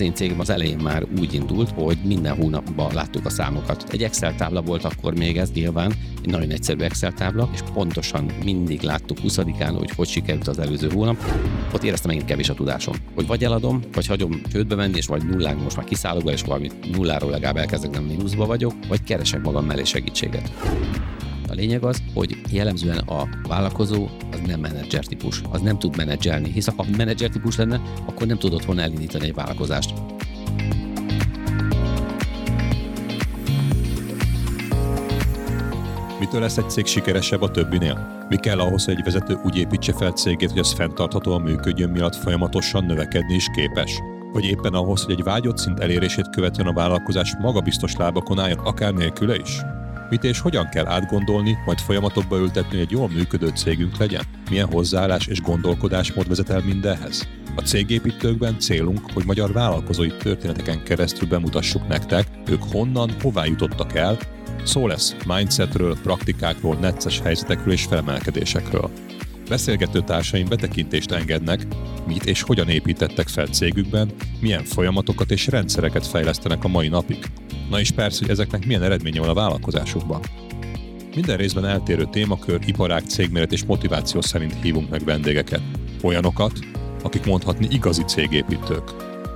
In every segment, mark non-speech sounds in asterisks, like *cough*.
Az én cégem az elején már úgy indult, hogy minden hónapban láttuk a számokat. Egy Excel tábla volt akkor még ez nyilván, egy nagyon egyszerű Excel tábla, és pontosan mindig láttuk 20-án, hogy hogy sikerült az előző hónap. Ott éreztem megint kevés a tudásom, hogy vagy eladom, vagy hagyom csődbe menni, és vagy nullán most már kiszállok be, és valami nulláról legalább elkezdek, nem mínuszba vagyok, vagy keresek magam mellé segítséget. A lényeg az, hogy jellemzően a vállalkozó az nem menedzser típus, az nem tud menedzselni, hisz ha menedzser típus lenne, akkor nem tudott volna elindítani egy vállalkozást. Mitől lesz egy cég sikeresebb a többinél? Mi kell ahhoz, hogy egy vezető úgy építse fel cégét, hogy az fenntarthatóan működjön, miatt folyamatosan növekedni is képes? Vagy éppen ahhoz, hogy egy vágyott szint elérését követően a vállalkozás magabiztos lábakon álljon, akár nélküle is? Mit és hogyan kell átgondolni, majd folyamatokba ültetni, hogy egy jól működő cégünk legyen? Milyen hozzáállás és gondolkodásmód vezet el mindenhez? A cégépítőkben célunk, hogy magyar vállalkozói történeteken keresztül bemutassuk nektek, ők honnan, hová jutottak el, Szó lesz mindsetről, praktikákról, necces helyzetekről és felemelkedésekről. Beszélgető társaim betekintést engednek, mit és hogyan építettek fel cégükben, milyen folyamatokat és rendszereket fejlesztenek a mai napig. Na és persze, hogy ezeknek milyen eredménye van a vállalkozásukban. Minden részben eltérő témakör, iparág, cégméret és motiváció szerint hívunk meg vendégeket. Olyanokat, akik mondhatni igazi cégépítők.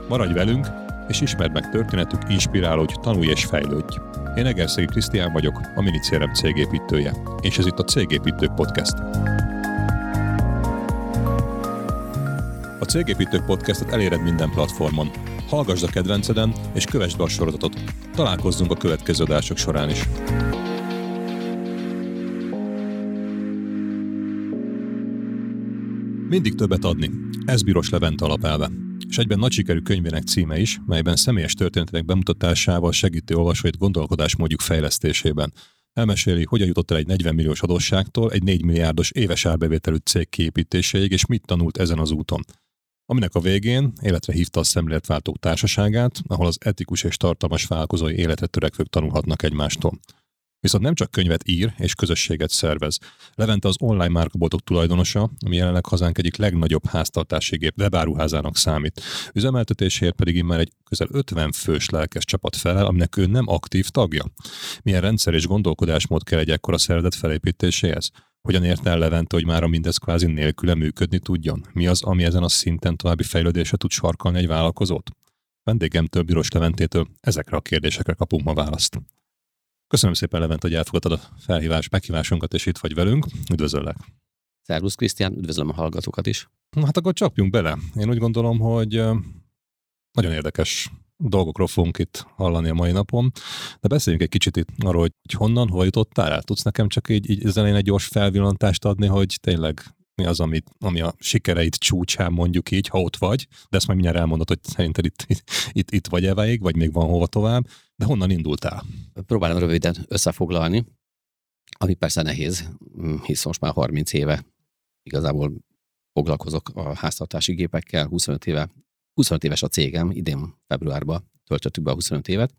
Maradj velünk, és ismerd meg történetük, inspirálódj, tanulj és fejlődj. Én Egerszegi Krisztián vagyok, a Minicérem cégépítője, és ez itt a Cégépítők Podcast. A Cégépítők Podcastet eléred minden platformon. Hallgasd a kedvenceden, és kövessd be a sorozatot. Találkozzunk a következő adások során is. Mindig többet adni. Ez Bíros Levent alapelve és egyben nagy sikerű könyvének címe is, melyben személyes történetek bemutatásával segíti olvasóit gondolkodásmódjuk fejlesztésében. Elmeséli, hogyan jutott el egy 40 milliós adósságtól egy 4 milliárdos éves árbevételű cég kiépítéséig, és mit tanult ezen az úton. Aminek a végén életre hívta a szemléletváltók társaságát, ahol az etikus és tartalmas vállalkozói életet törekvők tanulhatnak egymástól. Viszont nem csak könyvet ír és közösséget szervez. Levente az online márkaboltok tulajdonosa, ami jelenleg hazánk egyik legnagyobb háztartási gép webáruházának számít. Üzemeltetésért pedig immár egy közel 50 fős lelkes csapat felel, aminek ő nem aktív tagja. Milyen rendszer és gondolkodásmód kell egy ekkora szervezet felépítéséhez? Hogyan ért el Levente, hogy már mindez kvázi nélküle működni tudjon? Mi az, ami ezen a szinten további fejlődésre tud sarkalni egy vállalkozót? Vendégemtől, Bíros Leventétől ezekre a kérdésekre kapunk ma választ. Köszönöm szépen, Levent, hogy elfogadtad a felhívás, meghívásunkat, és itt vagy velünk. Üdvözöllek! Szervusz, Krisztián, üdvözlöm a hallgatókat is. Na, hát akkor csapjunk bele. Én úgy gondolom, hogy nagyon érdekes dolgokról fogunk itt hallani a mai napon, de beszéljünk egy kicsit itt arról, hogy honnan, hol jutottál el. Tudsz nekem csak így, így ezen egy gyors felvillantást adni, hogy tényleg mi az, amit, ami a sikereid csúcsán mondjuk így, ha ott vagy, de ezt majd mindjárt elmondod, hogy szerinted itt, itt, itt, vagy eveig, vagy még van hova tovább, de honnan indultál? Próbálom röviden összefoglalni, ami persze nehéz, hisz most már 30 éve igazából foglalkozok a háztartási gépekkel, 25 éve, 25 éves a cégem, idén februárban töltöttük be a 25 évet.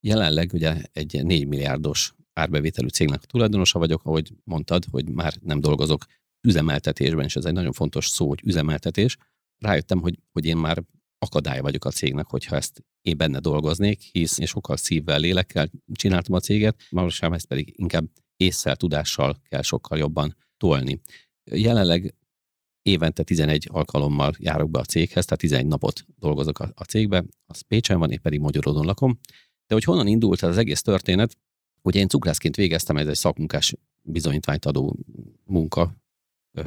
Jelenleg ugye egy 4 milliárdos árbevételű cégnek tulajdonosa vagyok, ahogy mondtad, hogy már nem dolgozok üzemeltetésben, és ez egy nagyon fontos szó, hogy üzemeltetés. Rájöttem, hogy, hogy én már akadály vagyok a cégnek, hogyha ezt én benne dolgoznék, hisz én sokkal szívvel, lélekkel csináltam a céget, valóságban ezt pedig inkább észszel, tudással kell sokkal jobban tolni. Jelenleg évente 11 alkalommal járok be a céghez, tehát 11 napot dolgozok a, a cégbe, az Pécsen van, én pedig Magyarodon lakom. De hogy honnan indult az egész történet, hogy én cukrászként végeztem, ez egy szakmunkás bizonyítványt adó munka,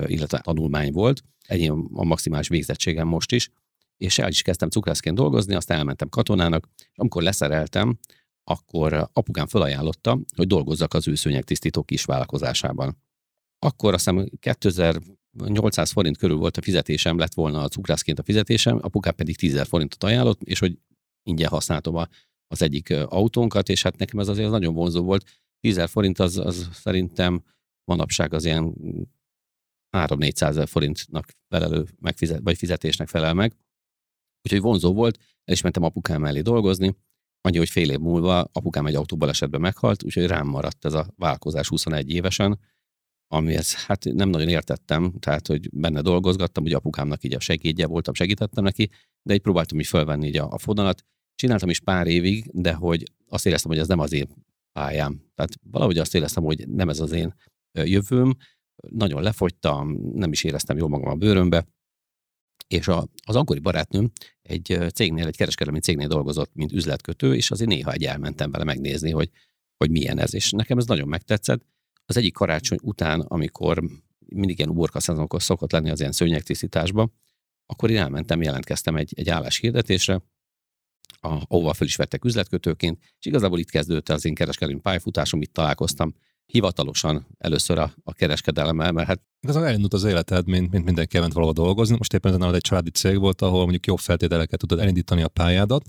illetve tanulmány volt. Ennyi a maximális végzettségem most is és el is kezdtem cukrászként dolgozni, aztán elmentem katonának, és amikor leszereltem, akkor apukám felajánlotta, hogy dolgozzak az ő szőnyegtisztító kis vállalkozásában. Akkor azt hiszem 2800 forint körül volt a fizetésem, lett volna a cukrászként a fizetésem, apukám pedig 10 forintot ajánlott, és hogy ingyen használtam a, az egyik autónkat, és hát nekem ez azért nagyon vonzó volt. 10 forint az, az szerintem manapság az ilyen 3-400 forintnak felelő megfizet, vagy fizetésnek felel meg. Úgyhogy vonzó volt, el is mentem apukám mellé dolgozni, annyi, hogy fél év múlva apukám egy autóbalesetben meghalt, úgyhogy rám maradt ez a vállalkozás 21 évesen, amihez hát nem nagyon értettem, tehát hogy benne dolgozgattam, ugye apukámnak így a segédje voltam, segítettem neki, de így próbáltam is felvenni így a, a fonalat. Csináltam is pár évig, de hogy azt éreztem, hogy ez nem az én pályám. Tehát valahogy azt éreztem, hogy nem ez az én jövőm, nagyon lefogytam, nem is éreztem jól magam a bőrömbe, és a, az akkori barátnőm egy cégnél, egy kereskedelmi cégnél dolgozott, mint üzletkötő, és azért néha egy elmentem vele megnézni, hogy, hogy milyen ez. És nekem ez nagyon megtetszett. Az egyik karácsony után, amikor mindig ilyen uborka szezonokon szokott lenni az ilyen szőnyegtisztításban, akkor én elmentem, jelentkeztem egy, egy álláshirdetésre, ahova fel is vettek üzletkötőként, és igazából itt kezdődött az én kereskedelmi pályafutásom, itt találkoztam hivatalosan először a, a kereskedelemmel, mert hát... Igazán elindult az életed, mint, mint mindenki elment valahol dolgozni. Most éppen ezen egy családi cég volt, ahol mondjuk jobb feltételeket tudod elindítani a pályádat,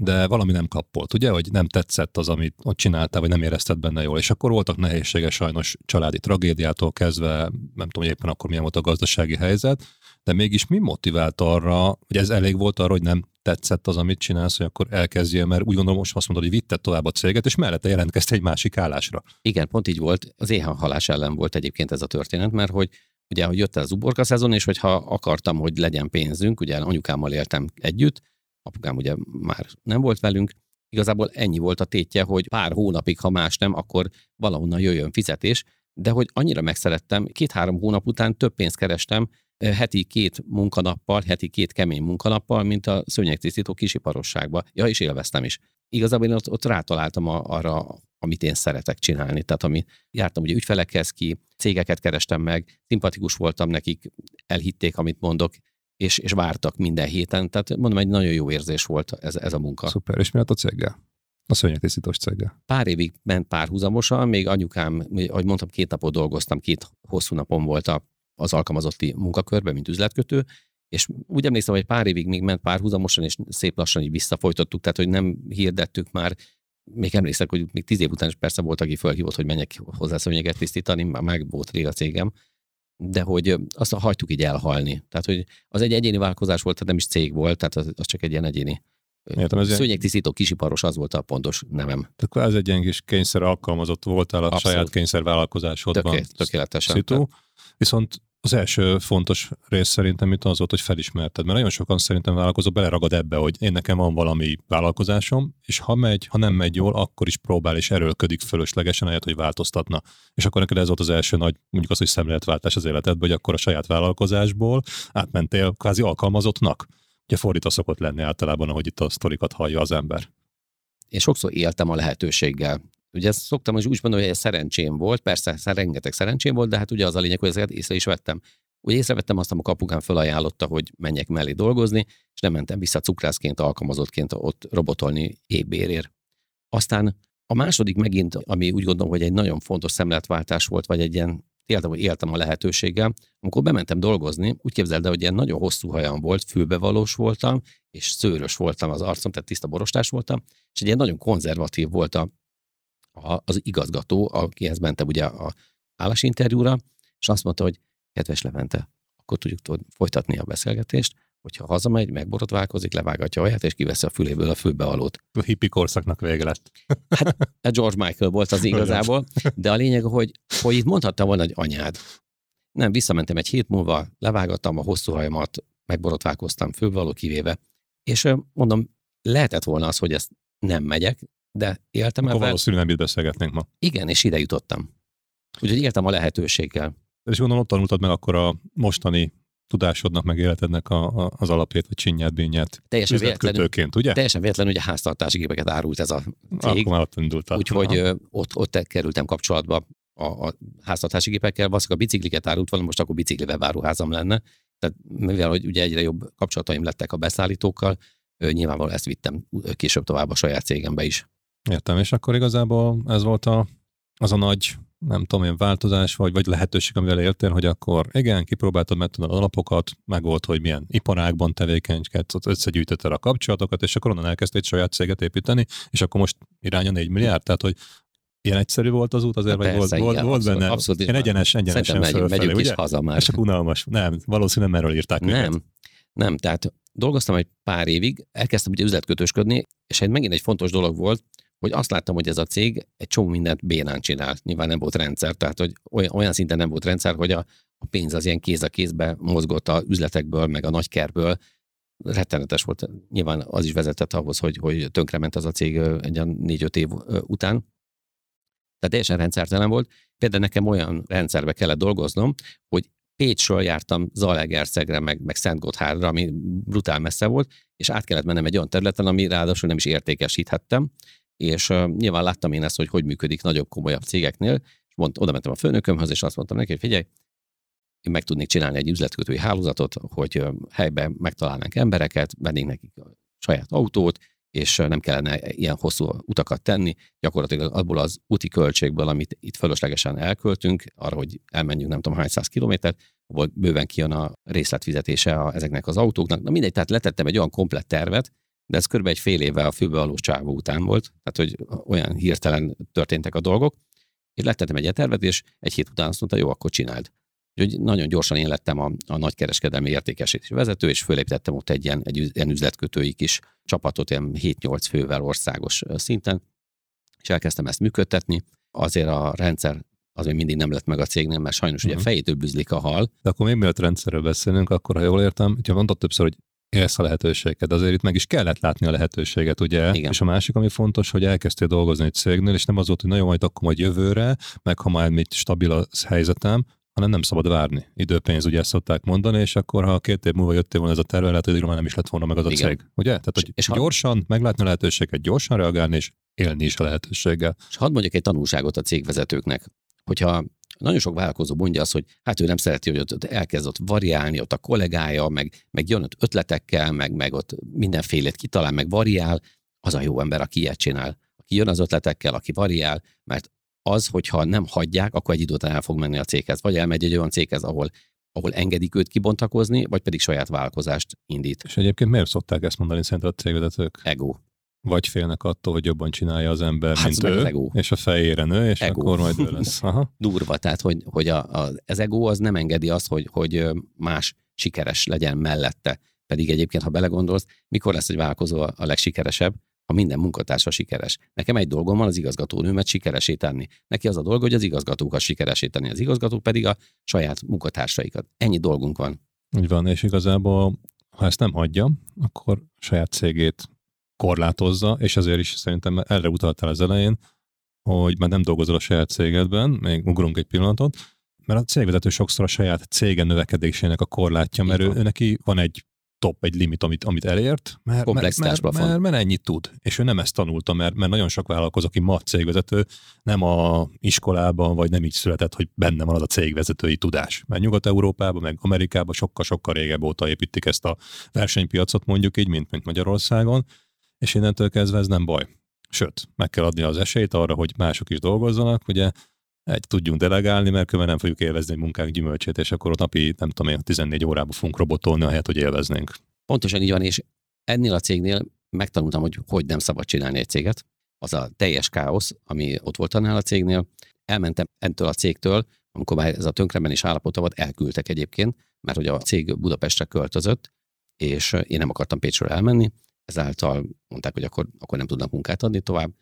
de valami nem kappolt, ugye, hogy nem tetszett az, amit ott csináltál, vagy nem érezted benne jól. És akkor voltak nehézséges sajnos családi tragédiától kezdve, nem tudom, hogy éppen akkor milyen volt a gazdasági helyzet, de mégis mi motivált arra, hogy ez elég volt arra, hogy nem tetszett az, amit csinálsz, hogy akkor elkezdjél, mert úgy gondolom most azt mondod, hogy vitted tovább a céget, és mellette jelentkezte egy másik állásra. Igen, pont így volt. Az éhhalás ellen volt egyébként ez a történet, mert hogy ugye, hogy jött el az uborka szezon, és hogyha akartam, hogy legyen pénzünk, ugye anyukámmal éltem együtt, apukám ugye már nem volt velünk, igazából ennyi volt a tétje, hogy pár hónapig, ha más nem, akkor valahonnan jöjjön fizetés, de hogy annyira megszerettem, két-három hónap után több pénzt kerestem, heti két munkanappal, heti két kemény munkanappal, mint a szőnyegtisztító kisiparosságba. Ja, és élveztem is. Igazából én ott, ott rátaláltam a, arra, amit én szeretek csinálni. Tehát ami jártam ugye ügyfelekhez ki, cégeket kerestem meg, szimpatikus voltam nekik, elhitték, amit mondok, és, és vártak minden héten. Tehát mondom, egy nagyon jó érzés volt ez, ez a munka. Szuper, és mi a céggel? A szőnyegtisztítós céggel. Pár évig ment párhuzamosan, még anyukám, ahogy mondtam, két napot dolgoztam, két hosszú napon volt a az alkalmazotti munkakörbe, mint üzletkötő, és úgy emlékszem, hogy pár évig még ment párhuzamosan, és szép lassan így visszafolytottuk, tehát hogy nem hirdettük már, még emlékszek, hogy még tíz év után is persze volt, aki felhívott, hogy menjek hozzá szőnyeget tisztítani, már meg volt rég a cégem, de hogy azt hagytuk így elhalni. Tehát, hogy az egy egyéni vállalkozás volt, tehát nem is cég volt, tehát az, az csak egy ilyen egyéni Értem, ez Szőnyegtisztító kisiparos az volt a pontos nevem. Tehát ez egy ilyen kis kényszer alkalmazott voltál a Abszolút. saját kényszervállalkozásodban. Töké, tökéletesen. Szitu. Viszont az első fontos rész szerintem itt az volt, hogy felismerted, mert nagyon sokan szerintem vállalkozó beleragad ebbe, hogy én nekem van valami vállalkozásom, és ha megy, ha nem megy jól, akkor is próbál és erőlködik fölöslegesen, ahelyett, hogy változtatna. És akkor neked ez volt az első nagy, mondjuk az, hogy szemléletváltás az életedben, hogy akkor a saját vállalkozásból átmentél kvázi alkalmazottnak. Ugye fordítva szokott lenni általában, ahogy itt a sztorikat hallja az ember. Én sokszor éltem a lehetőséggel. Ugye ezt szoktam hogy úgy mondani, hogy ez szerencsém volt, persze rengeteg szerencsém volt, de hát ugye az a lényeg, hogy ezeket észre is vettem. Ugye észrevettem azt, amikor kapukám felajánlotta, hogy menjek mellé dolgozni, és nem mentem vissza cukrászként, alkalmazottként ott robotolni égbérért. Aztán a második megint, ami úgy gondolom, hogy egy nagyon fontos szemléletváltás volt, vagy egy ilyen éltem, hogy éltem a lehetőséggel. Amikor bementem dolgozni, úgy képzeld el, hogy ilyen nagyon hosszú hajam volt, fülbevalós voltam, és szőrös voltam az arcom, tehát tiszta borostás voltam, és egy ilyen nagyon konzervatív volt a, a, az igazgató, akihez mentem ugye a állásinterjúra, és azt mondta, hogy kedves Levente, akkor tudjuk tudod, folytatni a beszélgetést, hogyha hazamegy, megborotválkozik, levágatja a és kiveszi a füléből a fülbevalót. A hippi korszaknak vége lett. Hát, hát George Michael volt az igazából, de a lényeg, hogy, hogy itt mondhatta volna, hogy anyád. Nem, visszamentem egy hét múlva, levágattam a hosszú hajamat, megborotválkoztam, fülbevaló kivéve, és mondom, lehetett volna az, hogy ezt nem megyek, de éltem Akkor ebben. valószínűleg nem itt beszélgetnénk ma. Igen, és ide jutottam. Úgyhogy éltem a lehetőséggel. És gondolom, ott tanultad meg akkor a mostani tudásodnak, meg életednek a, a, az alapjét, vagy csinyát, bínyát. Teljesen véletlenül, ugye? Teljesen véletlenül, hogy a háztartási gépeket árult ez a cég. Akkor már ott Úgyhogy ott, ott kerültem kapcsolatba a, a háztartási gépekkel, valószínűleg a bicikliket árult volna, most akkor biciklivel váruházam lenne. Tehát mivel hogy ugye egyre jobb kapcsolataim lettek a beszállítókkal, nyilvánvalóan ezt vittem később tovább a saját cégembe is. Értem, és akkor igazából ez volt a, az a nagy nem tudom, ilyen változás vagy, vagy lehetőség, amivel éltél, hogy akkor igen, kipróbáltad, megtudod alapokat, meg volt, hogy milyen iparágban tevékenykedsz, összegyűjtötted a kapcsolatokat, és akkor onnan elkezdtél egy saját céget építeni, és akkor most irány a 4 milliárd, tehát hogy ilyen egyszerű volt az út azért, vagy volt, igen, volt, volt benne? Abszolút, ilyen egyenes, egyenesen megyünk, fölfelé, megyünk ugye? is haza már. csak unalmas. Nem, valószínűleg erről írták Nem, őket. nem, tehát dolgoztam egy pár évig, elkezdtem ugye üzletkötősködni, és egy megint egy fontos dolog volt, hogy azt láttam, hogy ez a cég egy csomó mindent bénán csinál. Nyilván nem volt rendszer, tehát hogy olyan, olyan szinten nem volt rendszer, hogy a, a pénz az ilyen kéz a kézbe mozgott a üzletekből, meg a nagykerből. Rettenetes volt. Nyilván az is vezetett ahhoz, hogy, hogy tönkrement az a cég egy négy-öt év után. Tehát teljesen rendszertelen volt. Például nekem olyan rendszerbe kellett dolgoznom, hogy Pécsről jártam Zalaegerszegre, meg, meg Szent ami brutál messze volt, és át kellett mennem egy olyan területen, ami ráadásul nem is értékesíthettem, és uh, nyilván láttam én ezt, hogy hogy működik nagyobb, komolyabb cégeknél, és mond, oda mentem a főnökömhöz, és azt mondtam neki, hogy figyelj, én meg tudnék csinálni egy üzletkötői hálózatot, hogy uh, helyben megtalálnánk embereket, vennénk nekik a saját autót, és nem kellene ilyen hosszú utakat tenni. Gyakorlatilag abból az úti költségből, amit itt fölöslegesen elköltünk, arra, hogy elmenjünk nem tudom hány száz kilométert, abból bőven kijön a részletfizetése a, ezeknek az autóknak. Na mindegy, tehát letettem egy olyan komplett tervet, de ez kb. egy fél évvel a főbevalós csávó után volt, tehát hogy olyan hirtelen történtek a dolgok, és letettem egy tervet, és egy hét után azt mondta, jó, akkor csináld. Úgyhogy nagyon gyorsan én lettem a, a nagykereskedelmi értékesítési vezető, és fölépítettem ott egy ilyen, egy ilyen üzletkötői kis csapatot, ilyen 7-8 fővel országos szinten, és elkezdtem ezt működtetni. Azért a rendszer az még mindig nem lett meg a cégnél, mert sajnos uh-huh. ugye mhm. fejétől bűzlik a hal. De akkor még mielőtt rendszerről beszélünk, akkor ha jól értem, ugye mondtad többször, hogy élsz a lehetőséget, azért itt meg is kellett látni a lehetőséget, ugye? Igen. És a másik, ami fontos, hogy elkezdtél dolgozni egy cégnél, és nem az volt, hogy nagyon majd akkor majd jövőre, meg ha már még stabil a helyzetem, hanem nem szabad várni. Időpénz, ugye ezt szokták mondani, és akkor ha két év múlva jöttél volna ez a terve, lehet, hogy már nem is lett volna meg az Igen. a cég. Ugye? Tehát, hogy és gyorsan, ha... meglátni a lehetőséget, gyorsan reagálni, és élni is a lehetőséggel. És hadd mondjak egy tanulságot a cégvezetőknek, hogyha nagyon sok vállalkozó mondja azt, hogy hát ő nem szereti, hogy ott elkezd ott variálni, ott a kollégája, meg, meg jön ott ötletekkel, meg, meg ott mindenfélét kitalál, meg variál, az a jó ember, aki ilyet csinál. Aki jön az ötletekkel, aki variál, mert az, hogyha nem hagyják, akkor egy idő után el fog menni a céghez. Vagy elmegy egy olyan céghez, ahol ahol engedik őt kibontakozni, vagy pedig saját vállalkozást indít. És egyébként miért szokták ezt mondani szerinted a cégvezetők? Ego. Vagy félnek attól, hogy jobban csinálja az ember, hát mint ő, ego. és a fejére nő, és ego. akkor majd ő lesz. Aha. *laughs* Durva, tehát hogy, hogy a, a, az ego az nem engedi azt, hogy, hogy más sikeres legyen mellette. Pedig egyébként, ha belegondolsz, mikor lesz egy vállalkozó a legsikeresebb? ha minden munkatársa sikeres. Nekem egy dolgom van az igazgatónőmet sikeresé tenni. Neki az a dolga, hogy az igazgatókat sikeresé tenni, az igazgatók pedig a saját munkatársaikat. Ennyi dolgunk van. Úgy van, és igazából, ha ezt nem hagyja, akkor saját cégét korlátozza, és azért is szerintem erre utaltál az elején, hogy már nem dolgozol a saját cégedben, még ugrunk egy pillanatot, mert a cégvezető sokszor a saját cége növekedésének a korlátja, mert ő, ő neki van egy top, egy limit, amit, amit elért, mert, mert, mert, mert, mert ennyit tud. És ő nem ezt tanulta, mert, mert nagyon sok vállalkozó, aki ma cégvezető, nem a iskolában, vagy nem így született, hogy benne van az a cégvezetői tudás. Mert Nyugat-Európában, meg Amerikában sokkal-sokkal régebb óta építik ezt a versenypiacot, mondjuk így, mint, mint Magyarországon, és innentől kezdve ez nem baj. Sőt, meg kell adni az esélyt arra, hogy mások is dolgozzanak, ugye egy tudjunk delegálni, mert különben nem fogjuk élvezni egy munkánk gyümölcsét, és akkor a napi, nem tudom én, 14 órába fogunk robotolni, ahelyett, hogy élveznénk. Pontosan így van, és ennél a cégnél megtanultam, hogy hogy nem szabad csinálni egy céget. Az a teljes káosz, ami ott volt annál a cégnél. Elmentem entől a cégtől, amikor már ez a tönkreben is állapota volt, elküldtek egyébként, mert hogy a cég Budapestre költözött, és én nem akartam Pécsről elmenni, ezáltal mondták, hogy akkor, akkor nem tudnak munkát adni tovább,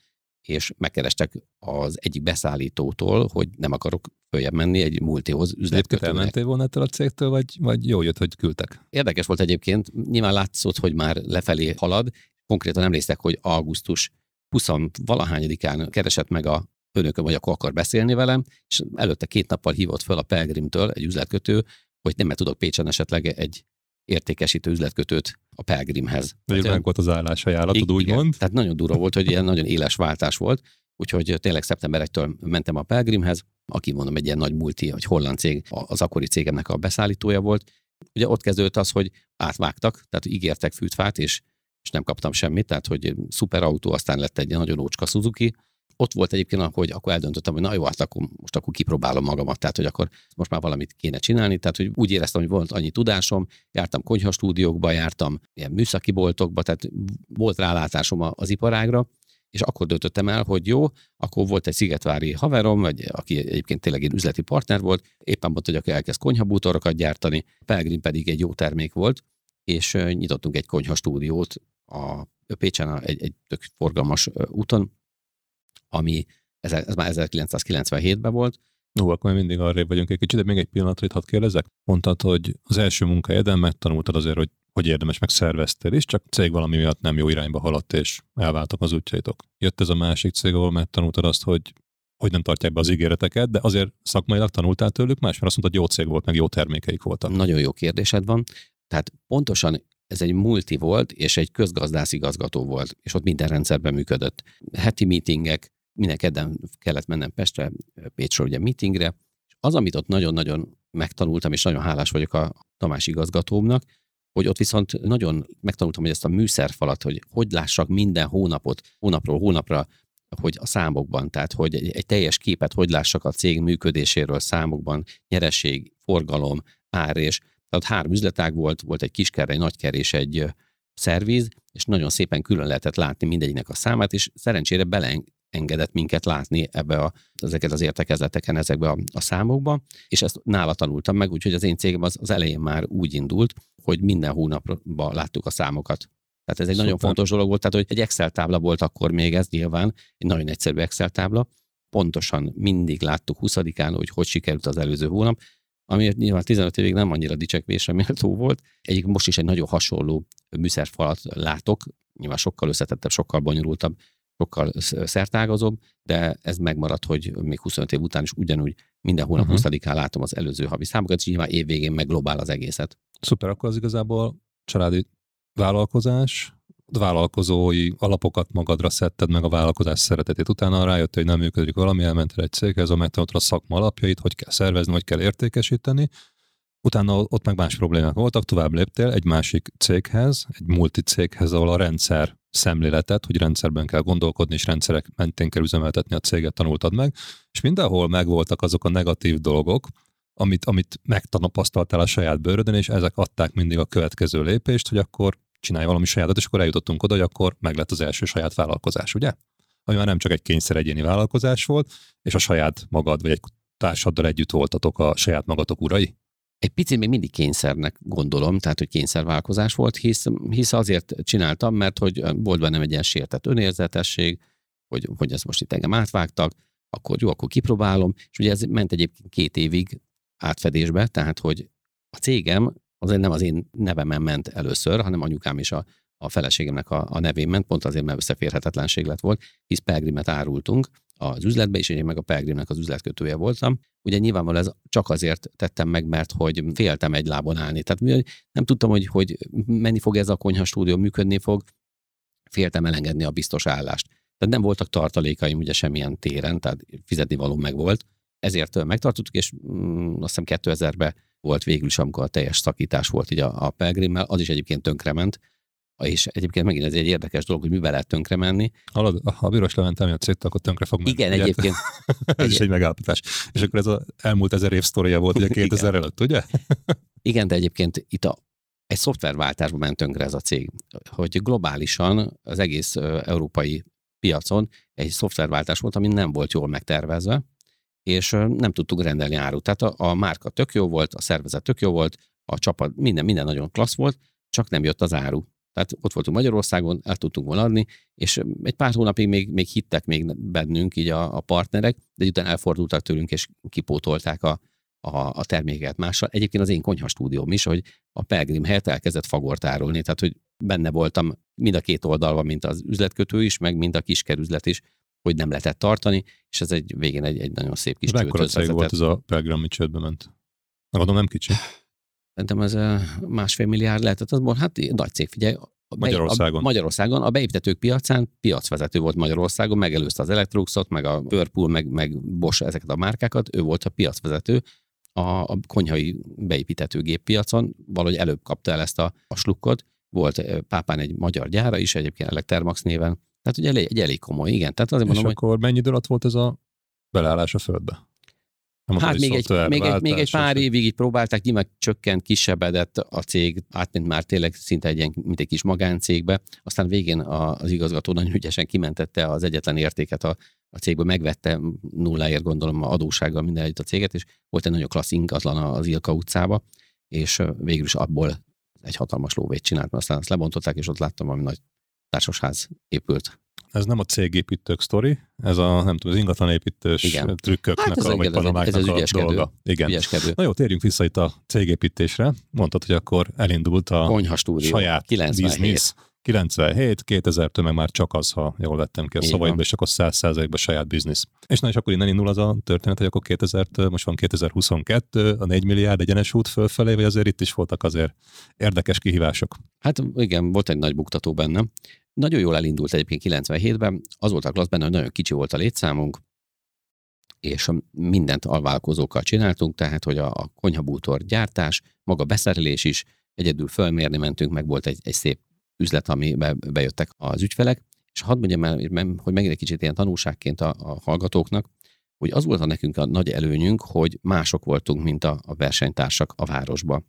és megkerestek az egyik beszállítótól, hogy nem akarok följebb menni egy multihoz üzletkötőnek. elmentél volna ettől a cégtől, vagy, vagy jó jött, hogy küldtek? Érdekes volt egyébként, nyilván látszott, hogy már lefelé halad, konkrétan emlékeztek, hogy augusztus 20 valahányadikán keresett meg a önökön, vagy akkor akar beszélni velem, és előtte két nappal hívott föl a Pelgrimtől egy üzletkötő, hogy nem tudok Pécsen esetleg egy értékesítő üzletkötőt a Pelgrimhez. De meg volt az állásajánlatod, úgymond. Tehát nagyon durva volt, hogy ilyen nagyon éles váltás volt, úgyhogy tényleg szeptember 1-től mentem a Pelgrimhez, aki mondom egy ilyen nagy multi, vagy holland cég, az akkori cégemnek a beszállítója volt. Ugye ott kezdődött az, hogy átvágtak, tehát ígértek fűtfát, és, és nem kaptam semmit, tehát hogy szuper autó, aztán lett egy nagyon ócska Suzuki, ott volt egyébként, hogy akkor eldöntöttem, hogy na jó, hát akkor most akkor kipróbálom magamat, tehát hogy akkor most már valamit kéne csinálni, tehát hogy úgy éreztem, hogy volt annyi tudásom, jártam konyhastúdiókba, jártam ilyen műszaki boltokba, tehát volt rálátásom az iparágra, és akkor döntöttem el, hogy jó, akkor volt egy szigetvári haverom, vagy aki egyébként tényleg egy üzleti partner volt, éppen mondta, hogy akkor elkezd konyhabútorokat gyártani, Pelgrim pedig egy jó termék volt, és nyitottunk egy konyhastúdiót a Pécsen egy, egy tök forgalmas úton, ami ez, már 1997-ben volt. No, akkor mindig arrébb vagyunk egy kicsit, de még egy pillanatra itt hadd kérdezek. Mondtad, hogy az első munkahelyeden megtanultad azért, hogy hogy érdemes, meg szerveztél is, csak cég valami miatt nem jó irányba haladt, és elváltak az útjaitok. Jött ez a másik cég, ahol megtanultad azt, hogy hogy nem tartják be az ígéreteket, de azért szakmailag tanultál tőlük más, mert azt mondtad, jó cég volt, meg jó termékeik voltak. Nagyon jó kérdésed van. Tehát pontosan ez egy multi volt, és egy közgazdász igazgató volt, és ott minden rendszerben működött. Heti meetingek, minden kedden kellett mennem Pestre, Pécsről ugye meetingre, és az, amit ott nagyon-nagyon megtanultam, és nagyon hálás vagyok a Tamás igazgatómnak, hogy ott viszont nagyon megtanultam, hogy ezt a műszerfalat, hogy hogy lássak minden hónapot, hónapról hónapra, hogy a számokban, tehát hogy egy, egy teljes képet hogy lássak a cég működéséről számokban, nyereség, forgalom, ár és tehát három üzletág volt, volt egy kisker, egy nagyker és egy szerviz, és nagyon szépen külön lehetett látni mindegyiknek a számát, és szerencsére beleengedett minket látni ebbe a, ezeket az értekezleteken, ezekbe a, a számokba, és ezt nála tanultam meg, úgyhogy az én cégem az, az elején már úgy indult, hogy minden hónapban láttuk a számokat. Tehát ez egy Szuper. nagyon fontos dolog volt, tehát hogy egy Excel tábla volt akkor még ez nyilván, egy nagyon egyszerű Excel tábla, pontosan mindig láttuk 20-án, hogy hogy sikerült az előző hónap, ami nyilván 15 évig nem annyira dicsekvésre méltó volt. Egyik most is egy nagyon hasonló műszerfalat látok, nyilván sokkal összetettebb, sokkal bonyolultabb, sokkal szertágazóbb, de ez megmaradt, hogy még 25 év után is ugyanúgy minden hónap uh-huh. 20-án látom az előző havi számokat, és nyilván évvégén meg globál az egészet. Szuper, akkor az igazából családi vállalkozás, vállalkozói alapokat magadra szedted meg a vállalkozás szeretetét. Utána rájött, hogy nem működik valami, elmentél egy céghez, megtanultad a szakma alapjait, hogy kell szervezni, hogy kell értékesíteni. Utána ott meg más problémák voltak, tovább léptél egy másik céghez, egy multi céghez, ahol a rendszer szemléletet, hogy rendszerben kell gondolkodni, és rendszerek mentén kell üzemeltetni a céget, tanultad meg, és mindenhol megvoltak azok a negatív dolgok, amit, amit megtanapasztaltál a saját bőrödön, és ezek adták mindig a következő lépést, hogy akkor csinálj valami sajátot, és akkor eljutottunk oda, hogy akkor meg lett az első saját vállalkozás, ugye? Ami már nem csak egy kényszer egyéni vállalkozás volt, és a saját magad, vagy egy társaddal együtt voltatok a saját magatok urai? Egy picit még mindig kényszernek gondolom, tehát hogy kényszervállalkozás volt, hisz, hisz azért csináltam, mert hogy volt bennem egy ilyen sértett önérzetesség, hogy, hogy ezt most itt engem átvágtak, akkor jó, akkor kipróbálom, és ugye ez ment egyébként két évig átfedésbe, tehát hogy a cégem azért nem az én nevemen ment először, hanem anyukám is a, a feleségemnek a, a nevén ment, pont azért, mert összeférhetetlenség lett volt, hisz Pelgrimet árultunk az üzletbe, és én meg a Pelgrimnek az üzletkötője voltam. Ugye nyilvánvalóan ez csak azért tettem meg, mert hogy féltem egy lábon állni. Tehát nem tudtam, hogy, hogy menni fog ez a konyha stúdió, működni fog, féltem elengedni a biztos állást. Tehát nem voltak tartalékaim ugye semmilyen téren, tehát fizetni való meg volt. Ezért megtartottuk, és mm, azt hiszem 2000-ben volt végül is, amikor a teljes szakítás volt így a, a Pelgrimmel, az is egyébként tönkrement, és egyébként megint ez egy érdekes dolog, hogy mivel lehet tönkre menni. Hallod, ha a Bíros Levent emiatt cégt, akkor tönkre fog menni. Igen, egyébként. *laughs* ez is egy megállapítás. És akkor ez az elmúlt ezer év sztoria volt, ugye 2000 Igen. előtt, ugye? *laughs* Igen, de egyébként itt a, egy szoftverváltásban ment tönkre ez a cég, hogy globálisan az egész európai piacon egy szoftverváltás volt, ami nem volt jól megtervezve, és nem tudtuk rendelni árut. Tehát a, a márka tök jó volt, a szervezet tök jó volt, a csapat, minden, minden nagyon klassz volt, csak nem jött az áru. Tehát ott voltunk Magyarországon, el tudtunk volna adni, és egy pár hónapig még, még hittek még bennünk így a, a partnerek, de utána elfordultak tőlünk, és kipótolták a, a, a terméket mással. Egyébként az én konyha stúdióm is, hogy a Pelgrim helyett elkezdett fagort árulni, tehát hogy benne voltam mind a két oldalban, mint az üzletkötő is, meg mind a kiskerüzlet is, hogy nem lehetett tartani, és ez egy végén egy, egy nagyon szép kis Mekkora cég volt ez a Pelgrim, ami csődbe ment? Mondom, nem kicsi. Szerintem ez másfél milliárd lehetett, az volt, hát nagy cég, figyelj. A Magyarországon. A, Magyarországon, a beépítetők piacán piacvezető volt Magyarországon, megelőzte az Electruxot, meg a Whirlpool, meg, meg Bosch, ezeket a márkákat, ő volt a piacvezető, a, a konyhai beépítető piacon, valahogy előbb kapta el ezt a, a slukkot, volt Pápán egy magyar gyára is, egyébként Electermax néven, tehát ugye elég, egy elég komoly, igen. Tehát azért És mondom, akkor hogy... mennyi idő alatt volt ez a beleállás a földbe? Nem hát még egy, még, egy, még egy pár évig így próbálták, nyilván csökkent, kisebbedett a cég, átment már tényleg szinte egy ilyen, mint egy kis magáncégbe, aztán végén az igazgató nagyon ügyesen kimentette az egyetlen értéket a, a cégből, megvette nulláért gondolom a adósággal minden együtt a céget, és volt egy nagyon klassz ingatlan az Ilka utcába, és végül is abból egy hatalmas lóvét csinált, mert aztán azt lebontották, és ott láttam, ami nagy társasház épült. ez nem a cégépítők sztori, ez a, nem tudom, az ingatlanépítős Igen. trükköknek, Hát ez a, vagy panamáknak ez az a ügyeskedő. dolga. Igen. Ügyeskedő. Na jó, térjünk vissza itt a cégépítésre. Mondtad, hogy akkor elindult a Konyha stúdió. saját 97. biznisz. 97, 2000-től meg már csak az, ha jól vettem ki a van. és akkor 100%-ban saját biznisz. És na és akkor innen indul az a történet, hogy akkor 2000 most van 2022, a 4 milliárd egyenes út fölfelé, vagy azért itt is voltak azért érdekes kihívások. Hát igen, volt egy nagy buktató benne. Nagyon jól elindult egyébként 97-ben. Az volt a klassz benne, hogy nagyon kicsi volt a létszámunk, és mindent alvállalkozókkal csináltunk, tehát hogy a, a konyhabútor gyártás, maga beszerelés is, egyedül fölmérni mentünk, meg volt egy, egy szép üzlet, amibe bejöttek az ügyfelek, és hadd mondjam el, hogy megint egy kicsit ilyen tanulságként a, a hallgatóknak, hogy az volt a nekünk a nagy előnyünk, hogy mások voltunk, mint a, a versenytársak a városba.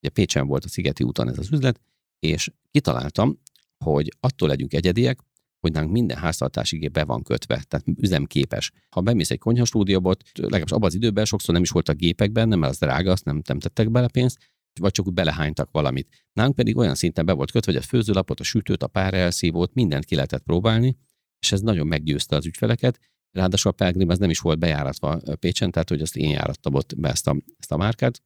Ugye Pécsen volt a Szigeti úton ez az üzlet, és kitaláltam, hogy attól legyünk egyediek, hogy nálunk minden háztartási gép be van kötve, tehát üzemképes. Ha bemész egy konyhastúdióba, legalábbis abban az időben sokszor nem is voltak gépek benne, mert az drága, azt nem, nem tettek bele pénzt, vagy csak úgy belehánytak valamit. Nálunk pedig olyan szinten be volt kötve, hogy a főzőlapot, a sütőt, a párelszívót, mindent ki lehetett próbálni, és ez nagyon meggyőzte az ügyfeleket. Ráadásul a Pelgrim ez nem is volt bejáratva Pécsen, tehát hogy azt én járattam ott be ezt a, ezt a márkát,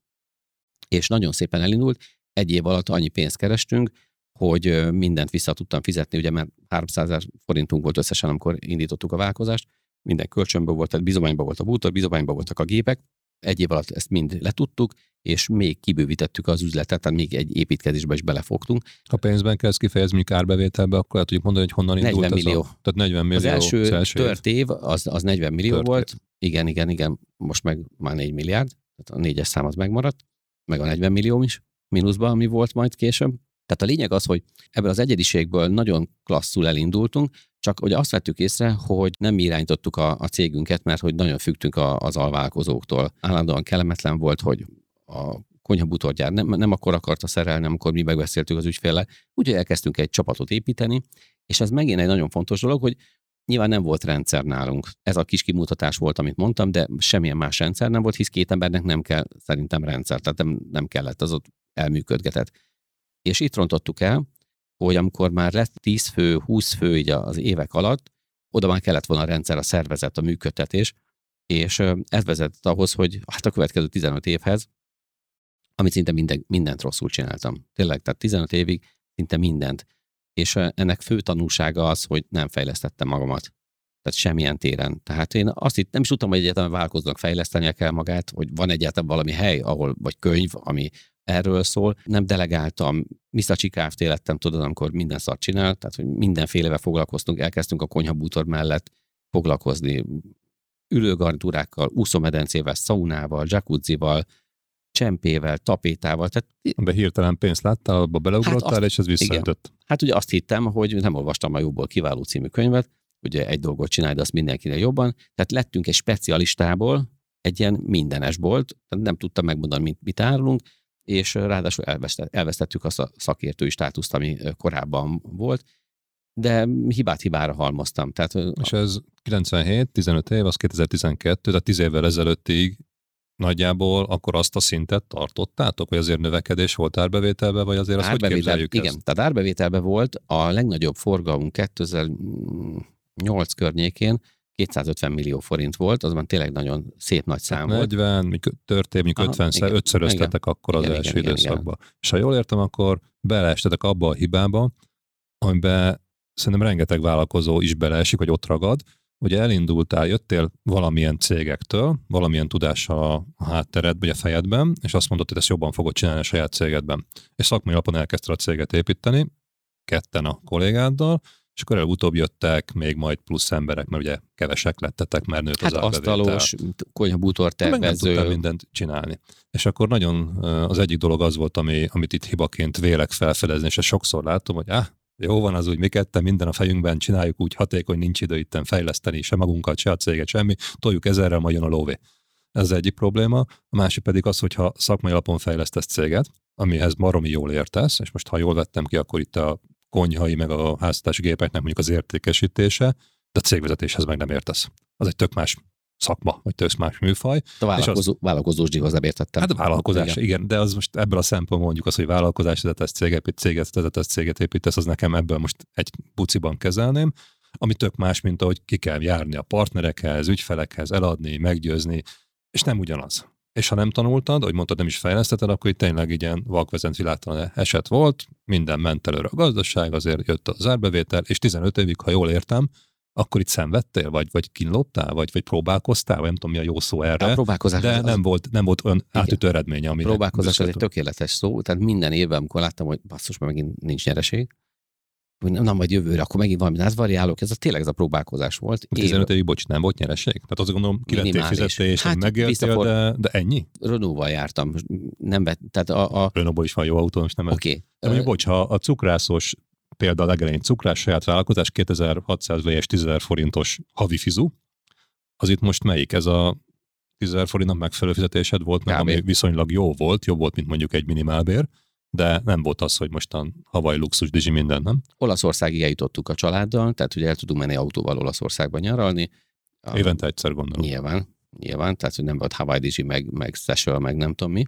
és nagyon szépen elindult. Egy év alatt annyi pénzt kerestünk, hogy mindent vissza tudtam fizetni, ugye mert 300 ezer forintunk volt összesen, amikor indítottuk a vállalkozást, minden kölcsönből volt, tehát bizományban volt a bútor, bizományban voltak a gépek, egy év alatt ezt mind letudtuk, és még kibővítettük az üzletet, tehát még egy építkezésbe is belefogtunk. Ha pénzben kezd kifejezni mondjuk árbevételbe, akkor el tudjuk mondani, hogy honnan 40 indult millió. ez a... Tehát 40 millió Az első, az első év. tört év, az, az 40 millió Tört volt. Igen, igen, igen, most meg már 4 milliárd, tehát a négyes szám az megmaradt, meg a 40 millió is, mínuszban, ami volt majd később. Tehát a lényeg az, hogy ebből az egyediségből nagyon klasszul elindultunk, csak hogy azt vettük észre, hogy nem irányítottuk a, a cégünket, mert hogy nagyon függtünk a, az alvállalkozóktól. Állandóan kellemetlen volt, hogy a konyhabútorgyár nem, nem akkor akarta szerelni, amikor mi megbeszéltük az ügyféllel. Úgyhogy elkezdtünk egy csapatot építeni, és ez megint egy nagyon fontos dolog, hogy Nyilván nem volt rendszer nálunk. Ez a kis kimutatás volt, amit mondtam, de semmilyen más rendszer nem volt, hisz két embernek nem kell szerintem rendszer, tehát nem, nem kellett, az ott elműködgetett. És itt rontottuk el, hogy amikor már lett 10 fő, 20 fő így az évek alatt, oda már kellett volna a rendszer, a szervezet, a működtetés, és ez vezetett ahhoz, hogy hát a következő 15 évhez, amit szinte minden, mindent rosszul csináltam. Tényleg, tehát 15 évig szinte mindent. És ennek fő tanulsága az, hogy nem fejlesztettem magamat. Tehát semmilyen téren. Tehát én azt itt nem is tudtam, hogy egyáltalán vállalkozónak fejlesztenie kell magát, hogy van egyáltalán valami hely, ahol, vagy könyv, ami erről szól. Nem delegáltam, Miszacsi Kft. lettem, tudod, amikor minden szart csinál, tehát hogy mindenfélevel foglalkoztunk, elkezdtünk a konyhabútor mellett foglalkozni ülőgarnitúrákkal, úszómedencével, szaunával, jacuzzival, csempével, tapétával. Tehát De hirtelen pénzt láttál, abba beleugrottál, Hát azt- és ez visszaütött. Hát ugye azt hittem, hogy nem olvastam a jobból kiváló című könyvet, ugye egy dolgot csinálj, de azt mindenkinek jobban. Tehát lettünk egy specialistából, egy ilyen mindenes bolt, nem tudtam megmondani, mit, mit árulunk, és ráadásul elvesztett, elvesztettük azt a szakértői státuszt, ami korábban volt, de hibát hibára halmoztam. Tehát És ez 97, 15 év, az 2012, tehát 10 évvel ezelőttig nagyjából akkor azt a szintet tartottátok, hogy azért növekedés volt árbevételben, vagy azért azt hogy árbevétel, képzeljük igen, ezt? tehát árbevételben volt a legnagyobb forgalmunk 2008 környékén, 250 millió forint volt, az már tényleg nagyon szép nagy szám volt. 40, mondjuk tört év, mondjuk Aha, 50 szer, igen, ötszöröztetek akkor az Igen, első igen, igen, időszakban. És ha jól értem, akkor beleestetek abba a hibába, amiben szerintem rengeteg vállalkozó is beleesik, vagy ott ragad, hogy elindultál, jöttél valamilyen cégektől, valamilyen tudással a hátteredben, vagy a fejedben, és azt mondod, hogy ezt jobban fogod csinálni a saját cégedben. És szakmai alapon elkezdted a céget építeni, ketten a kollégáddal, és akkor előbb-utóbb jöttek még majd plusz emberek, mert ugye kevesek lettetek, mert nőtt Hát az asztalos, konyhabútor nem tudtál tervező, mindent csinálni. És akkor nagyon az egyik dolog az volt, ami, amit itt hibaként vélek felfedezni, és ezt sokszor látom, hogy ah, jó van az úgy, mi ketten minden a fejünkben csináljuk úgy hatékony, nincs idő itten fejleszteni se magunkat, se a céget, semmi, toljuk ezerrel, majd jön a lóvé. Ez az egyik probléma. A másik pedig az, hogyha szakmai alapon fejlesztesz céget, amihez maromi jól értesz, és most ha jól vettem ki, akkor itt a konyhai, meg a háztartási gépeknek mondjuk az értékesítése, de a cégvezetéshez meg nem értesz. Az egy tök más szakma, vagy tök más műfaj. a vállalkozó, vállalkozós díjhoz nem értettem. Hát a vállalkozás. Igen. igen, de az most ebből a szempontból mondjuk az, hogy vállalkozás vezetesz, céget, céget vezetesz, céget építesz, az nekem ebből most egy buciban kezelném. ami tök más, mint ahogy ki kell járni a partnerekhez, ügyfelekhez, eladni, meggyőzni, és nem ugyanaz. És ha nem tanultad, hogy mondtad, nem is fejlesztetted, akkor itt tényleg ilyen vakvezent világtalan eset volt, minden ment előre a gazdaság, azért jött az árbevétel, és 15 évig, ha jól értem, akkor itt szenvedtél, vagy, vagy kínlottál, vagy, vagy próbálkoztál, vagy nem tudom, mi a jó szó erre. A próbálkozás de az, nem, volt, nem volt olyan igen. átütő eredménye, ami. Próbálkozás az egy tökéletes szó, tehát minden évben, amikor láttam, hogy basszus, mert megint nincs nyereség, hogy nem, majd jövőre, akkor megint valami, variálok, ez a tényleg ez a próbálkozás volt. 15 évig, bocs, nem volt nyereség? Tehát azt gondolom, ki lettél fizettél, és hát, megéltél, de, de ennyi? Renault-val jártam, nem vett, tehát a... a... Renault-ból is van jó autó, most nem Oké. Okay. De mondjuk, bocs, ha a cukrászos példa a legelején cukrás saját vállalkozás, 2600 vs 10 forintos havi fizu, az itt most melyik? Ez a 10 forintnak megfelelő fizetésed volt, meg ami viszonylag jó volt, jobb volt, mint mondjuk egy minimálbér, de nem volt az, hogy mostan havaj luxus, dizsi minden, nem? Olaszországig eljutottuk a családdal, tehát ugye el tudunk menni autóval Olaszországba nyaralni. Évente egyszer gondolom. Nyilván, nyilván, tehát hogy nem volt Hawaii dizsi, meg, meg Seychelles, meg nem tudom mi.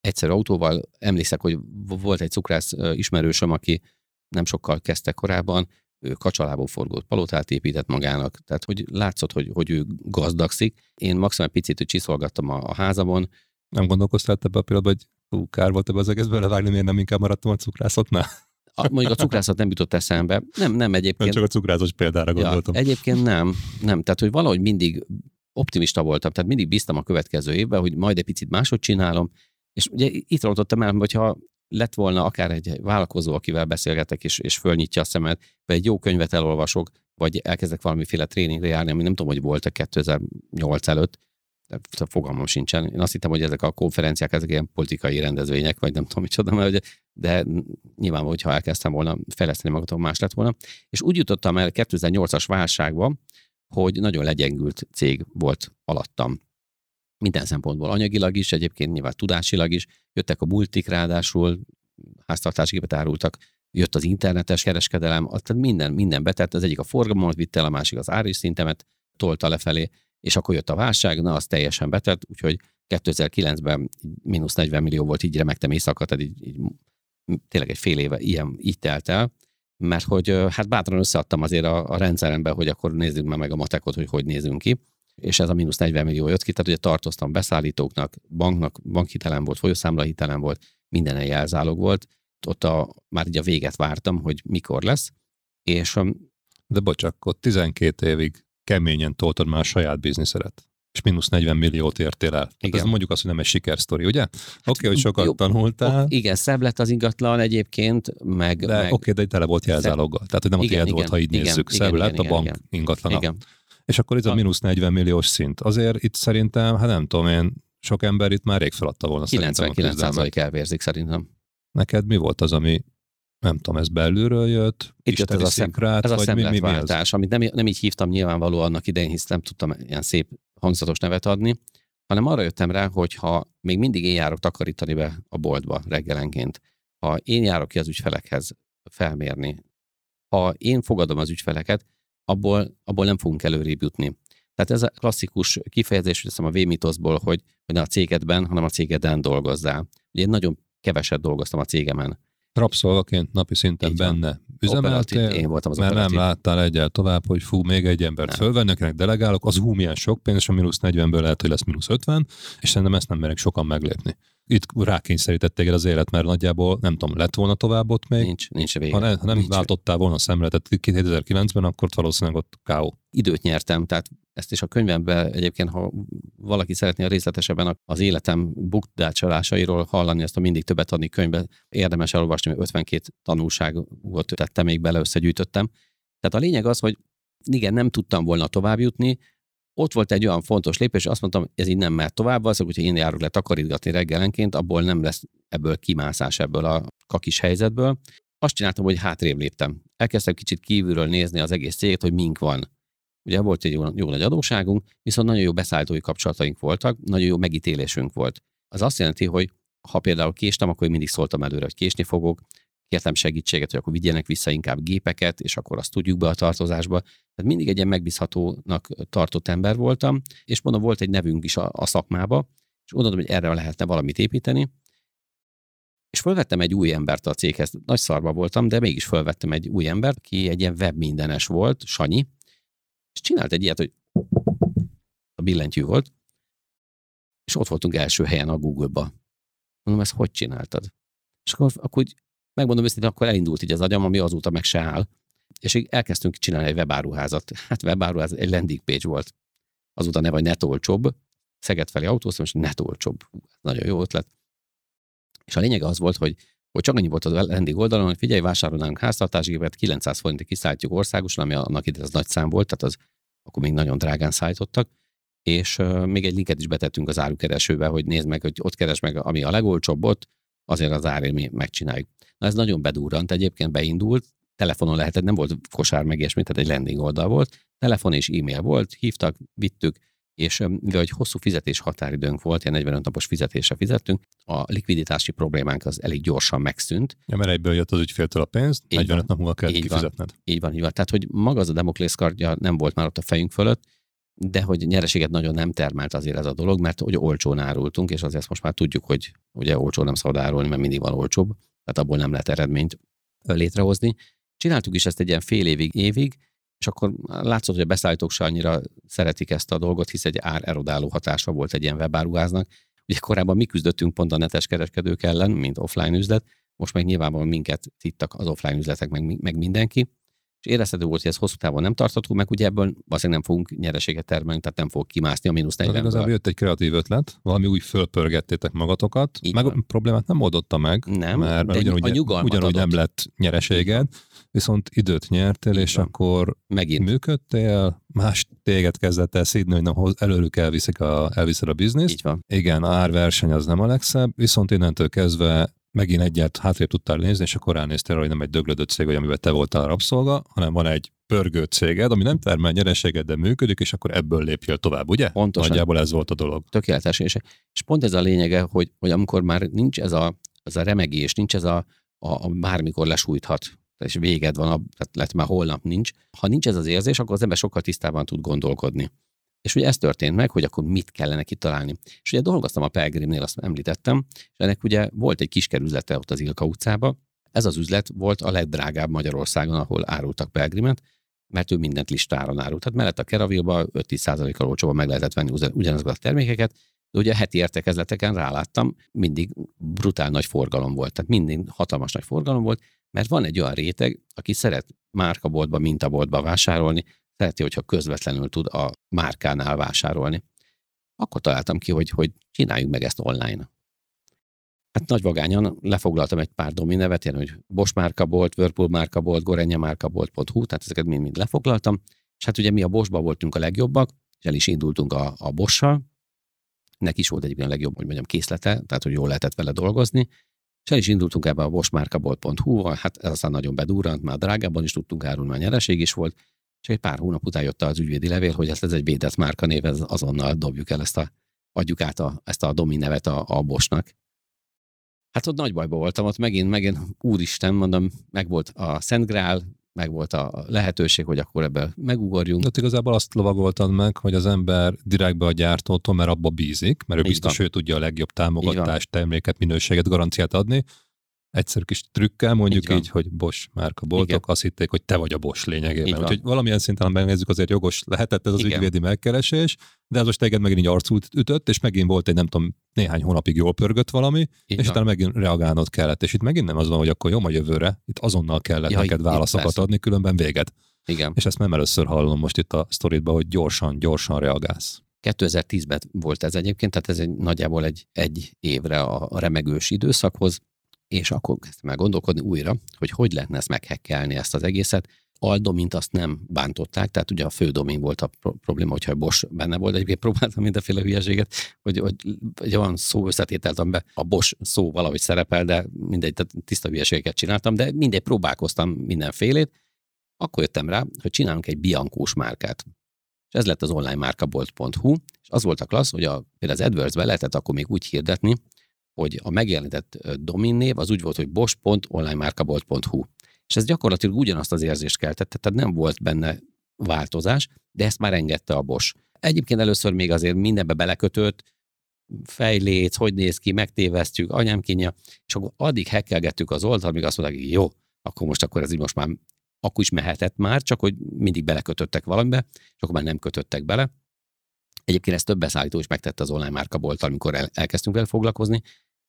Egyszer autóval, emlékszek, hogy volt egy cukrász ismerősöm, aki nem sokkal kezdte korábban, ő kacsalából forgott palotát épített magának, tehát hogy látszott, hogy, hogy ő gazdagszik. Én maximum picit hogy csiszolgattam a, a házamon. Nem gondolkoztál ebbe a pillanatban, hogy hú, kár volt ebbe az egészből levágni, miért nem inkább maradtam a cukrászatnál? A, mondjuk a cukrászat nem jutott eszembe. Nem, nem egyébként. Nem csak a cukrászos példára gondoltam. Ja, egyébként nem, nem. Tehát, hogy valahogy mindig optimista voltam, tehát mindig bíztam a következő évben, hogy majd egy picit máshogy csinálom, és ugye itt rontottam el, hogyha lett volna akár egy vállalkozó, akivel beszélgetek, és, és fölnyitja a szemet, vagy egy jó könyvet elolvasok, vagy elkezdek valamiféle tréningre járni, ami nem tudom, hogy volt-e 2008 előtt, de fogalmam sincsen. Én azt hittem, hogy ezek a konferenciák, ezek ilyen politikai rendezvények, vagy nem tudom micsoda, mert, de nyilván, hogyha elkezdtem volna fejleszteni magatom, más lett volna. És úgy jutottam el 2008-as válságba, hogy nagyon legyengült cég volt alattam. Minden szempontból. Anyagilag is, egyébként nyilván tudásilag is, jöttek a multik ráadásul, háztartásgépet árultak, jött az internetes kereskedelem, tehát minden, minden betett, az egyik a forgalmat vitt el, a másik az áris szintemet tolta lefelé, és akkor jött a válság, na az teljesen betett, úgyhogy 2009-ben mínusz 40 millió volt, így remektem éjszaka, tehát így, így, tényleg egy fél éve ilyen így telt el, mert hogy hát bátran összeadtam azért a, a rendszerembe, hogy akkor nézzük már meg a matekot, hogy hogy nézünk ki és ez a mínusz 40 millió jött ki, tehát ugye tartoztam beszállítóknak, banknak, bankhitelem volt, folyószámlahitelem volt, minden jelzálog volt, ott a, már így a véget vártam, hogy mikor lesz, és... De bocs, akkor 12 évig keményen toltad már a saját bizniszedet és mínusz 40 milliót értél el. Igen. Ez mondjuk azt, hogy nem egy sikersztori, ugye? Hát, oké, okay, hogy sokat jó, tanultál. Ok, igen, szebb lett az ingatlan egyébként, meg... De meg... oké, okay, de tele volt jelzáloggal. Tehát, hogy nem igen, a tiéd volt, ha így igen, nézzük. Igen, szebb igen, lett igen, a bank igen. ingatlan. Igen. És akkor itt a mínusz 40 milliós szint. Azért itt szerintem, hát nem tudom én, sok ember itt már rég feladta volna 99% elvérzik szerintem. Neked mi volt az, ami nem tudom, ez belülről jött, itt jött ez a, szem, rát, ez a szemletváltás, amit nem, nem így hívtam nyilvánvaló annak idején, hisz nem tudtam ilyen szép hangzatos nevet adni, hanem arra jöttem rá, hogy ha még mindig én járok takarítani be a boltba reggelenként, ha én járok ki az ügyfelekhez felmérni, ha én fogadom az ügyfeleket, abból, abból nem fogunk előrébb jutni. Tehát ez a klasszikus kifejezés, hogy a V-mitoszból, hogy, hogy ne a cégedben, hanem a cégeden dolgozzál. Ugye én nagyon keveset dolgoztam a cégemen. Rabszolgaként napi szinten Így benne üzemeltél, én voltam az mert operatív. nem láttál egyel tovább, hogy fú, még egy embert fölvenni, akinek delegálok, az hú, milyen sok pénz, és a mínusz 40-ből lehet, hogy lesz mínusz 50, és szerintem ezt nem merek sokan meglépni itt rákényszerítették az élet, mert nagyjából nem tudom, lett volna tovább ott még. Nincs, nincs vége. Ha, ne, ha nem nincs váltottál volna a szemletet 2009-ben, akkor valószínűleg ott K.O. Időt nyertem, tehát ezt is a könyvemben egyébként, ha valaki szeretné a részletesebben az életem bukdácsolásairól hallani, ezt a mindig többet adni könyvbe, érdemes elolvasni, mert 52 tanulságot tettem még bele, összegyűjtöttem. Tehát a lényeg az, hogy igen, nem tudtam volna tovább jutni, ott volt egy olyan fontos lépés, azt mondtam, ez így nem mehet tovább, az, hogyha én járok le takarítgatni reggelenként, abból nem lesz ebből kimászás ebből a kakis helyzetből. Azt csináltam, hogy hátrébb léptem. Elkezdtem kicsit kívülről nézni az egész céget, hogy mink van. Ugye volt egy jó, jó nagy adóságunk, viszont nagyon jó beszállítói kapcsolataink voltak, nagyon jó megítélésünk volt. Az azt jelenti, hogy ha például késtem, akkor én mindig szóltam előre, hogy késni fogok, kértem segítséget, hogy akkor vigyenek vissza inkább gépeket, és akkor azt tudjuk be a tartozásba. Tehát mindig egy ilyen megbízhatónak tartott ember voltam, és mondom, volt egy nevünk is a, a szakmába, és gondoltam, hogy erre lehetne valamit építeni. És fölvettem egy új embert a céghez. Nagy szarba voltam, de mégis fölvettem egy új embert, ki egy ilyen web mindenes volt, Sanyi, és csinált egy ilyet, hogy a billentyű volt, és ott voltunk első helyen a Google-ba. Mondom, ezt hogy csináltad? És akkor, akkor úgy, megmondom őszintén, akkor elindult így az agyam, ami azóta meg se áll. És így elkezdtünk csinálni egy webáruházat. Hát webáruház egy landing page volt. Azóta ne vagy net olcsóbb. Szeged felé autóztam, és net olcsóbb. Nagyon jó ötlet. És a lényeg az volt, hogy, hogy csak annyi volt a landing oldalon, hogy figyelj, vásárolnánk háztartásgépet, 900 forintig kiszállítjuk országosan, ami annak ide az nagy szám volt, tehát az akkor még nagyon drágán szállítottak, és uh, még egy linket is betettünk az árukeresőbe, hogy nézd meg, hogy ott keres meg, ami a legolcsóbb ott, azért az árért mi megcsináljuk. Na ez nagyon bedurrant, egyébként beindult, telefonon lehetett, nem volt kosár meg ilyesmi, tehát egy landing oldal volt, telefon és e-mail volt, hívtak, vittük, és mivel egy hosszú fizetés határidőnk volt, ilyen 45 napos fizetésre fizettünk, a likviditási problémánk az elég gyorsan megszűnt. Ja, mert egyből jött az ügyféltől a pénz, így 45 van, nap múlva kell kifizetned. Van, így van, így van. Tehát, hogy maga az a Demoklész kardja nem volt már ott a fejünk fölött, de hogy nyereséget nagyon nem termelt azért ez a dolog, mert hogy olcsón árultunk, és azért most már tudjuk, hogy ugye olcsó nem szabad árulni, mert mindig van olcsóbb, tehát abból nem lehet eredményt létrehozni. Csináltuk is ezt egy ilyen fél évig, évig, és akkor látszott, hogy a beszállítók se annyira szeretik ezt a dolgot, hisz egy ár erodáló hatása volt egy ilyen webáruháznak. Ugye korábban mi küzdöttünk pont a netes kereskedők ellen, mint offline üzlet, most meg nyilvánvalóan minket tittak az offline üzletek, meg, meg mindenki és érezhető volt, hogy ez hosszú távon nem tartható, meg ugye ebből valószínűleg nem fogunk nyereséget termelni, tehát nem fog kimászni a mínusz 40 Igazából jött egy kreatív ötlet, valami úgy fölpörgettétek magatokat, Így meg van. a problémát nem oldotta meg, nem, mert, mert ugyanúgy, ugyanúgy nem lett nyereséged, viszont időt nyertél, Így és van. akkor Megint. működtél, más téged kezdett el szídni, hogy nem, előlük elviszik a, elviszed a bizniszt. Így van. Igen, a árverseny az nem a legszebb, viszont innentől kezdve megint egyet hátrébb tudtál nézni, és akkor ránéztél, hogy nem egy döglődött cég, vagy amiben te voltál a rabszolga, hanem van egy pörgő céged, ami nem termel nyereséget, de működik, és akkor ebből lépjél tovább, ugye? Pontosan. Nagyjából ez volt a dolog. Tökéletes. És, és pont ez a lényege, hogy, hogy amikor már nincs ez a, ez a remegés, nincs ez a, a, a bármikor lesújthat, és véged van, tehát lehet már holnap nincs. Ha nincs ez az érzés, akkor az ember sokkal tisztában tud gondolkodni. És ugye ez történt meg, hogy akkor mit kellene kitalálni. És ugye dolgoztam a Pelgrimnél, azt említettem, és ennek ugye volt egy kiskerüzlete ott az Ilka utcába. Ez az üzlet volt a legdrágább Magyarországon, ahol árultak Pelgrimet, mert ő mindent listáron árult. Tehát mellett a Keravilba 5-10%-kal olcsóban meg lehetett venni ugyanazokat a termékeket, de ugye heti értekezleteken ráláttam, mindig brutál nagy forgalom volt. Tehát mindig hatalmas nagy forgalom volt, mert van egy olyan réteg, aki szeret márkaboltba, mintaboltba vásárolni, szereti, hogyha közvetlenül tud a márkánál vásárolni. Akkor találtam ki, hogy, hogy csináljuk meg ezt online. Hát nagy vagányan lefoglaltam egy pár domi nevet, ilyen, hogy Bosch márkabolt, Whirlpool márkabolt, Gorenja márkabolt.hu, tehát ezeket mind-mind lefoglaltam. És hát ugye mi a Boschba voltunk a legjobbak, és el is indultunk a, a Bosch-sal. Neki is volt egyébként a legjobb, hogy mondjam, készlete, tehát hogy jól lehetett vele dolgozni. És el is indultunk ebbe a boschmárkabolt.hu, hát ez aztán nagyon bedurrant, már drágában is tudtunk árulni, már nyereség is volt, és egy pár hónap után jött az ügyvédi levél, hogy ez egy védett márka név, ez azonnal dobjuk el ezt a, adjuk át a, ezt a domi nevet a, a Bosnak. Hát ott nagy bajba voltam, ott megint, megint, úristen, mondom, meg volt a Szent Grál, meg volt a lehetőség, hogy akkor ebből megugorjunk. De igazából azt lovagoltad meg, hogy az ember direktbe a gyártótól, mert abba bízik, mert ő biztos, ő tudja a legjobb támogatást, terméket, minőséget, garanciát adni, egyszerű kis trükkel, mondjuk így, így hogy Bosch márka boltok, Igen. azt hitték, hogy te vagy a Bosch lényegében. Úgyhogy valamilyen szinten, ha megnézzük, azért jogos lehetett ez az Igen. ügyvédi megkeresés, de ez most téged megint így arcút ütött, és megint volt egy nem tudom, néhány hónapig jól pörgött valami, így és van. utána megint reagálnod kellett. És itt megint nem az van, hogy akkor jó, majd jövőre, itt azonnal kellett ja, neked válaszokat adni, különben véged. Igen. És ezt nem először hallom most itt a sztoritban, hogy gyorsan, gyorsan reagálsz. 2010-ben volt ez egyébként, tehát ez egy, nagyjából egy, egy évre a remegős időszakhoz és akkor kezdtem el gondolkodni újra, hogy hogy lehetne ezt meghekkelni ezt az egészet. Aldomint azt nem bántották, tehát ugye a fő domain volt a probléma, hogyha Bosch benne volt, egyébként próbáltam mindenféle hülyeséget, hogy, hogy egy olyan szó összetételt, amiben a Bosch szó valahogy szerepel, de mindegy, tehát tiszta hülyeségeket csináltam, de mindegy, próbálkoztam mindenfélét. Akkor jöttem rá, hogy csinálunk egy biankós márkát. És ez lett az online márkabolt.hu, és az volt a klassz, hogy a, például az AdWords-be lehetett akkor még úgy hirdetni, hogy a megjelenített dominnév az úgy volt, hogy bosch.onlinemárkabolt.hu. És ez gyakorlatilag ugyanazt az érzést keltette, tehát nem volt benne változás, de ezt már engedte a Bosch. Egyébként először még azért mindenbe belekötött, fejléc, hogy néz ki, megtévesztjük, anyám kínja, és akkor addig hekkelgettük az oldalt, míg azt mondták, hogy jó, akkor most akkor ez így most már akkor is mehetett már, csak hogy mindig belekötöttek valamibe, és akkor már nem kötöttek bele. Egyébként ezt több beszállító is megtette az online márkabolt, amikor el, elkezdtünk vele foglalkozni,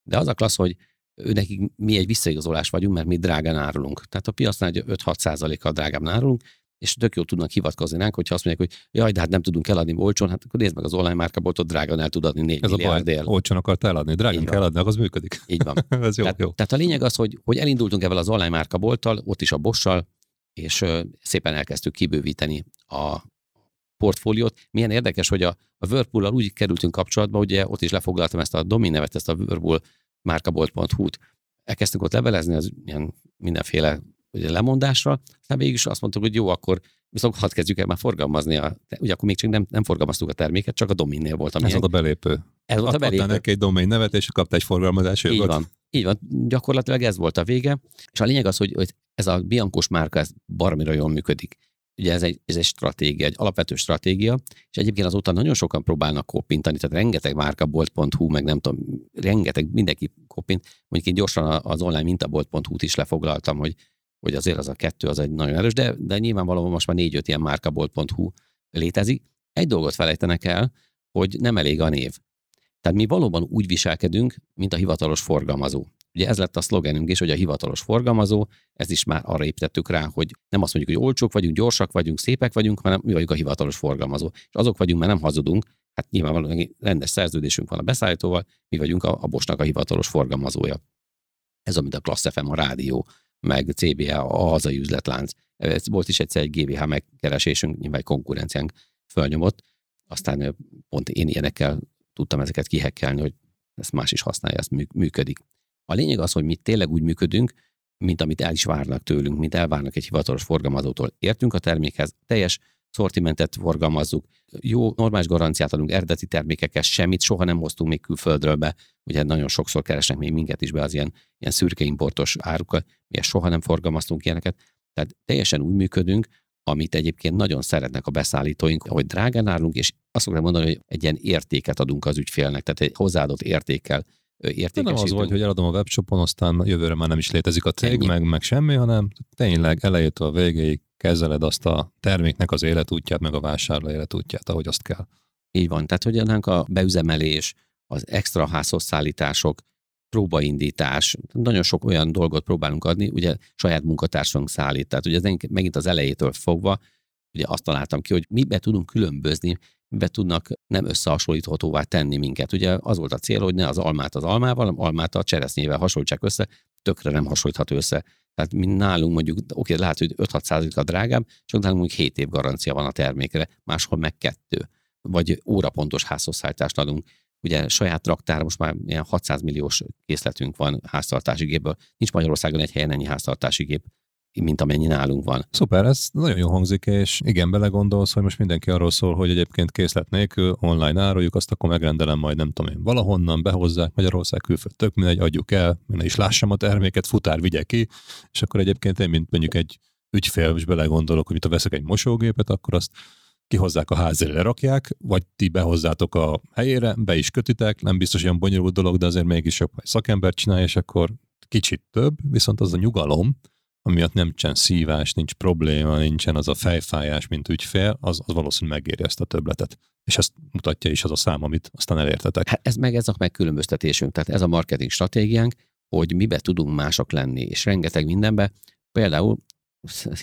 de az a klassz, hogy nekik mi egy visszaigazolás vagyunk, mert mi drágán árulunk. Tehát a piacnál 5-6 százalékkal drágában árulunk, és tök jól tudnak hivatkozni ránk, hogyha azt mondják, hogy jaj, de hát nem tudunk eladni olcsón, hát akkor nézd meg az online márkaboltot, drágán el tud adni 4 Ez a baj, olcsón akart eladni, drágán kell adni, az működik. Így van. *laughs* Ez jó, tehát, jó. tehát, a lényeg az, hogy, hogy elindultunk ebben az online márkabolttal, ott is a Bossal, és szépen elkezdtük kibővíteni a portfóliót. Milyen érdekes, hogy a, a Whirlpool-al úgy kerültünk kapcsolatba, ugye ott is lefoglaltam ezt a domin nevet, ezt a Whirlpool márkabolt.hu-t. Elkezdtünk ott levelezni az ilyen mindenféle ugye, lemondásra, aztán végig is azt mondtuk, hogy jó, akkor viszont hadd kezdjük el már forgalmazni. A, ugye akkor még csak nem, nem forgalmaztuk a terméket, csak a dominnél volt. Ez volt a belépő. Ez volt a belépő. neki egy domain nevet, és kapta egy forgalmazási Így jogot. van. Így van, gyakorlatilag ez volt a vége. És a lényeg az, hogy, hogy ez a Biancos márka, ez baromira jól működik. Ugye ez egy, ez egy stratégia, egy alapvető stratégia, és egyébként azóta nagyon sokan próbálnak koppintani, tehát rengeteg márkabolt.hu, meg nem tudom, rengeteg, mindenki koppint. Mondjuk én gyorsan az online mintabolt.hu-t is lefoglaltam, hogy, hogy azért az a kettő az egy nagyon erős, de, de nyilvánvalóan most már négy-öt ilyen márkabolt.hu létezik. Egy dolgot felejtenek el, hogy nem elég a név. Tehát mi valóban úgy viselkedünk, mint a hivatalos forgalmazó. Ugye ez lett a szlogenünk is, hogy a hivatalos forgalmazó, ez is már arra építettük rá, hogy nem azt mondjuk, hogy olcsók vagyunk, gyorsak vagyunk, szépek vagyunk, hanem mi vagyunk a hivatalos forgalmazó. És azok vagyunk, mert nem hazudunk, hát nyilvánvalóan rendes szerződésünk van a beszállítóval, mi vagyunk a, a Bosnak a hivatalos forgalmazója. Ez amit a Klassz FM, a rádió, meg CBA, a hazai üzletlánc. Ez volt is egyszer egy GVH megkeresésünk, nyilván egy konkurenciánk fölnyomott, aztán pont én ilyenekkel tudtam ezeket kihekkelni, hogy ezt más is használja, ezt működik. A lényeg az, hogy mi tényleg úgy működünk, mint amit el is várnak tőlünk, mint elvárnak egy hivatalos forgalmazótól. Értünk a termékhez, teljes szortimentet forgalmazzuk, jó, normális garanciát adunk, eredeti termékekkel semmit soha nem hoztunk még külföldről be. Ugye nagyon sokszor keresnek még minket is be az ilyen, ilyen szürke importos árukat, mi soha nem forgalmaztunk ilyeneket. Tehát teljesen úgy működünk, amit egyébként nagyon szeretnek a beszállítóink, hogy drágán állunk, és azt szoktam mondani, hogy egy ilyen értéket adunk az ügyfélnek, tehát egy hozzáadott értékkel értékesítünk. Nem az volt, hogy eladom a webshopon, aztán jövőre már nem is létezik a cég, meg, meg semmi, hanem tényleg elejétől a végéig kezeled azt a terméknek az életútját, meg a vásárló életútját, ahogy azt kell. Így van, tehát hogy ennek a beüzemelés, az extra házhoz szállítások, próbaindítás, nagyon sok olyan dolgot próbálunk adni, ugye saját munkatársunk szállít, tehát ugye ez megint az elejétől fogva, ugye azt találtam ki, hogy mibe tudunk különbözni, mibe tudnak nem összehasonlíthatóvá tenni minket. Ugye az volt a cél, hogy ne az almát az almával, hanem almát a cseresznyével hasonlítsák össze, tökre nem hasonlítható össze. Tehát mi nálunk mondjuk, oké, lehet, hogy 5-6 a drágább, csak nálunk mondjuk 7 év garancia van a termékre, máshol meg kettő. Vagy órapontos házhozszállítást adunk. Ugye saját raktár, most már ilyen 600 milliós készletünk van háztartási gépből. Nincs Magyarországon egy helyen ennyi háztartási gép mint amennyi nálunk van. Szuper, ez nagyon jó hangzik, és igen, belegondolsz, hogy most mindenki arról szól, hogy egyébként készlet nélkül online áruljuk, azt akkor megrendelem majd nem tudom én valahonnan, behozzák Magyarország külföld, tök mindegy, adjuk el, én is lássam a terméket, futár vigye ki, és akkor egyébként én, mint mondjuk egy ügyfél, és belegondolok, hogy mit a veszek egy mosógépet, akkor azt kihozzák a házére, lerakják, vagy ti behozzátok a helyére, be is kötitek, nem biztos olyan bonyolult dolog, de azért mégis jobb, szakember csinálja, és akkor kicsit több, viszont az a nyugalom, amiatt nincsen szívás, nincs probléma, nincsen az a fejfájás, mint ügyfél, az, az valószínűleg megéri ezt a töbletet. És ezt mutatja is az a szám, amit aztán elértetek. Hát ez meg ez a megkülönböztetésünk, tehát ez a marketing stratégiánk, hogy mibe tudunk mások lenni, és rengeteg mindenbe. Például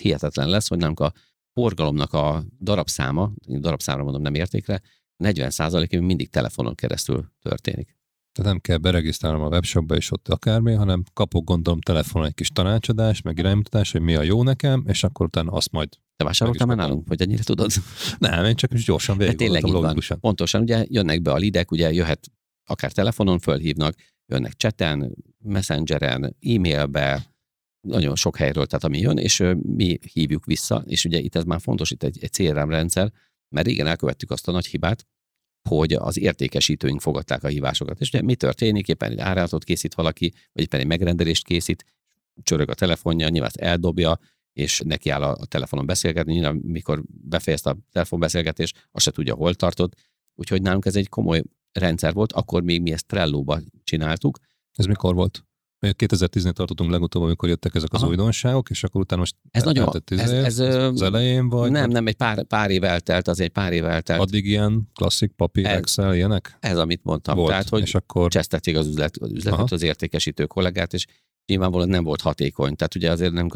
hihetetlen lesz, hogy nálunk a forgalomnak a darabszáma, darabszámra mondom nem értékre, 40% mindig telefonon keresztül történik. Tehát nem kell beregisztrálnom a webshopba és ott akármi, hanem kapok gondolom telefonon egy kis tanácsadást, meg iránymutatás, hogy mi a jó nekem, és akkor utána azt majd te vásároltál már nálunk, vagy ennyire tudod? Nem, én csak is gyorsan végig tényleg így van. Pontosan, ugye jönnek be a lidek, ugye jöhet akár telefonon fölhívnak, jönnek cseten, messengeren, e-mailbe, nagyon sok helyről, tehát ami jön, és mi hívjuk vissza, és ugye itt ez már fontos, itt egy, egy CRM rendszer, mert régen elkövettük azt a nagy hibát, hogy az értékesítőink fogadták a hívásokat. És ugye mi történik? Éppen egy áratot készít valaki, vagy éppen egy megrendelést készít, csörög a telefonja, nyilván eldobja, és neki áll a telefonon beszélgetni, nyilván mikor befejezte a telefonbeszélgetést, azt se tudja, hol tartott. Úgyhogy nálunk ez egy komoly rendszer volt, akkor még mi ezt Trello-ba csináltuk. Ez mikor volt? 2010-nél tartottunk legutóbb, amikor jöttek ezek az Aha. újdonságok, és akkor utána most ez nagyon, ez, ez, ez, az elején vagy? Nem, nem, egy pár, pár év eltelt, az egy pár év eltelt. Addig ilyen klasszik papír, ez, Excel, ilyenek? Ez, amit mondtam. Volt, Tehát, hogy és akkor... csesztették az, üzlet, az üzletet, Aha. az értékesítő kollégát, és nyilvánvalóan nem volt hatékony. Tehát ugye azért nem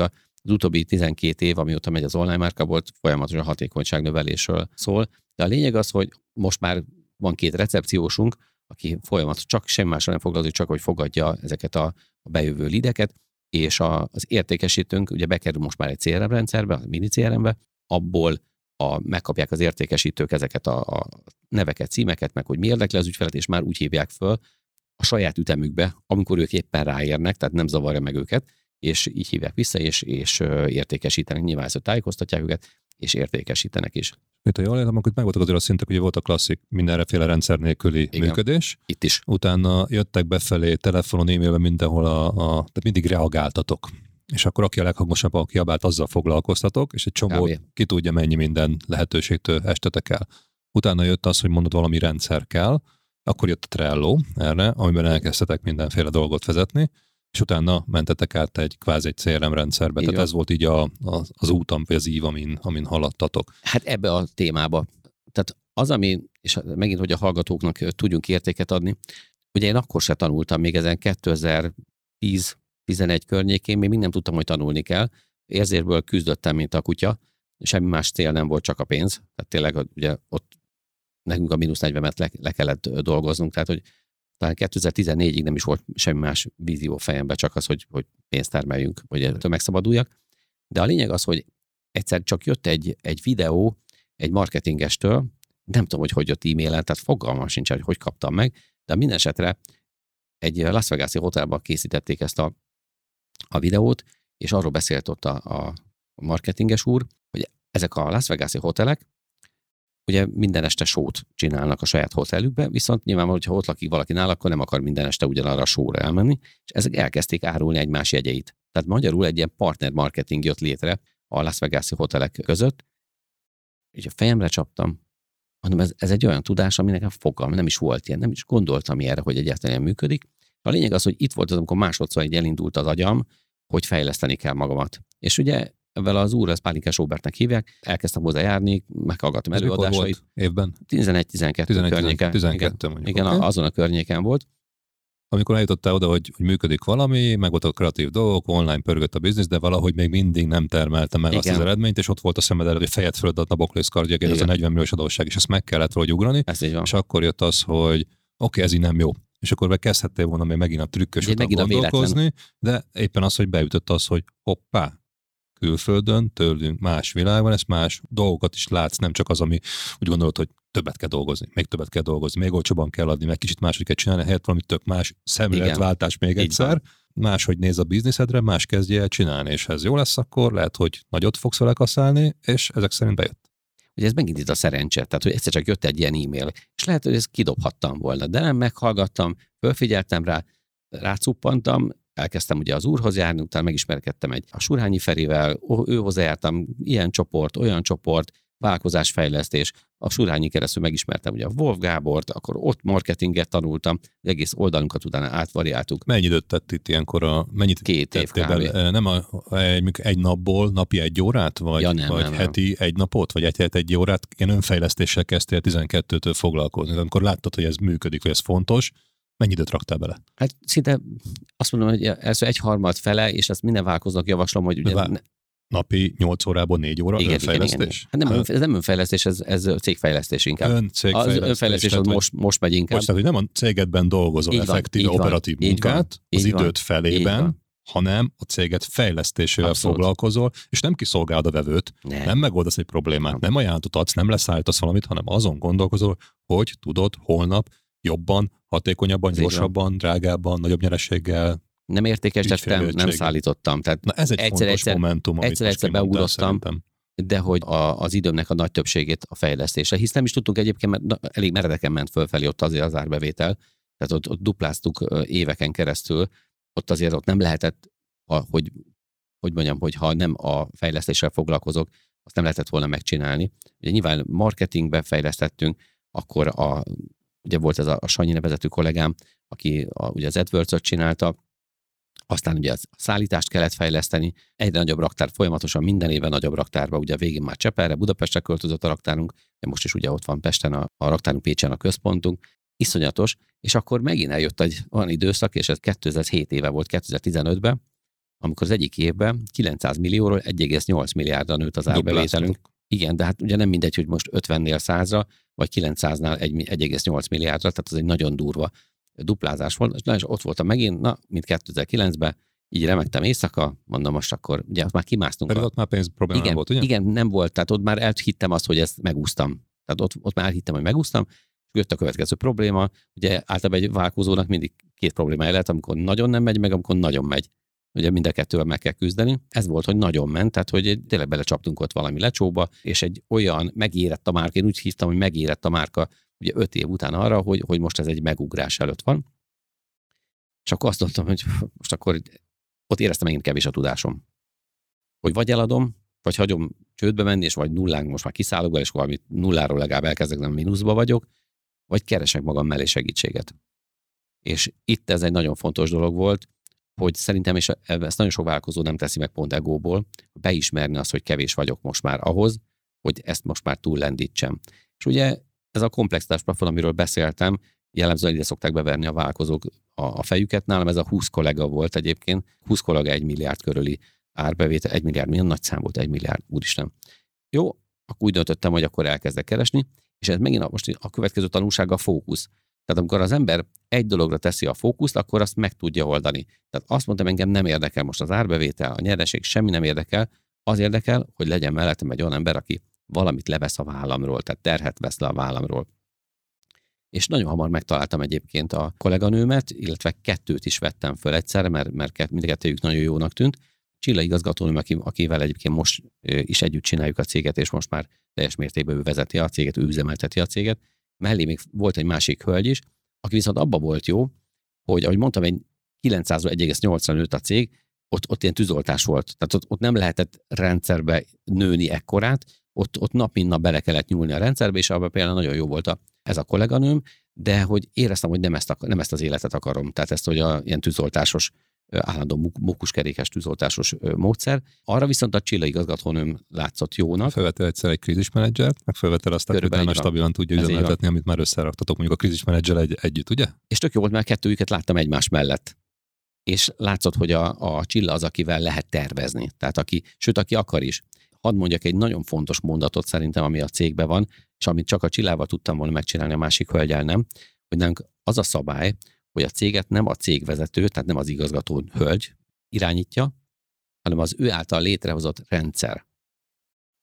az utóbbi 12 év, amióta megy az online márka volt, folyamatosan hatékonyság növelésről szól. De a lényeg az, hogy most már van két recepciósunk, aki folyamat csak semmi másra nem foglalkozik, csak hogy fogadja ezeket a, a bejövő lideket, és a, az értékesítőnk ugye bekerül most már egy CRM rendszerbe, a mini CRM-be, abból a, megkapják az értékesítők ezeket a, a neveket, címeket, meg hogy mi érdekli az ügyfelet, és már úgy hívják föl a saját ütemükbe, amikor ők éppen ráérnek, tehát nem zavarja meg őket, és így hívják vissza, és, és értékesítenek. Nyilván ezt tájékoztatják őket, és értékesítenek is. Mint ha jól értem, akkor megvoltak azért a szintek, hogy volt a klasszik mindenreféle rendszer nélküli Igen. működés. Itt is. Utána jöttek befelé telefonon, e-mailben mindenhol, a, a, tehát mindig reagáltatok. És akkor aki a leghangosabb, kiabált, azzal foglalkoztatok, és egy csomó Kb. ki tudja mennyi minden lehetőségtől estetek el. Utána jött az, hogy mondod, valami rendszer kell, akkor jött a Trello erre, amiben elkezdtetek mindenféle dolgot vezetni, és utána mentetek át egy kvázi egy CRM rendszerbe. Igen. Tehát ez volt így a, a, az útam, vagy az ív, amin, amin haladtatok. Hát ebbe a témába. Tehát az, ami, és megint, hogy a hallgatóknak tudjunk értéket adni, ugye én akkor se tanultam, még ezen 2010-11 környékén, még nem tudtam, hogy tanulni kell. Érzérből küzdöttem, mint a kutya, semmi más cél nem volt, csak a pénz. Tehát tényleg ugye ott nekünk a mínusz 40-et le, le kellett dolgoznunk, tehát hogy talán 2014-ig nem is volt semmi más vízió fejemben, csak az, hogy, hogy pénzt termeljünk, hogy ettől megszabaduljak. De a lényeg az, hogy egyszer csak jött egy, egy videó egy marketingestől, nem tudom, hogy hogy jött e-mailen, tehát fogalmam sincs, hogy hogy kaptam meg, de minden esetre egy Las Vegas-i hotelban készítették ezt a, a videót, és arról beszélt ott a, a marketinges úr, hogy ezek a Las Vegas-i hotelek ugye minden este sót csinálnak a saját hotelükbe, viszont nyilvánvalóan, hogyha ott lakik valaki nál, akkor nem akar minden este ugyanarra a sóra elmenni, és ezek elkezdték árulni egymás jegyeit. Tehát magyarul egy ilyen partner marketing jött létre a Las Vegas-i hotelek között, és a fejemre csaptam, mondom, ez, ez egy olyan tudás, ami nekem fogalm, nem is volt ilyen, nem is gondoltam erre, hogy egyáltalán működik. A lényeg az, hogy itt volt az, amikor másodszor egy elindult az agyam, hogy fejleszteni kell magamat. És ugye Ezzel az úr, ezt Pálinkás Robertnek hívják, elkezdtem hozzá járni, meghallgattam Ez előadásait. Évben? 11-12 környéken. 12 igen, igen okay. azon a környéken volt. Amikor eljutottál oda, hogy, hogy működik valami, meg volt a kreatív dolgok, online pörgött a biznisz, de valahogy még mindig nem termelte meg igen. azt az eredményt, és ott volt a szemed előtt, hogy fejed fölött a Boklész kardja, ez a 40 milliós adósság, és ezt meg kellett valahogy ugrani. Ez így van. És akkor jött az, hogy oké, okay, ez így nem jó. És akkor kezdhettél volna még megint a trükkös után gondolkozni, de éppen az, hogy beütött az, hogy hoppá, külföldön, tőlünk más világban, ezt más dolgokat is látsz, nem csak az, ami úgy gondolod, hogy többet kell dolgozni, még többet kell dolgozni, még olcsóban kell adni, meg kicsit máshogy kell csinálni, helyett valami tök más szemléletváltás még Így egyszer. Van máshogy néz a bizniszedre, más kezdje el csinálni, és ha ez jó lesz, akkor lehet, hogy nagyot fogsz vele kaszálni, és ezek szerint bejött. Ugye ez megint itt a szerencse, tehát hogy egyszer csak jött egy ilyen e-mail, és lehet, hogy ezt kidobhattam volna, de nem meghallgattam, fölfigyeltem rá, rácuppantam, elkezdtem ugye az úrhoz járni, utána megismerkedtem egy a Surhányi Ferivel, ő hozzájártam, ilyen csoport, olyan csoport, vállalkozásfejlesztés, a Surhányi keresztül megismertem ugye a Wolf Gábort, akkor ott marketinget tanultam, egész oldalunkat utána átvariáltuk. Mennyi időt tett itt ilyenkor a, mennyit Két év be, Nem a, egy, egy napból napi egy órát, vagy, ja, nem, vagy nem, heti nem. egy napot, vagy egy heti egy órát, ilyen önfejlesztéssel kezdtél 12-től foglalkozni. Amikor láttad, hogy ez működik, hogy ez fontos, Mennyi időt raktál bele? Hát szinte azt mondom, hogy első egy harmad fele, és ezt minden válkoznak javaslom, hogy ugye... Ne... Napi 8 órából 4 óra igen, önfejlesztés? Igen, igen. Hát nem, ez nem önfejlesztés, ez, ez cégfejlesztés inkább. Ön cégfejlesztés. Az önfejlesztés az most, most megy inkább. Most, hogy nem a cégedben dolgozol így effektív, van, operatív van, munkát így az így időt van, felében, hanem a céget fejlesztésével Abszolút. foglalkozol, és nem kiszolgálod a vevőt, nem, nem megoldasz egy problémát, nem ajánlatot adsz, nem leszállítasz valamit, hanem azon gondolkozol, hogy tudod holnap jobban, hatékonyabban, gyorsabban, drágábban, nagyobb nyerességgel. Nem értékesítettem, nem szállítottam. Tehát Na ez egy egyszer, fontos egyszer, momentum, egyszer, egyszer beugrottam, de hogy a, az időmnek a nagy többségét a fejlesztése. Hisz nem is tudtunk egyébként, mert na, elég meredeken ment fölfelé ott azért az árbevétel, tehát ott, ott dupláztuk éveken keresztül, ott azért ott nem lehetett, hogy, hogy mondjam, hogy ha nem a fejlesztéssel foglalkozok, azt nem lehetett volna megcsinálni. Ugye nyilván marketingbe fejlesztettünk, akkor a ugye volt ez a, a Sanyi nevezetű kollégám, aki a, ugye az AdWords-ot csinálta, aztán ugye a szállítást kellett fejleszteni, egyre nagyobb raktár, folyamatosan minden évben nagyobb raktárba, ugye a végén már Csepelre, Budapestre költözött a raktárunk, de most is ugye ott van Pesten a, a raktárunk Pécsen a központunk, iszonyatos, és akkor megint eljött egy olyan időszak, és ez 2007 éve volt, 2015-ben, amikor az egyik évben 900 millióról 1,8 milliárdra nőtt az árbevételünk. Igen, de hát ugye nem mindegy, hogy most 50-nél 100-ra, vagy 900-nál 1,8 milliárdra, tehát az egy nagyon durva duplázás volt, és ott voltam megint, na, mint 2009-ben, így remektem éjszaka, mondom most akkor, ugye már kimásztunk. Pedig a... ott már pénz probléma igen, volt, ugye? Igen, nem volt, tehát ott már elhittem azt, hogy ezt megúsztam. Tehát ott, ott már elhittem, hogy megúsztam, és jött a következő probléma, ugye általában egy válkozónak mindig két probléma lehet, amikor nagyon nem megy, meg amikor nagyon megy. Ugye mind a kettővel meg kell küzdeni. Ez volt, hogy nagyon ment, tehát hogy tényleg belecsaptunk ott valami lecsóba, és egy olyan megérett a márka, én úgy hívtam, hogy megérett a márka ugye öt év után arra, hogy, hogy most ez egy megugrás előtt van. Akkor azt mondtam, hogy most akkor ott éreztem megint kevés a tudásom. Hogy vagy eladom, vagy hagyom csődbe menni, és vagy nullán most már kiszállok és valami nulláról legalább elkezdek, nem mínuszba vagyok, vagy keresek magam mellé segítséget. És itt ez egy nagyon fontos dolog volt, hogy szerintem, és ezt nagyon sok vállalkozó nem teszi meg pont egóból, beismerni azt, hogy kevés vagyok most már ahhoz, hogy ezt most már túllendítsem. És ugye ez a komplexitás plafon, amiről beszéltem, jellemzően ide szokták beverni a vállalkozók a, a fejüket. Nálam ez a 20 kollega volt egyébként, 20 kollega egy milliárd körüli árbevétel, egy milliárd, milyen nagy szám volt egy milliárd, úristen. Jó, akkor úgy döntöttem, hogy akkor elkezdek keresni, és ez megint a, most a következő tanulság a fókusz. Tehát amikor az ember egy dologra teszi a fókuszt, akkor azt meg tudja oldani. Tehát azt mondtam, engem nem érdekel most az árbevétel, a nyereség, semmi nem érdekel, az érdekel, hogy legyen mellettem egy olyan ember, aki valamit levesz a vállamról, tehát terhet vesz le a vállamról. És nagyon hamar megtaláltam egyébként a kolléganőmet, illetve kettőt is vettem föl egyszerre, mert, mert mind a kettőjük nagyon jónak tűnt. Csilla igazgatónőm, aki, akivel egyébként most is együtt csináljuk a céget, és most már teljes mértékben ő vezeti a céget, ő üzemelteti a céget. Mellé még volt egy másik hölgy is, aki viszont abba volt jó, hogy ahogy mondtam, egy 900 1,8-ra nőtt a cég, ott, ott ilyen tűzoltás volt. Tehát ott, ott nem lehetett rendszerbe nőni ekkorát, ott, ott nap mint nap bele kellett nyúlni a rendszerbe, és abban például nagyon jó volt a, ez a kolléganőm, de hogy éreztem, hogy nem ezt, nem ezt az életet akarom. Tehát ezt, hogy a ilyen tűzoltásos állandó mukuskerékes tűzoltásos módszer. Arra viszont a Csilla igazgatónőm látszott jónak. Felvettél egyszer egy krízismenedzsert, meg felvettél azt, hogy utána stabilan tudja üzemeltetni, amit már összeraktatok mondjuk a krízismenedzser egy, együtt, ugye? És tök jó volt, mert kettőjüket láttam egymás mellett. És látszott, hogy a, a Csilla az, akivel lehet tervezni. Tehát aki, sőt, aki akar is. Hadd mondjak egy nagyon fontos mondatot szerintem, ami a cégben van, és amit csak a Csillával tudtam volna megcsinálni, a másik hölgyel nem, hogy nálunk az a szabály, hogy a céget nem a cégvezető, tehát nem az igazgató hölgy irányítja, hanem az ő által létrehozott rendszer.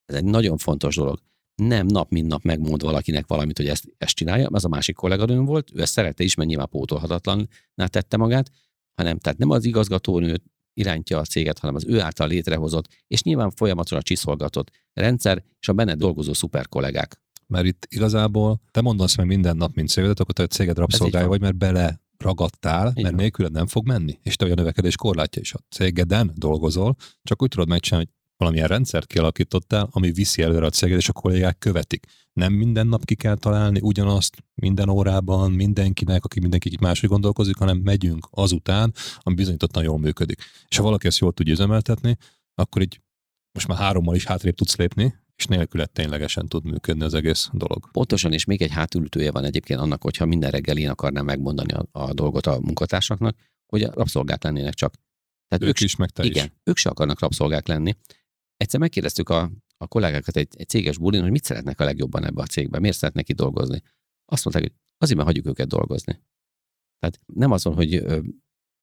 Ez egy nagyon fontos dolog. Nem nap mint nap megmond valakinek valamit, hogy ezt, ezt csinálja, ez a másik kolléganőm volt, ő ezt szerette is, mert nyilván pótolhatatlan tette magát, hanem tehát nem az igazgatónő irányítja a céget, hanem az ő által létrehozott, és nyilván folyamatosan csiszolgatott rendszer, és a benne dolgozó szuper kollégák. Mert itt igazából te mondasz meg minden nap, mint cégvezető, akkor te a céged rabszolgája vagy, mert bele ragadtál, mert nélküled nem fog menni. És te vagy a növekedés korlátja is a cégeden dolgozol, csak úgy tudod megcsinálni, hogy valamilyen rendszert kialakítottál, ami viszi előre a céged, és a kollégák követik. Nem minden nap ki kell találni ugyanazt minden órában, mindenkinek, aki mindenki máshogy gondolkozik, hanem megyünk azután, ami bizonyítottan jól működik. És ha valaki ezt jól tudja üzemeltetni, akkor így most már hárommal is hátrébb tudsz lépni, és nélküle ténylegesen tud működni az egész dolog. Pontosan, és még egy hátulütője van egyébként annak, hogyha minden reggel én akarnám megmondani a, a dolgot a munkatársaknak, hogy a rabszolgák lennének csak. Tehát ők, ők is, meg te igen, is. ők se akarnak rabszolgák lenni. Egyszer megkérdeztük a, a kollégákat egy, egy céges bulin, hogy mit szeretnek a legjobban ebbe a cégbe, miért szeretnek itt dolgozni. Azt mondták, hogy azért, mert hagyjuk őket dolgozni. Tehát nem azon, hogy ö,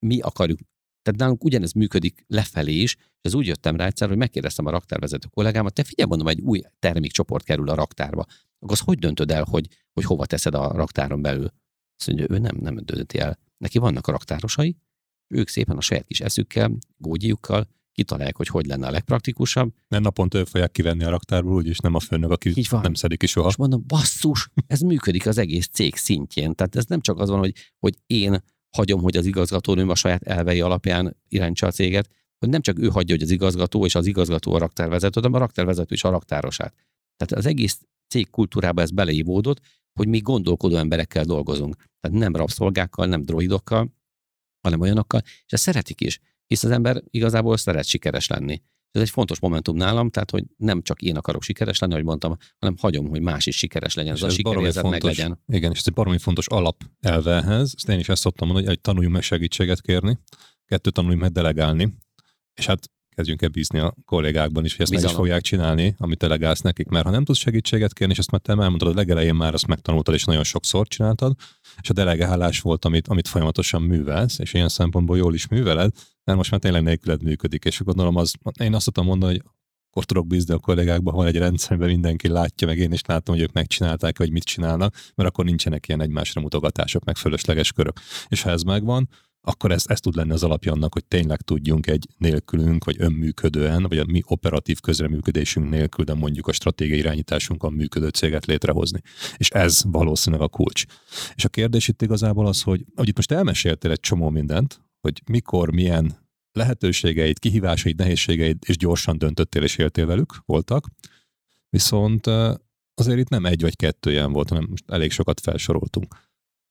mi akarjuk tehát nálunk ugyanez működik lefelé is, és ez úgy jöttem rá egyszer, hogy megkérdeztem a raktárvezető kollégámat, te figyelj, mondom, egy új termékcsoport kerül a raktárba, akkor az hogy döntöd el, hogy, hogy hova teszed a raktáron belül? Azt mondja, ő nem, nem dönti el. Neki vannak a raktárosai, ők szépen a saját kis eszükkel, gógyiukkal kitalálják, hogy hogy lenne a legpraktikusabb. Nem naponta ők fogják kivenni a raktárból, úgyis nem a főnök, aki Így van. nem szedik is soha. És mondom, basszus, ez működik az egész cég szintjén. Tehát ez nem csak az van, hogy, hogy én hagyom, hogy az igazgatónőm a saját elvei alapján irányítsa a céget, hogy nem csak ő hagyja, hogy az igazgató és az igazgató a raktárvezető, hanem a raktárvezető is a raktárosát. Tehát az egész cég kultúrába ez beleívódott, hogy mi gondolkodó emberekkel dolgozunk. Tehát nem rabszolgákkal, nem droidokkal, hanem olyanokkal, és ezt szeretik is, hisz az ember igazából szeret sikeres lenni. Ez egy fontos momentum nálam, tehát hogy nem csak én akarok sikeres lenni, ahogy mondtam, hanem hagyom, hogy más is sikeres legyen, és ez a sikerérzet meg legyen. Igen, és ez egy baromi fontos alap elvehez. Ezt én is ezt szoktam mondani, hogy egy tanuljunk meg segítséget kérni, kettő tanuljunk meg delegálni, és hát kezdjünk el bízni a kollégákban is, hogy ezt Bizalom. meg is fogják csinálni, amit delegálsz nekik, mert ha nem tudsz segítséget kérni, és ezt már te elmondtad, a legelején már azt megtanultad, és nagyon sokszor csináltad, és a delegálás volt, amit, amit folyamatosan művelsz, és ilyen szempontból jól is műveled, mert most már tényleg nélküled működik, és gondolom az, én azt tudom mondani, hogy akkor tudok bízni a kollégákban, ha egy rendszerben mindenki látja, meg én is látom, hogy ők megcsinálták, vagy mit csinálnak, mert akkor nincsenek ilyen egymásra mutogatások, meg fölösleges körök. És ha ez megvan, akkor ez, ez tud lenni az alapja annak, hogy tényleg tudjunk egy nélkülünk, vagy önműködően, vagy a mi operatív közreműködésünk nélkül, de mondjuk a stratégiai irányításunkon működő céget létrehozni. És ez valószínűleg a kulcs. És a kérdés itt igazából az, hogy, hogy itt most elmeséltél egy csomó mindent, hogy mikor, milyen lehetőségeid, kihívásaid, nehézségeid, és gyorsan döntöttél és éltél velük, voltak. Viszont azért itt nem egy vagy kettő ilyen volt, hanem most elég sokat felsoroltunk.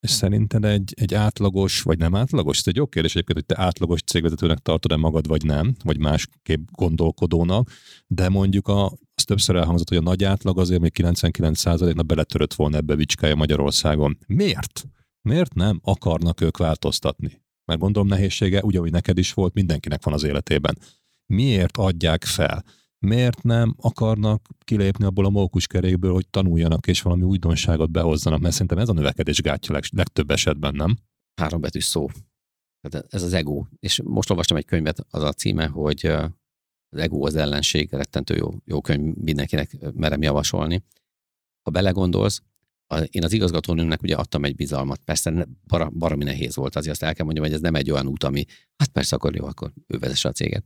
És szerinted egy, egy átlagos, vagy nem átlagos? Ez egy jó kérdés egyébként, hogy te átlagos cégvezetőnek tartod-e magad, vagy nem, vagy másképp gondolkodónak, de mondjuk a, az többször elhangzott, hogy a nagy átlag azért még 99%-nak beletörött volna ebbe Bicskája Magyarországon. Miért? Miért nem akarnak ők változtatni? Mert gondolom nehézsége, ugyanúgy neked is volt, mindenkinek van az életében. Miért adják fel? Miért nem akarnak kilépni abból a mókuskerékből, hogy tanuljanak és valami újdonságot behozzanak, mert szerintem ez a növekedés gátja leg, legtöbb esetben, nem? Három betűs szó. Tehát ez az ego. És most olvastam egy könyvet, az a címe, hogy az ego az ellenség, rettentő jó, jó könyv, mindenkinek merem javasolni. Ha belegondolsz, én az igazgatónőnek ugye adtam egy bizalmat, persze bar, baromi nehéz volt, azért azt el kell mondjam, hogy ez nem egy olyan út, ami, hát persze akkor jó, akkor ő vezesse a céget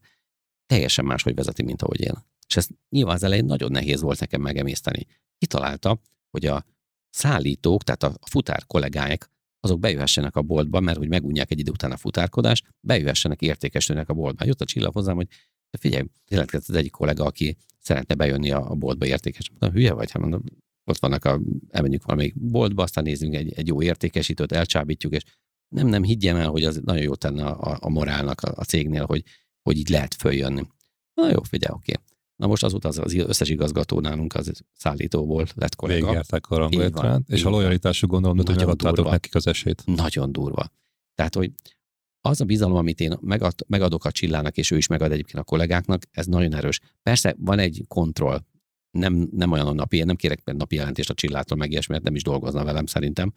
teljesen máshogy vezeti, mint ahogy én. És ez nyilván az elején nagyon nehéz volt nekem megemészteni. Kitalálta, hogy a szállítók, tehát a futár kollégák, azok bejöhessenek a boltba, mert hogy megunják egy idő után a futárkodást, bejöhessenek értékesítőnek a boltba. Jött a csillag hozzám, hogy de figyelj, jelentkezett az egyik kollega, aki szeretne bejönni a, a boltba értékesíteni. Mondom, hülye vagy? Hát mondom, ott vannak, a, elmenjünk valamelyik boltba, aztán nézzünk egy, egy jó értékesítőt, elcsábítjuk, és nem, nem higgyem el, hogy az nagyon jó tenne a, a morálnak a, a cégnél, hogy hogy így lehet följönni. Na jó, figyelj, oké. Na most azóta az, az összes igazgató nálunk az szállítóból lett kollega. Végigértek a ranglétrát, és a lojalitásuk gondolom, hogy megadtátok nekik az esélyt. Nagyon durva. Tehát, hogy az a bizalom, amit én megad, megadok a csillának, és ő is megad egyébként a kollégáknak, ez nagyon erős. Persze van egy kontroll, nem, nem olyan a napi, én nem kérek napi jelentést a csillától, meg ilyesmi, mert nem is dolgozna velem szerintem,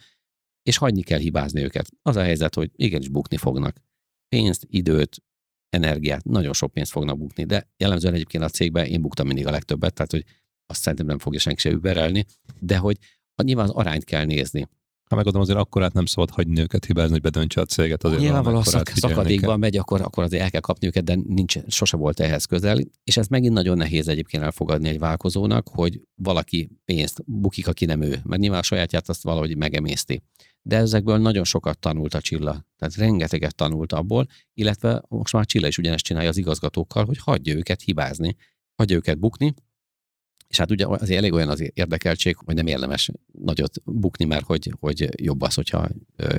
és hagyni kell hibázni őket. Az a helyzet, hogy igenis bukni fognak. Pénzt, időt, energiát, nagyon sok pénzt fognak bukni, de jellemzően egyébként a cégben én buktam mindig a legtöbbet, tehát hogy azt szerintem nem fogja senki se überelni, de hogy nyilván az arányt kell nézni. Ha megadom, azért akkor át nem szabad hagyni őket hibázni, hogy bedöntse a céget. Azért Nyilvánvalóan szak, szakadékban megy, akkor, akkor azért el kell kapni őket, de nincs, sose volt ehhez közel. És ez megint nagyon nehéz egyébként elfogadni egy válkozónak, hogy valaki pénzt bukik, aki nem ő. Mert nyilván a sajátját azt valahogy megemészti de ezekből nagyon sokat tanult a Csilla. Tehát rengeteget tanult abból, illetve most már Csilla is ugyanezt csinálja az igazgatókkal, hogy hagyja őket hibázni, hagyja őket bukni, és hát ugye azért elég olyan az érdekeltség, hogy nem érdemes nagyot bukni, mert hogy, hogy jobb az, hogyha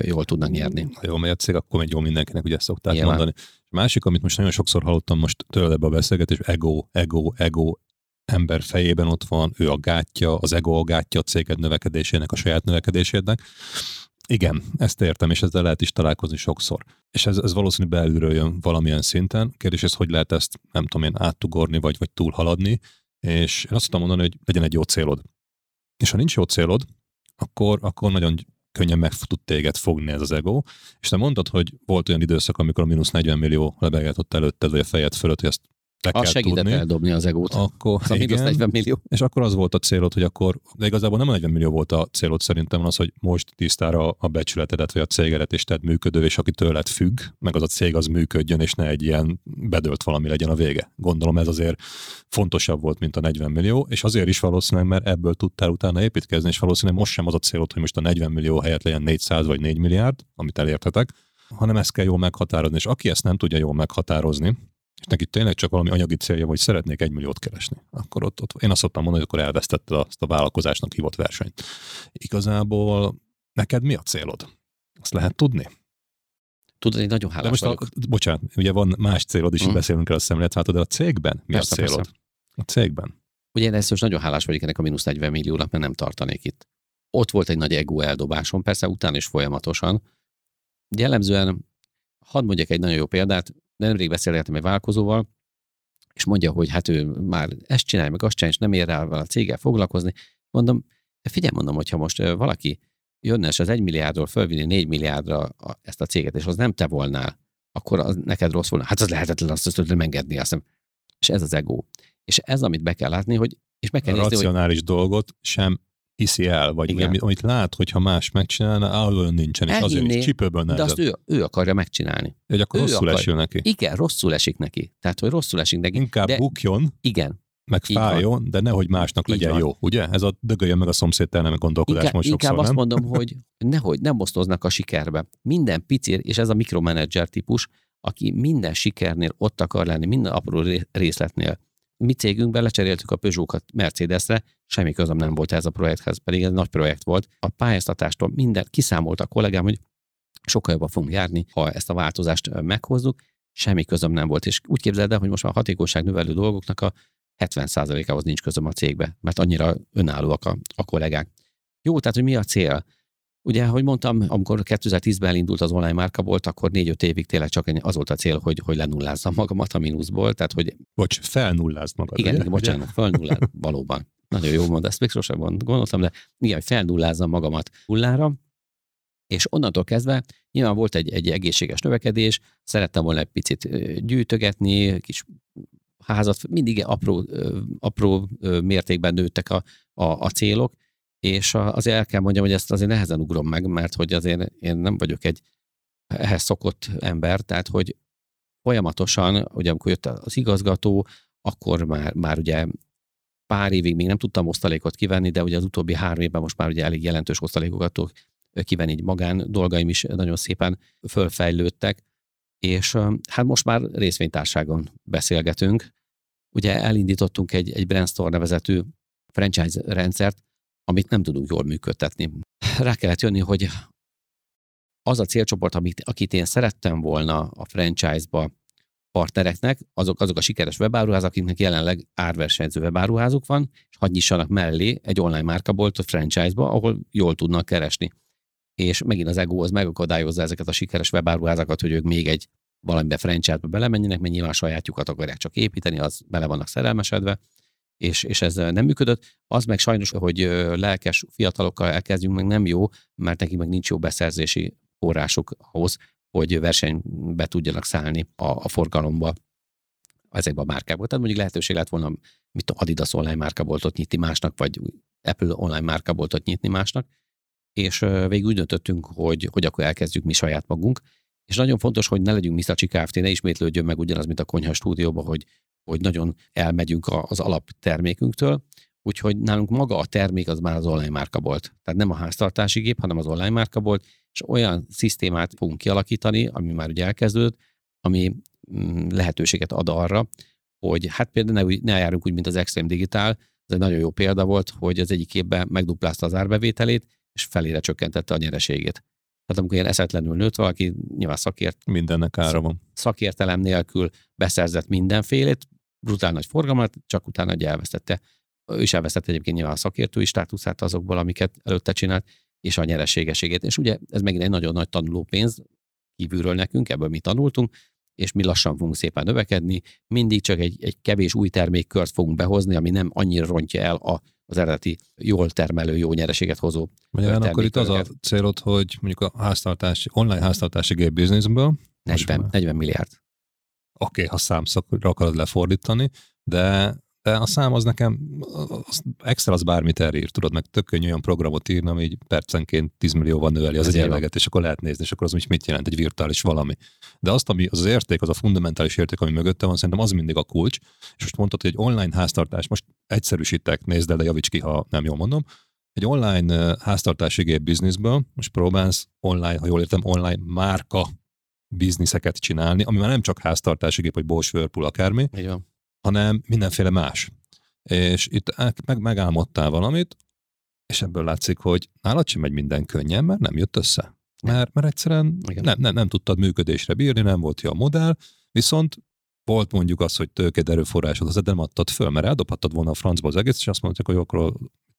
jól tudnak nyerni. Ha jól megy a cég, akkor megy jól mindenkinek, ugye ezt szokták Nyilván. mondani. A másik, amit most nagyon sokszor hallottam most tőled ebbe a beszélgetés, ego, ego, ego, ember fejében ott van, ő a gátja, az ego a gátja a céged növekedésének, a saját növekedésének. Igen, ezt értem, és ezzel lehet is találkozni sokszor. És ez, ez valószínűleg belülről jön valamilyen szinten. Kérdés, ez hogy lehet ezt, nem tudom én, áttugorni, vagy, vagy túlhaladni. És én azt tudom mondani, hogy legyen egy jó célod. És ha nincs jó célod, akkor, akkor nagyon könnyen meg tud téged fogni ez az ego. És te mondtad, hogy volt olyan időszak, amikor a mínusz 40 millió lebegett ott előtted, vagy a fejed fölött, hogy ezt te az segített tudni. eldobni az egót. Akkor, az igen, 40 millió. És akkor az volt a célod, hogy akkor, de igazából nem a 40 millió volt a célod szerintem, az, hogy most tisztára a becsületedet, vagy a cégedet, és tedd működő, és aki tőled függ, meg az a cég az működjön, és ne egy ilyen bedölt valami legyen a vége. Gondolom ez azért fontosabb volt, mint a 40 millió, és azért is valószínűleg, mert ebből tudtál utána építkezni, és valószínűleg most sem az a célod, hogy most a 40 millió helyett legyen 400 vagy 4 milliárd, amit elértetek, hanem ezt kell jól meghatározni. És aki ezt nem tudja jól meghatározni, és neki tényleg csak valami anyagi célja, hogy szeretnék egy milliót keresni, akkor ott, ott én azt szoktam mondani, hogy akkor elvesztette azt a vállalkozásnak hívott versenyt. Igazából neked mi a célod? Azt lehet tudni? Tudod, én nagyon hálás de most vagyok. A, bocsánat, ugye van más célod is, mm. beszélünk el a szemléletváltod, de a cégben mi Persze, a célod? persze. A cégben. Ugye én ezt nagyon hálás vagyok ennek a mínusz 40 milliónak, mert nem tartanék itt. Ott volt egy nagy ego eldobásom, persze utána is folyamatosan. Jellemzően, hadd mondjak egy nagyon jó példát, nemrég beszélgettem egy vállalkozóval, és mondja, hogy hát ő már ezt csinálja, meg azt csinálja, és nem ér rá a céggel foglalkozni. Mondom, de figyelj, mondom, hogyha most valaki jönne, és az egy milliárdról fölvinni négy milliárdra ezt a céget, és az nem te volnál, akkor az neked rossz volna. Hát az lehetetlen, azt, azt nem engedni, azt nem. És ez az ego. És ez, amit be kell látni, hogy és meg kell A nézni, hogy racionális dolgot sem hiszi el, vagy Igen. ami, amit lát, hogyha más megcsinálna, olyan nincsen, és azért Elhinné, is csipőből de azt nehezebb. ő, ő akarja megcsinálni. Hogy akkor ő rosszul akar- esül neki. Igen, rosszul esik neki. Tehát, hogy rosszul esik neki. Inkább de- bukjon, Igen, meg fájjon, de nehogy másnak legyen van. jó, ugye? Ez a dögöljön meg a szomszéd nem gondolkodás inkább, most sokszor, inkább azt nem? mondom, hogy nehogy, nem osztoznak a sikerbe. Minden pici, és ez a mikromanager típus, aki minden sikernél ott akar lenni, minden apró ré- részletnél. Mi cégünkben lecseréltük a Peugeot-kat Mercedesre, semmi közöm nem volt ez a projekthez, pedig ez nagy projekt volt. A pályáztatástól minden kiszámolta a kollégám, hogy sokkal jobban fogunk járni, ha ezt a változást meghozzuk, semmi közöm nem volt. És úgy képzeld el, hogy most már a hatékonyság növelő dolgoknak a 70%-ához nincs közöm a cégbe, mert annyira önállóak a, a kollégák. Jó, tehát hogy mi a cél? Ugye, ahogy mondtam, amikor 2010-ben elindult az online márkabolt, akkor 4-5 évig tényleg csak az volt a cél, hogy, hogy lenullázzam magamat a mínuszból, tehát hogy Bocs, felnullázd magad. igen, ugye? bocsánat, fölnullá, valóban. Nagyon jó mond, ezt még sosem gond- gondoltam, de igen, hogy felnullázzam magamat nullára, és onnantól kezdve nyilván volt egy, egy egészséges növekedés, szerettem volna egy picit gyűjtögetni, kis házat, mindig apró, apró mértékben nőttek a, a, a célok, és azért el kell mondjam, hogy ezt azért nehezen ugrom meg, mert hogy azért én nem vagyok egy ehhez szokott ember, tehát hogy folyamatosan, ugye amikor jött az igazgató, akkor már, már ugye pár évig még nem tudtam osztalékot kivenni, de ugye az utóbbi három évben most már ugye elég jelentős osztalékokat tudok kivenni, így magán dolgaim is nagyon szépen fölfejlődtek, és hát most már részvénytárságon beszélgetünk. Ugye elindítottunk egy, egy Brandstore nevezetű franchise rendszert, amit nem tudunk jól működtetni. Rá kellett jönni, hogy az a célcsoport, amit, akit én szerettem volna a franchise-ba partnereknek, azok, azok a sikeres webáruházak, akiknek jelenleg árversenyző webáruházuk van, és hadd nyissanak mellé egy online márkaboltot franchise-ba, ahol jól tudnak keresni. És megint az ego az megakadályozza ezeket a sikeres webáruházakat, hogy ők még egy valamibe franchise-ba belemenjenek, mert nyilván sajátjukat akarják csak építeni, az bele vannak szerelmesedve, és, és ez nem működött. Az meg sajnos, hogy lelkes fiatalokkal elkezdjünk, meg nem jó, mert nekik meg nincs jó beszerzési forrásuk ahhoz, hogy versenybe tudjanak szállni a, a forgalomba ezekbe a márkákba. Tehát mondjuk lehetőség lett volna, mit tudom, Adidas online márkaboltot nyitni másnak, vagy Apple online márkaboltot nyitni másnak, és végül úgy döntöttünk, hogy, hogy akkor elkezdjük mi saját magunk, és nagyon fontos, hogy ne legyünk Miszacsi Kft., ne ismétlődjön meg ugyanaz, mint a konyha stúdióban, hogy, hogy nagyon elmegyünk az alaptermékünktől, úgyhogy nálunk maga a termék az már az online márkabolt. Tehát nem a háztartási gép, hanem az online márkabolt, és olyan szisztémát fogunk kialakítani, ami már ugye elkezdődött, ami mm, lehetőséget ad arra, hogy hát például ne, ne járunk úgy, mint az Extreme Digital, ez egy nagyon jó példa volt, hogy az egyik évben megduplázta az árbevételét, és felére csökkentette a nyereségét. Tehát amikor ilyen eszetlenül nőtt valaki, nyilván szakért, Mindennek ára van. szakértelem nélkül beszerzett mindenfélét, brutál nagy forgalmat, csak utána ugye elvesztette. Ő is elvesztette egyébként nyilván a szakértői státuszát azokból, amiket előtte csinált, és a nyereségességét. És ugye ez megint egy nagyon nagy tanulópénz kívülről nekünk, ebből mi tanultunk, és mi lassan fogunk szépen növekedni, mindig csak egy, egy kevés új termékkört fogunk behozni, ami nem annyira rontja el a, az eredeti jól termelő, jó nyereséget hozó Magyarán akkor itt az a célod, hogy mondjuk a háztartási, online háztartási gép bizniszből, Most 40, már. 40 milliárd. Oké, okay, ha számszakra akarod lefordítani, de, de a szám az nekem, az Excel az bármit elír, tudod, meg tök könnyű olyan programot írni, ami így percenként 10 millióval növeli az egyenleget, és akkor lehet nézni, és akkor az mit jelent, egy virtuális valami. De azt, ami az, az érték, az a fundamentális érték, ami mögötte van, szerintem az mindig a kulcs. És most mondtad, hogy egy online háztartás, most egyszerűsítek, nézd el, de javíts ki, ha nem jól mondom, egy online háztartási gép bizniszből, most próbálsz online, ha jól értem, online márka bizniszeket csinálni, ami már nem csak háztartási gép, vagy Bosch, Whirlpool, akármi, Igen. hanem mindenféle más. És itt meg, megálmodtál valamit, és ebből látszik, hogy nálad sem megy minden könnyen, mert nem jött össze. Mert, mert egyszerűen nem, nem, nem tudtad működésre bírni, nem volt jó a modell, viszont volt mondjuk az, hogy tőked erőforrásod, az nem adtad föl, mert eldobhattad volna a francba az egész, és azt mondták, hogy akkor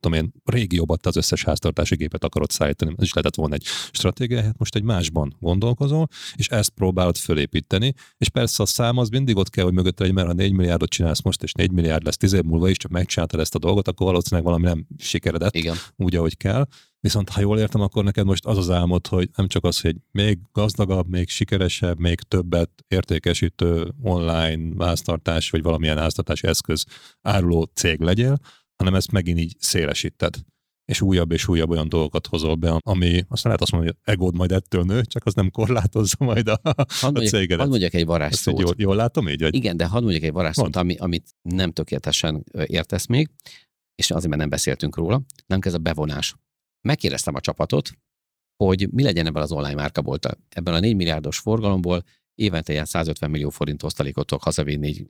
tudom én, régióban te az összes háztartási gépet akarod szállítani, ez is lehetett volna egy stratégia, hát most egy másban gondolkozol, és ezt próbálod fölépíteni, és persze a szám az mindig ott kell, hogy mögött egy, mert ha 4 milliárdot csinálsz most, és 4 milliárd lesz 10 év múlva is, csak megcsináltad ezt a dolgot, akkor valószínűleg valami nem sikeredett, Igen. úgy, ahogy kell. Viszont ha jól értem, akkor neked most az az álmod, hogy nem csak az, hogy még gazdagabb, még sikeresebb, még többet értékesítő online háztartás, vagy valamilyen háztartási eszköz áruló cég legyél, hanem ezt megint így szélesíted és újabb és újabb olyan dolgokat hozol be, ami azt lehet azt mondani, hogy egód majd ettől nő, csak az nem korlátozza majd a, hadd mondjak, a cégedet. Hadd mondjak egy varázsszót. Jól, jól látom így? Vagy? Igen, de hadd mondjak egy varázsszót, ami, amit nem tökéletesen értesz még, és azért, mert nem beszéltünk róla, nem ez a bevonás. Megkérdeztem a csapatot, hogy mi legyen ebben az online márkabolta. Ebben a 4 milliárdos forgalomból évente ilyen 150 millió forint osztalékot tudok hazavinni,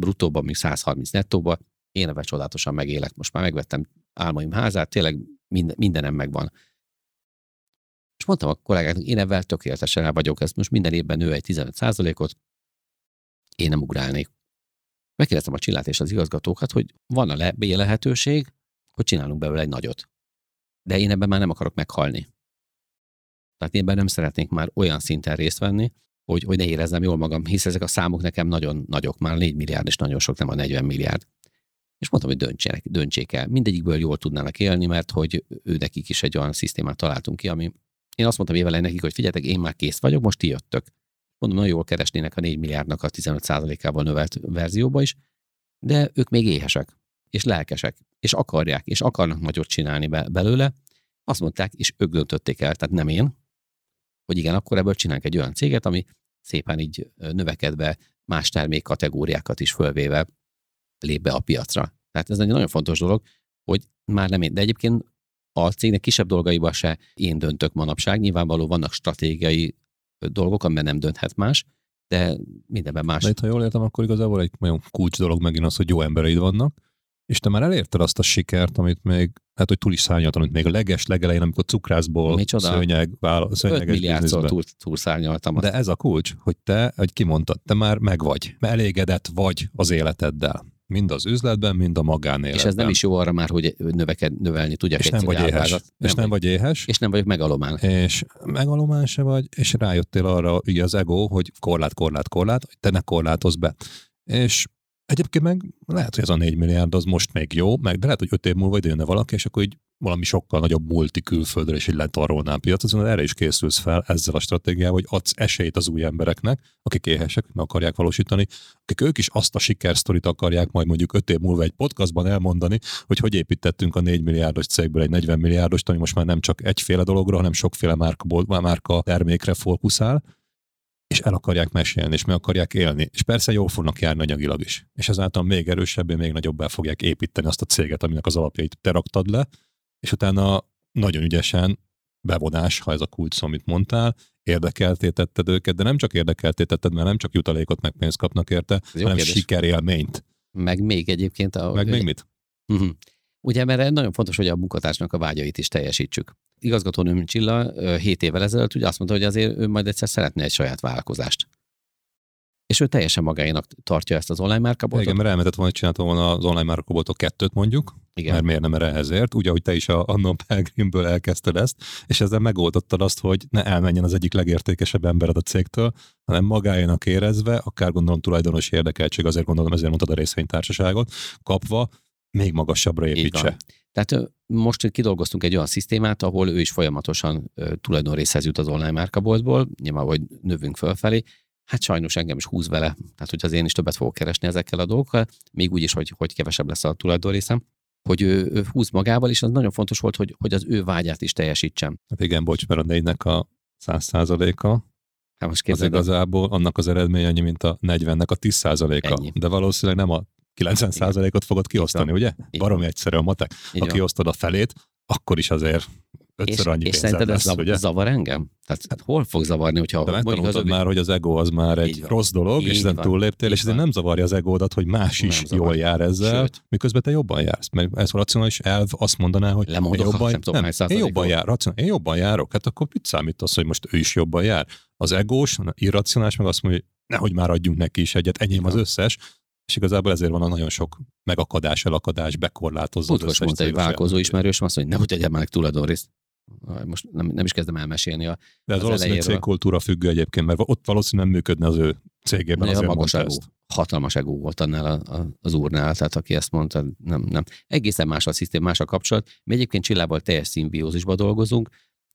bruttóban, még 130 nettóba, én ebben csodálatosan megélek, most már megvettem álmaim házát, tényleg minden, mindenem megvan. És mondtam a kollégáknak, én ebben tökéletesen el vagyok, ezt most minden évben nő egy 15%-ot, én nem ugrálnék. Megkérdeztem a Csillát és az igazgatókat, hogy van a le- lehetőség, hogy csinálunk belőle egy nagyot. De én ebben már nem akarok meghalni. Tehát én ebben nem szeretnék már olyan szinten részt venni, hogy, hogy ne érezzem jól magam, hisz ezek a számok nekem nagyon nagyok, már 4 milliárd és nagyon sok, nem a 40 milliárd. És mondtam, hogy döntsenek, döntsék el. Mindegyikből jól tudnának élni, mert hogy ő nekik is egy olyan szisztémát találtunk ki, ami én azt mondtam évele nekik, hogy figyeljetek, én már kész vagyok, most ti jöttök. Mondom, nagyon jól keresnének a 4 milliárdnak a 15%-ával növelt verzióba is, de ők még éhesek, és lelkesek, és akarják, és akarnak nagyot csinálni be, belőle. Azt mondták, és ők döntötték el, tehát nem én, hogy igen, akkor ebből csinálunk egy olyan céget, ami szépen így növekedve más termékkategóriákat is fölvéve lép be a piacra. Tehát ez egy nagyon fontos dolog, hogy már nem én. De egyébként a cégnek kisebb dolgaiban se én döntök manapság. Nyilvánvaló vannak stratégiai dolgok, amiben nem dönthet más, de mindenben más. De itt, ha jól értem, akkor igazából egy nagyon kulcs dolog megint az, hogy jó embereid vannak, és te már elérted azt a sikert, amit még, hát hogy túl is szárnyaltam, amit még a leges legelején, amikor cukrászból Micsoda? szőnyeg, vála, 5 milliárdszor túl, túl szárnyaltam. De ez a kulcs, hogy te, hogy kimondtad, te már megvagy, elégedett vagy az életeddel. Mind az üzletben, mind a magánéletben. És ez nem is jó arra már, hogy növeked, növelni tudjak és nem vagy éhes. állagágat. És nem vagy éhes. És nem vagyok megalomán. És megalomán se vagy, és rájöttél arra, ugye az ego, hogy korlát, korlát, korlát, hogy te ne korlátozz be. És Egyébként meg lehet, hogy ez a 4 milliárd az most még jó, meg de lehet, hogy 5 év múlva ide jönne valaki, és akkor így valami sokkal nagyobb multi külföldre, és így letarolná a piacot, szóval erre is készülsz fel ezzel a stratégiával, hogy adsz esélyt az új embereknek, akik éhesek, meg akarják valósítani, akik ők is azt a sikersztorit akarják majd mondjuk 5 év múlva egy podcastban elmondani, hogy hogy építettünk a 4 milliárdos cégből egy 40 milliárdost, ami most már nem csak egyféle dologra, hanem sokféle márka, márka termékre fókuszál, és el akarják mesélni, és meg akarják élni. És persze jól fognak járni anyagilag is. És ezáltal még erősebbé, még nagyobbá fogják építeni azt a céget, aminek az alapjait te raktad le, és utána nagyon ügyesen bevonás, ha ez a kulcs amit mondtál, érdekeltétetted őket, de nem csak érdekeltétetted, mert nem csak jutalékot meg pénzt kapnak érte, hanem kérdés. sikerélményt. Meg még egyébként a... Meg még mit? Uh-huh. Ugye, mert nagyon fontos, hogy a munkatársnak a vágyait is teljesítsük igazgatónőm Csilla 7 évvel ezelőtt ugye azt mondta, hogy azért ő majd egyszer szeretne egy saját vállalkozást. És ő teljesen magáénak tartja ezt az online márkaboltot. Igen, mert elmentett volna, hogy csinálta volna az online márkaboltot kettőt mondjuk, Igen. mert miért nem erre ezért, úgy, ahogy te is a Annon Pelgrimből elkezdted ezt, és ezzel megoldottad azt, hogy ne elmenjen az egyik legértékesebb embered a cégtől, hanem magáénak érezve, akár gondolom tulajdonosi érdekeltség, azért gondolom ezért mondtad a részvénytársaságot, kapva még magasabbra építse. Tehát most kidolgoztunk egy olyan szisztémát, ahol ő is folyamatosan tulajdonrészhez jut az online márkaboltból, nyilván, hogy növünk fölfelé, hát sajnos engem is húz vele, tehát hogy az én is többet fogok keresni ezekkel a dolgokkal, még úgy is, hogy, hogy kevesebb lesz a tulajdonrészem, hogy ő, ő húz magával, és az nagyon fontos volt, hogy, hogy az ő vágyát is teljesítsem. Hát igen, bocs, mert a négynek a száz százaléka, hát most az igazából annak az eredménye annyi, mint a 40-nek a 10 százaléka. De valószínűleg nem a 90%-ot fogod kiosztani, ugye? Baromi egyszerű a matek. Ha kiosztod a felét, akkor is azért ötször annyi és szerinted ez lesz, zav- ugye? zavar engem? Tehát hát hol fog zavarni, hogyha De megtanultad az, már, hogy az ego az már egy van. rossz dolog, és ezen túlléptél, és ezért van. nem zavarja az egódat, hogy más Nem is zavar. jól jár ezzel, Sőt. miközben te jobban jársz. Mert ez a racionális elv azt mondaná, hogy én Lemondok, jobban, nem tudom, nem, én jobban, jár, racionális, én jobban járok. Hát akkor mit számít az, hogy most ő is jobban jár? Az egós, irracionális meg azt mondja, hogy nehogy már adjunk neki is egyet, enyém az összes, és igazából ezért van a nagyon sok megakadás, elakadás, bekorlátozó. összes mondta egy vállalkozó ismerős, azt mondja, hogy nehogy tegyen meg tulajdonrészt. Most nem, nem is kezdem elmesélni a De ez az valószínűleg cégkultúra függő egyébként, mert ott valószínűleg nem működne az ő cégében, azért magas egó. ezt. Hatalmas egó volt annál a, a, az úrnál, tehát aki ezt mondta, nem, nem. Egészen más a szisztém, más a kapcsolat. Mi egyébként Csillával teljes szimbiózisba dolgozunk.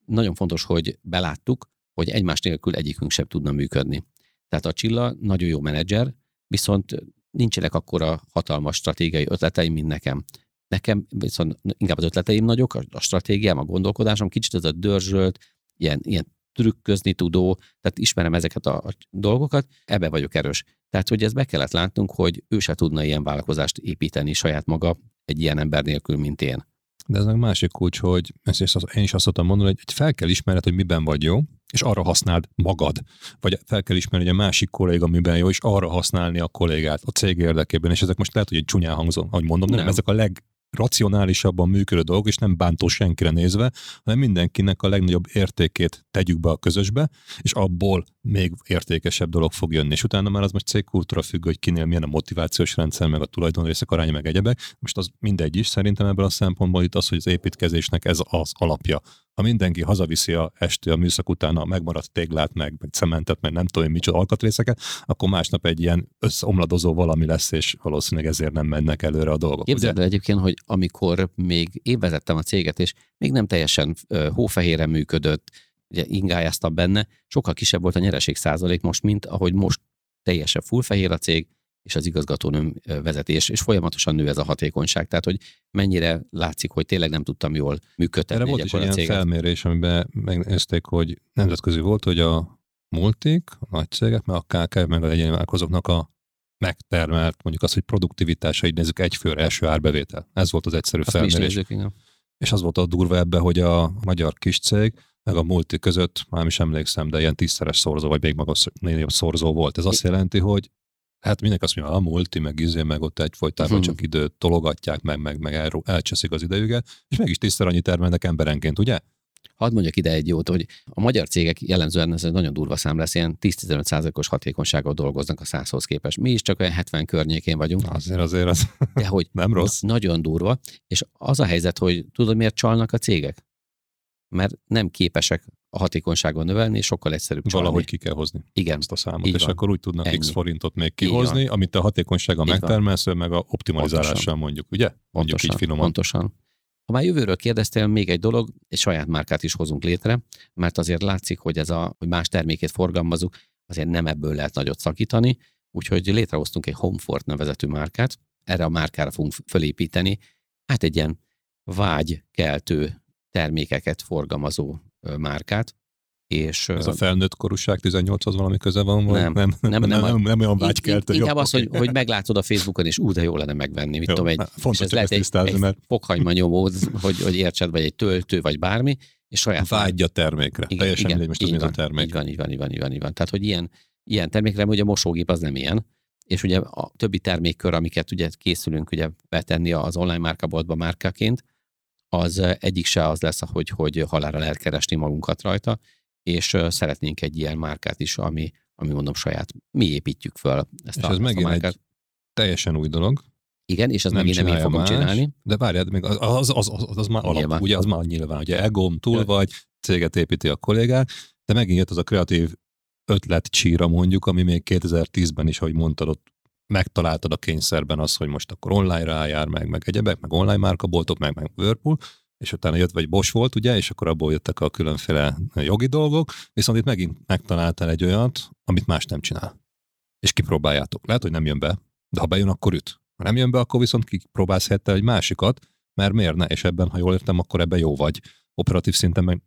Nagyon fontos, hogy beláttuk, hogy egymás nélkül egyikünk sem tudna működni. Tehát a Csilla nagyon jó menedzser, viszont nincsenek akkora hatalmas stratégiai ötleteim, mint nekem. Nekem viszont inkább az ötleteim nagyok, a- stratégiám, a gondolkodásom kicsit ez a dörzsölt, ilyen, ilyen trükközni tudó, tehát ismerem ezeket a, dolgokat, ebbe vagyok erős. Tehát, hogy ezt be kellett látnunk, hogy ő se tudna ilyen vállalkozást építeni saját maga egy ilyen ember nélkül, mint én. De ez meg másik kulcs, hogy ezt is én is azt szoktam mondani, hogy fel kell ismerned, hogy miben vagy jó, és arra használd magad. Vagy fel kell ismerni, hogy a másik kolléga miben jó, és arra használni a kollégát a cég érdekében. És ezek most lehet, hogy egy csúnyán hangzom, ahogy mondom, nem, Nem. ezek a legracionálisabban működő dolgok, és nem bántó senkire nézve, hanem mindenkinek a legnagyobb értékét tegyük be a közösbe, és abból még értékesebb dolog fog jönni. És utána már az most cégkultúra függő, hogy kinél milyen a motivációs rendszer, meg a tulajdonrészek aránya, meg egyebek. Most az mindegy is, szerintem ebből a szempontból itt az, hogy az építkezésnek ez az alapja. Ha mindenki hazaviszi a este a műszak után a megmaradt téglát, meg, meg cementet, meg nem tudom én micsoda alkatrészeket, akkor másnap egy ilyen összeomladozó valami lesz, és valószínűleg ezért nem mennek előre a dolgok. Képzeld el egyébként, hogy amikor még én vezettem a céget, és még nem teljesen hófehéren működött, ugye ingályáztam benne, sokkal kisebb volt a nyereség százalék most, mint ahogy most teljesen full fehér a cég, és az igazgatónőm vezetés, és folyamatosan nő ez a hatékonyság. Tehát, hogy mennyire látszik, hogy tényleg nem tudtam jól működtetni Erre volt egy is egy ilyen céget. felmérés, amiben megnézték, hogy nemzetközi volt, hogy a multik, a nagy cégek, meg a KKV, meg a egyéni vállalkozóknak a megtermelt, mondjuk az, hogy produktivitása, így nézzük egy főre első árbevétel. Ez volt az egyszerű Azt felmérés. nézzük. És az volt a durva ebbe, hogy a magyar kis cég, meg a multi között, már is emlékszem, de ilyen tízszeres szorzó, vagy még magasabb szorzó volt. Ez azt jelenti, hogy hát mindenki azt mondja, a multi, meg izé, meg ott egyfolytában Mhm. csak időt tologatják, meg, meg, meg el, elcseszik az idejüket, és mégis tízszer annyit termelnek emberenként, ugye? Hadd mondjak ide egy jót, hogy a magyar cégek jellemzően ez egy nagyon durva szám lesz, ilyen 10-15 százalékos hatékonysággal dolgoznak a 100-hoz képest. Mi is csak olyan 70 környékén vagyunk, Azért azért az de hogy *laughs* nem rossz. Na, nagyon durva. És az a helyzet, hogy tudod, miért csalnak a cégek? Mert nem képesek a hatékonyságon növelni, és sokkal egyszerűbb csalni. Valahogy ki kell hozni Igen, ezt a számot, Így és van. akkor úgy tudnak Ennyi. x forintot még kihozni, amit a hatékonysággal van. megtermelsz, meg a optimalizálással Pontosan. mondjuk, ugye? Mondjuk pontosan, így finoman. pontosan. Ha már jövőről kérdeztél, még egy dolog, egy saját márkát is hozunk létre, mert azért látszik, hogy ez a, hogy más termékét forgalmazunk, azért nem ebből lehet nagyot szakítani, úgyhogy létrehoztunk egy Homefort nevezetű márkát, erre a márkára fogunk fölépíteni, hát egy ilyen vágykeltő termékeket forgalmazó márkát, és Ez a felnőtt korúság 18-hoz valami köze van? Vagy? Nem. nem, nem, Nem, nem, nem, olyan vágykeltő. Inkább az, hogy, hogy meglátod a Facebookon, és ú, de jó lenne megvenni, mit Jó, tudom, egy, hát fontos és lehet egy, egy mert- fokhagyma nyomó, hogy, hogy értsed, vagy egy töltő, vagy bármi, és saját Vágy a termékre. Igen, Teljesen mindegy, most így az a van, termék. Így van, így van, így van, így van, így van. Tehát, hogy ilyen, ilyen termékre, ugye a mosógép az nem ilyen, és ugye a többi termékkör, amiket ugye készülünk ugye betenni az online márkaboltba márkaként, az egyik se az lesz, hogy, hogy halára lehet keresni magunkat rajta, és szeretnénk egy ilyen márkát is, ami, ami mondom saját. Mi építjük föl ezt És a, ez ezt a megint márkát. egy teljesen új dolog. Igen, és ezt nem megint nem én fogom más, csinálni. De várjad, még az, az, az, az, az már alap, Nyilván. ugye az már nyilván, ugye egóm túl Ja. vagy, céget építi a kollégák, de megint jött az a kreatív ötlet csíra mondjuk, ami még 2010-ben is, ahogy mondtad, ott megtaláltad a kényszerben az, hogy most akkor online rájár, meg, meg egyebek, meg online márkaboltok, meg, meg Whirlpool, és utána jött, vagy Bosch volt, ugye, és akkor abból jöttek a különféle jogi dolgok, viszont itt megint megtaláltál egy olyat, amit más nem csinál. És kipróbáljátok. Lehet, hogy nem jön be, de ha bejön, akkor üt. Ha nem jön be, akkor viszont kipróbálsz helyette egy másikat, mert miért ne? És ebben, ha jól értem, akkor ebben jó vagy. Operatív szinten meg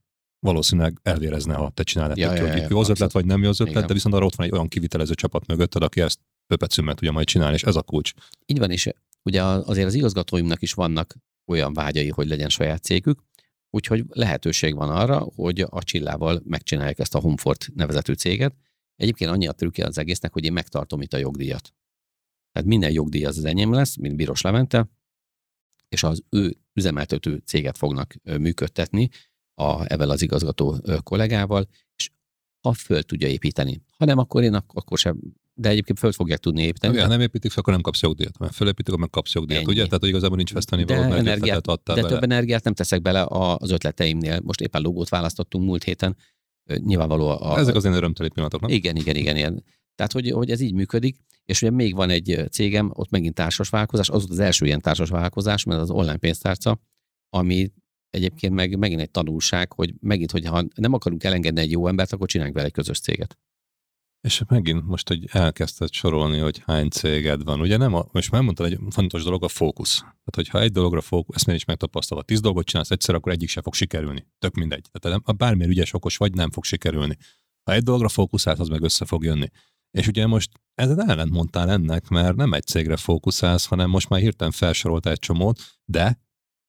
valószínűleg elvérezne, ha te csinálnád, Ja, ja, ja, jó az ötlet, vagy nem jó az ötlet, Igen. de viszont arra ott van egy olyan kivitelező csapat mögötted, aki ezt pöpecümmel tudja majd csinálni, és ez a kulcs. Így van, és ugye azért az igazgatóimnak is vannak olyan vágyai, hogy legyen saját cégük, úgyhogy lehetőség van arra, hogy a Csillával megcsinálják ezt a Homefort nevezetű céget. Egyébként annyi a trükkje az egésznek, hogy én megtartom itt a jogdíjat. Tehát minden jogdíj az, az enyém lesz, mint Bíros Levente, és az ő üzemeltető céget fognak működtetni a, evel az igazgató kollégával, és ha föl tudja építeni. Ha nem, akkor én akkor sem de egyébként föl fogják tudni építeni. Ha nem építik akkor nem kapsz jogdíjat. Mert fölépítik, akkor meg kapsz jogdíjat, Ennyi. ugye? Tehát, hogy igazából nincs veszteni való, mert energiát, adtál De bele. több energiát nem teszek bele az ötleteimnél. Most éppen logót választottunk múlt héten. Nyilvánvaló a... Ezek az én örömteli pillanatok, nem? Igen, igen, igen, igen. Tehát, hogy, hogy ez így működik, és ugye még van egy cégem, ott megint társas vállalkozás, az volt az első ilyen társas vállalkozás, mert az online pénztárca, ami egyébként meg, megint egy tanulság, hogy megint, hogyha nem akarunk elengedni egy jó embert, akkor csináljunk vele egy közös céget. És megint most, hogy elkezdted sorolni, hogy hány céged van. Ugye nem, a, most már mondtad egy fontos dolog, a fókusz. Tehát, hogyha egy dologra fókusz, ezt én is megtapasztalva, tíz dolgot csinálsz egyszer, akkor egyik se fog sikerülni. Tök mindegy. Tehát ha bármilyen ügyes, okos vagy, nem fog sikerülni. Ha egy dologra fókuszálsz, az meg össze fog jönni. És ugye most ezen ellent mondtál ennek, mert nem egy cégre fókuszálsz, hanem most már hirtelen felsoroltál egy csomót, de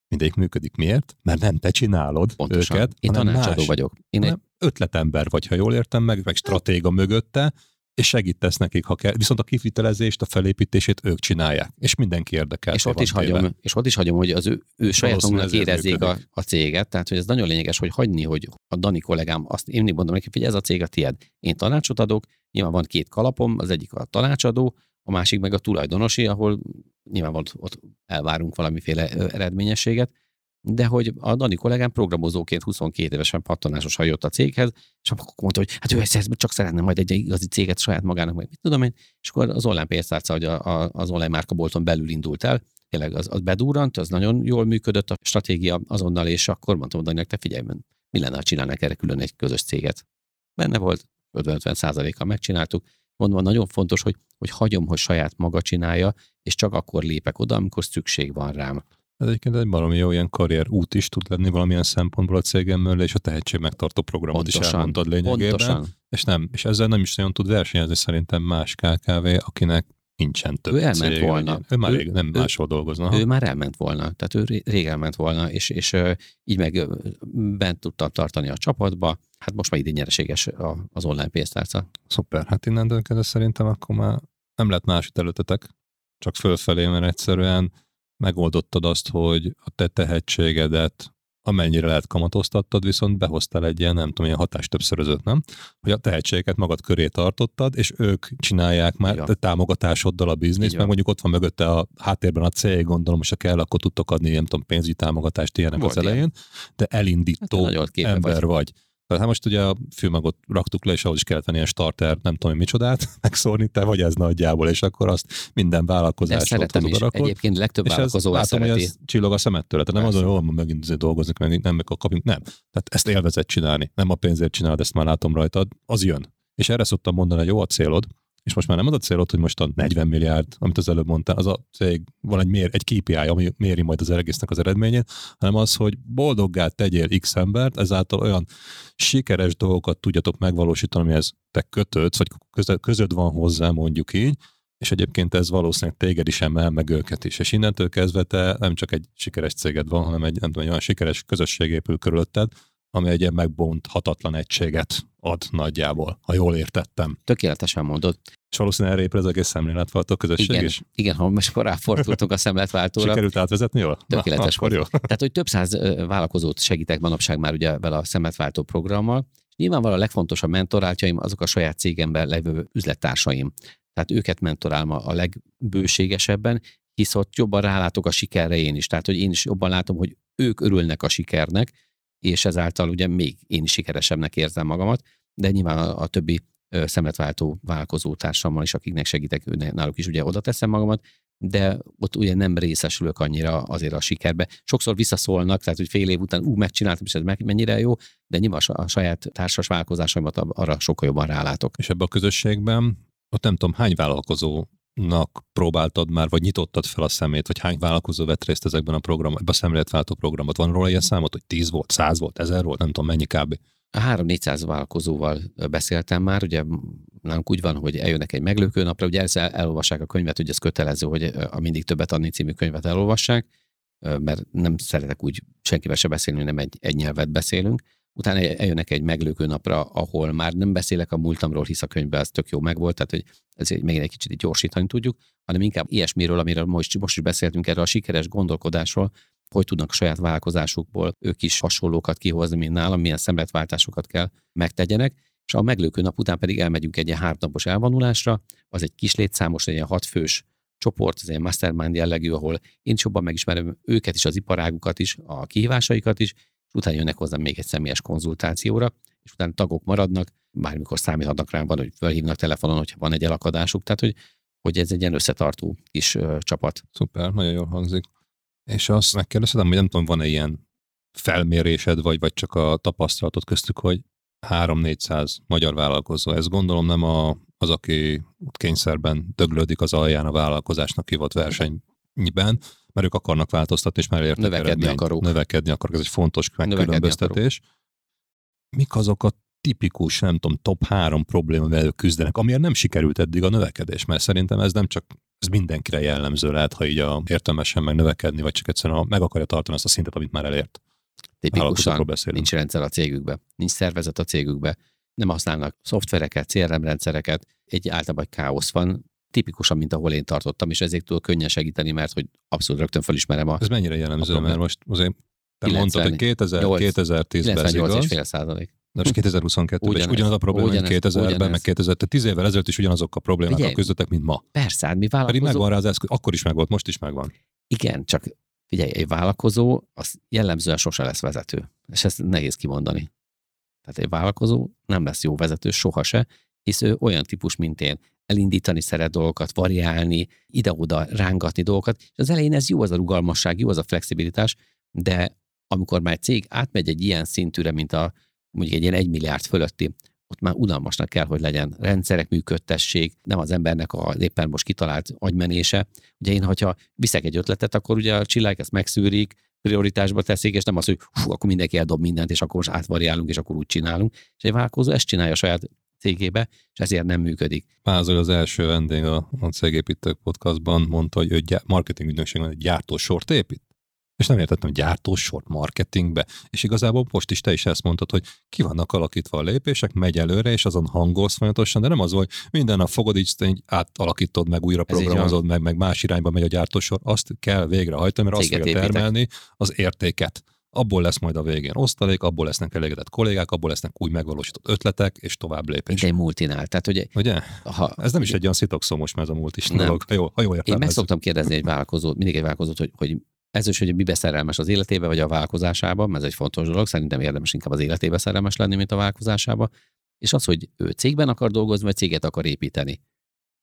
mindegyik működik. Miért? Mert nem te csinálod Pontosan. őket, Én tanácsadó más. vagyok. Én egy... ötletember vagy, ha jól értem meg, meg stratéga mögötte, és segítesz nekik, ha kell. Viszont a kivitelezést, a felépítését ők csinálják, és mindenki érdekel. És ott is, hagyom, és ott is hagyom, hogy az ő, ő saját magunknak érezzék a, a, céget, tehát hogy ez nagyon lényeges, hogy hagyni, hogy a Dani kollégám, azt én mondom neki, hogy ez a cég a tied. Én tanácsot adok, nyilván van két kalapom, az egyik a tanácsadó, a másik meg a tulajdonosi, ahol nyilván ott elvárunk valamiféle eredményességet, de hogy a Dani kollégám programozóként 22 évesen pattanásosan jött a céghez, és akkor mondta, hogy hát ő ezt csak szeretne majd egy igazi céget saját magának, meg mit tudom én, és akkor az online pénztárca, hogy a, a, az online márkabolton belül indult el, tényleg az, az bedúrant, az nagyon jól működött a stratégia azonnal, és akkor mondtam Daninak, te figyelj, mi lenne, ha csinálnak erre külön egy közös céget. Benne volt, 50-50 százalékkal megcsináltuk. Mondom, nagyon fontos, hogy, hogy hagyom, hogy saját maga csinálja, és csak akkor lépek oda, amikor szükség van rám. Ez egyébként egy valami jó ilyen karrier út is tud lenni valamilyen szempontból a cégem mellé, és a tehetség megtartó programot pontosan, is elmondtad lényegében. Pontosan. És, nem, és ezzel nem is nagyon tud versenyezni szerintem más KKV, akinek nincsen több Ő elment cég, volna. Ő már rég nem ő, máshol dolgozna. Ő már elment volna, tehát ő rég elment volna, és, és így meg bent tudtam tartani a csapatba. Hát most már idén nyereséges az online pénztárca. Szuper, hát innen kezdve szerintem akkor már nem lehet másút előtetek, csak fölfelé, mert egyszerűen megoldottad azt, hogy a te tehetségedet amennyire lehet kamatoztattad, viszont behoztál egy ilyen, nem tudom, ilyen hatás többszörözőt, nem? Hogy a tehetségeket magad köré tartottad, és ők csinálják már ja. támogatásoddal a bizniszt, meg mondjuk ott van mögötte a háttérben a cél, gondolom, és ha kell, akkor tudtok adni, nem tudom, pénzügyi támogatást ilyenek Volt az elején, ilyen. de elindító hát, ember vagy. vagy. Tehát hát most ugye a fülmagot raktuk le, és ahhoz is kellett venni ilyen starter, nem tudom, micsodát *laughs* megszórni, te vagy ez nagyjából, és akkor azt minden vállalkozás szeretem is. Rakod. Egyébként legtöbb és vállalkozó ez, látom, hogy ez csillog a szemettől. Tehát nem azon, hogy megint dolgoznak, meg nem meg kapjunk, nem. Tehát ezt élvezet csinálni, nem a pénzért csinálod, ezt már látom rajtad, az jön. És erre szoktam mondani, hogy jó a célod, és most már nem az a célod, hogy most a 40 milliárd, amit az előbb mondtál, az a cég, van egy, mér, egy KPI, ami méri majd az egésznek az eredményét, hanem az, hogy boldoggá tegyél X embert, ezáltal olyan sikeres dolgokat tudjatok megvalósítani, amihez te kötődsz, vagy közöd van hozzá, mondjuk így, és egyébként ez valószínűleg téged is emel, meg őket is. És innentől kezdve te nem csak egy sikeres céged van, hanem egy, nem tudom, egy olyan sikeres közösség épül körülötted, ami egy ilyen megbonthatatlan egységet ad nagyjából, ha jól értettem. Tökéletesen mondod. És valószínűleg erre épül az egész szemléletváltó közösség igen, is? Igen, ha most ráfordultunk a szemléletváltóra. Sikerült átvezetni jól? Tökéletes Na, jó. Tehát, hogy több száz vállalkozót segítek manapság már ugye vele a szemléletváltó programmal. Nyilvánvalóan a legfontosabb mentoráltjaim azok a saját cégemben levő üzlettársaim. Tehát őket mentorálom a legbőségesebben, hisz ott jobban rálátok a sikerre én is. Tehát, hogy én is jobban látom, hogy ők örülnek a sikernek, és ezáltal ugye még én sikeresebbnek érzem magamat, de nyilván a, a többi szemletváltó vállalkozó társammal is, akiknek segítek, náluk is ugye oda teszem magamat, de ott ugye nem részesülök annyira azért a sikerbe. Sokszor visszaszólnak, tehát hogy fél év után ú, megcsináltam, és ez mennyire jó, de nyilván a saját társas vállalkozásaimat arra sokkal jobban rálátok. És ebbe a közösségben ott nem tudom, hány vállalkozó nak próbáltad már, vagy nyitottad fel a szemét, vagy hány vállalkozó vett részt ezekben a programban, ebben a szemléletváltó programot? Van róla ilyen számot, hogy 10 volt, 100 volt, 1000 volt, nem tudom mennyi kb. A 3-400 vállalkozóval beszéltem már, ugye nálunk úgy van, hogy eljönnek egy meglőkő napra, ugye ezzel elolvassák a könyvet, ugye ez kötelező, hogy a Mindig Többet adni című könyvet elolvassák, mert nem szeretek úgy senkivel se beszélni, nem egy, egy nyelvet beszélünk. Utána eljönnek egy meglőkő napra, ahol már nem beszélek a múltamról, hisz a könyvben az tök jó megvolt, tehát hogy ezért még egy kicsit gyorsítani tudjuk, hanem inkább ilyesmiről, amiről most, most is beszéltünk erről a sikeres gondolkodásról, hogy tudnak a saját vállalkozásukból ők is hasonlókat kihozni, mint nálam, milyen szemletváltásokat kell megtegyenek, és a meglőkő nap után pedig elmegyünk egy ilyen háromnapos elvonulásra, az egy kis létszámos, egy ilyen hatfős csoport, ez egy mastermind jellegű, ahol én is jobban megismerem őket is, az iparágukat is, a kihívásaikat is, utána jönnek hozzám még egy személyes konzultációra, és utána tagok maradnak, bármikor számíthatnak rám, van, hogy felhívnak telefonon, hogyha van egy elakadásuk, tehát hogy, hogy ez egy ilyen összetartó kis ö, csapat. Szuper, nagyon jól hangzik. És azt megkérdezhetem, hogy nem tudom, van-e ilyen felmérésed, vagy, vagy csak a tapasztalatot köztük, hogy 3-400 magyar vállalkozó. Ez gondolom nem a, az, aki kényszerben döglődik az alján a vállalkozásnak hívott versenyben, mert ők akarnak változtatni, és már értek Növekedni eredményt. akarok. Növekedni akarok. Ez egy fontos Növekedni megkülönböztetés. Mik azok a tipikus, nem tudom, top három probléma, ők küzdenek, amiért nem sikerült eddig a növekedés, mert szerintem ez nem csak ez mindenkire jellemző lehet, ha így a értelmesen meg növekedni, vagy csak egyszerűen meg akarja tartani azt a szintet, amit már elért. Tipikusan nincs rendszer a cégükbe, nincs szervezet a cégükbe, nem használnak szoftvereket, CRM rendszereket, egy általában káosz van, tipikusan, mint ahol én tartottam, és ezért tudok könnyen segíteni, mert hogy abszolút rögtön felismerem a Ez mennyire jellemző, A mert most azért te mondtad, hogy 2000, 98 2010-ben ez igaz, 98,5 százalék. de most 2022-ben is Ugyanez, ugyanaz a probléma, mint ugyanez, 2000-ben, meg ugyanez. 2000, tehát 10 évvel ezelőtt is ugyanazok a problémákkal Figyelj, küzdöttek, mint ma. Persze, hát mi Pedig vállalkozók... megvan rá az eszköz, akkor is megvolt, most is megvan. Igen, csak figyelj, egy vállalkozó az jellemzően sose lesz vezető. És ezt nehéz kimondani. Tehát egy vállalkozó nem lesz jó vezető soha se, hisz ő olyan típus, mint én, elindítani szeret dolgokat, variálni, ide-oda rángatni dolgokat, és az elején ez jó az a rugalmasság, jó az a flexibilitás, de amikor már egy cég átmegy egy ilyen szintűre, mint a mondjuk egy ilyen egy milliárd fölötti, ott már unalmasnak kell, hogy legyen rendszerek működtessék, nem az embernek a éppen most kitalált agymenése. Ugye én, hogyha viszek egy ötletet, akkor ugye a csillák ezt megszűrik, prioritásba teszik, és nem az, hogy hú, akkor mindenki eldob mindent, és akkor most átvariálunk, és akkor úgy csinálunk. És egy vállalkozó ezt csinálja a saját cégébe, és ezért nem működik. Pázol az első vendég a, a Cégépítők podcastban mondta, hogy ő gyá- marketing ügynökségben egy gyártósort épít. És nem értettem, hogy gyártósort marketingbe. És igazából most is te is ezt mondtad, hogy ki vannak alakítva a lépések, megy előre, és azon hangolsz folyamatosan, de nem az, hogy minden nap fogod, így, így átalakítod meg, újra programozod meg, meg más irányba megy a gyártósor. Azt kell végrehajtani, mert azt Céget fogja építek. termelni az értéket. Abból lesz majd a végén osztalék, abból lesznek elégedett kollégák, abból lesznek új megvalósított ötletek, és tovább Mint lépés. egy multinál. Tehát, hogy Ugye? ha, Ez nem is egy olyan szitokszó most, ez a múlt is Nem. dolog. Ha jól, ha jól Én meg szoktam kérdezni egy vállalkozót, mindig egy vállalkozót, hogy, hogy ez is, hogy mibe szerelmes az életébe, vagy a vállalkozásában, mert ez egy fontos dolog, szerintem érdemes inkább az életébe szerelmes lenni, mint a vállalkozásába, és az, hogy ő cégben akar dolgozni, vagy céget akar építeni.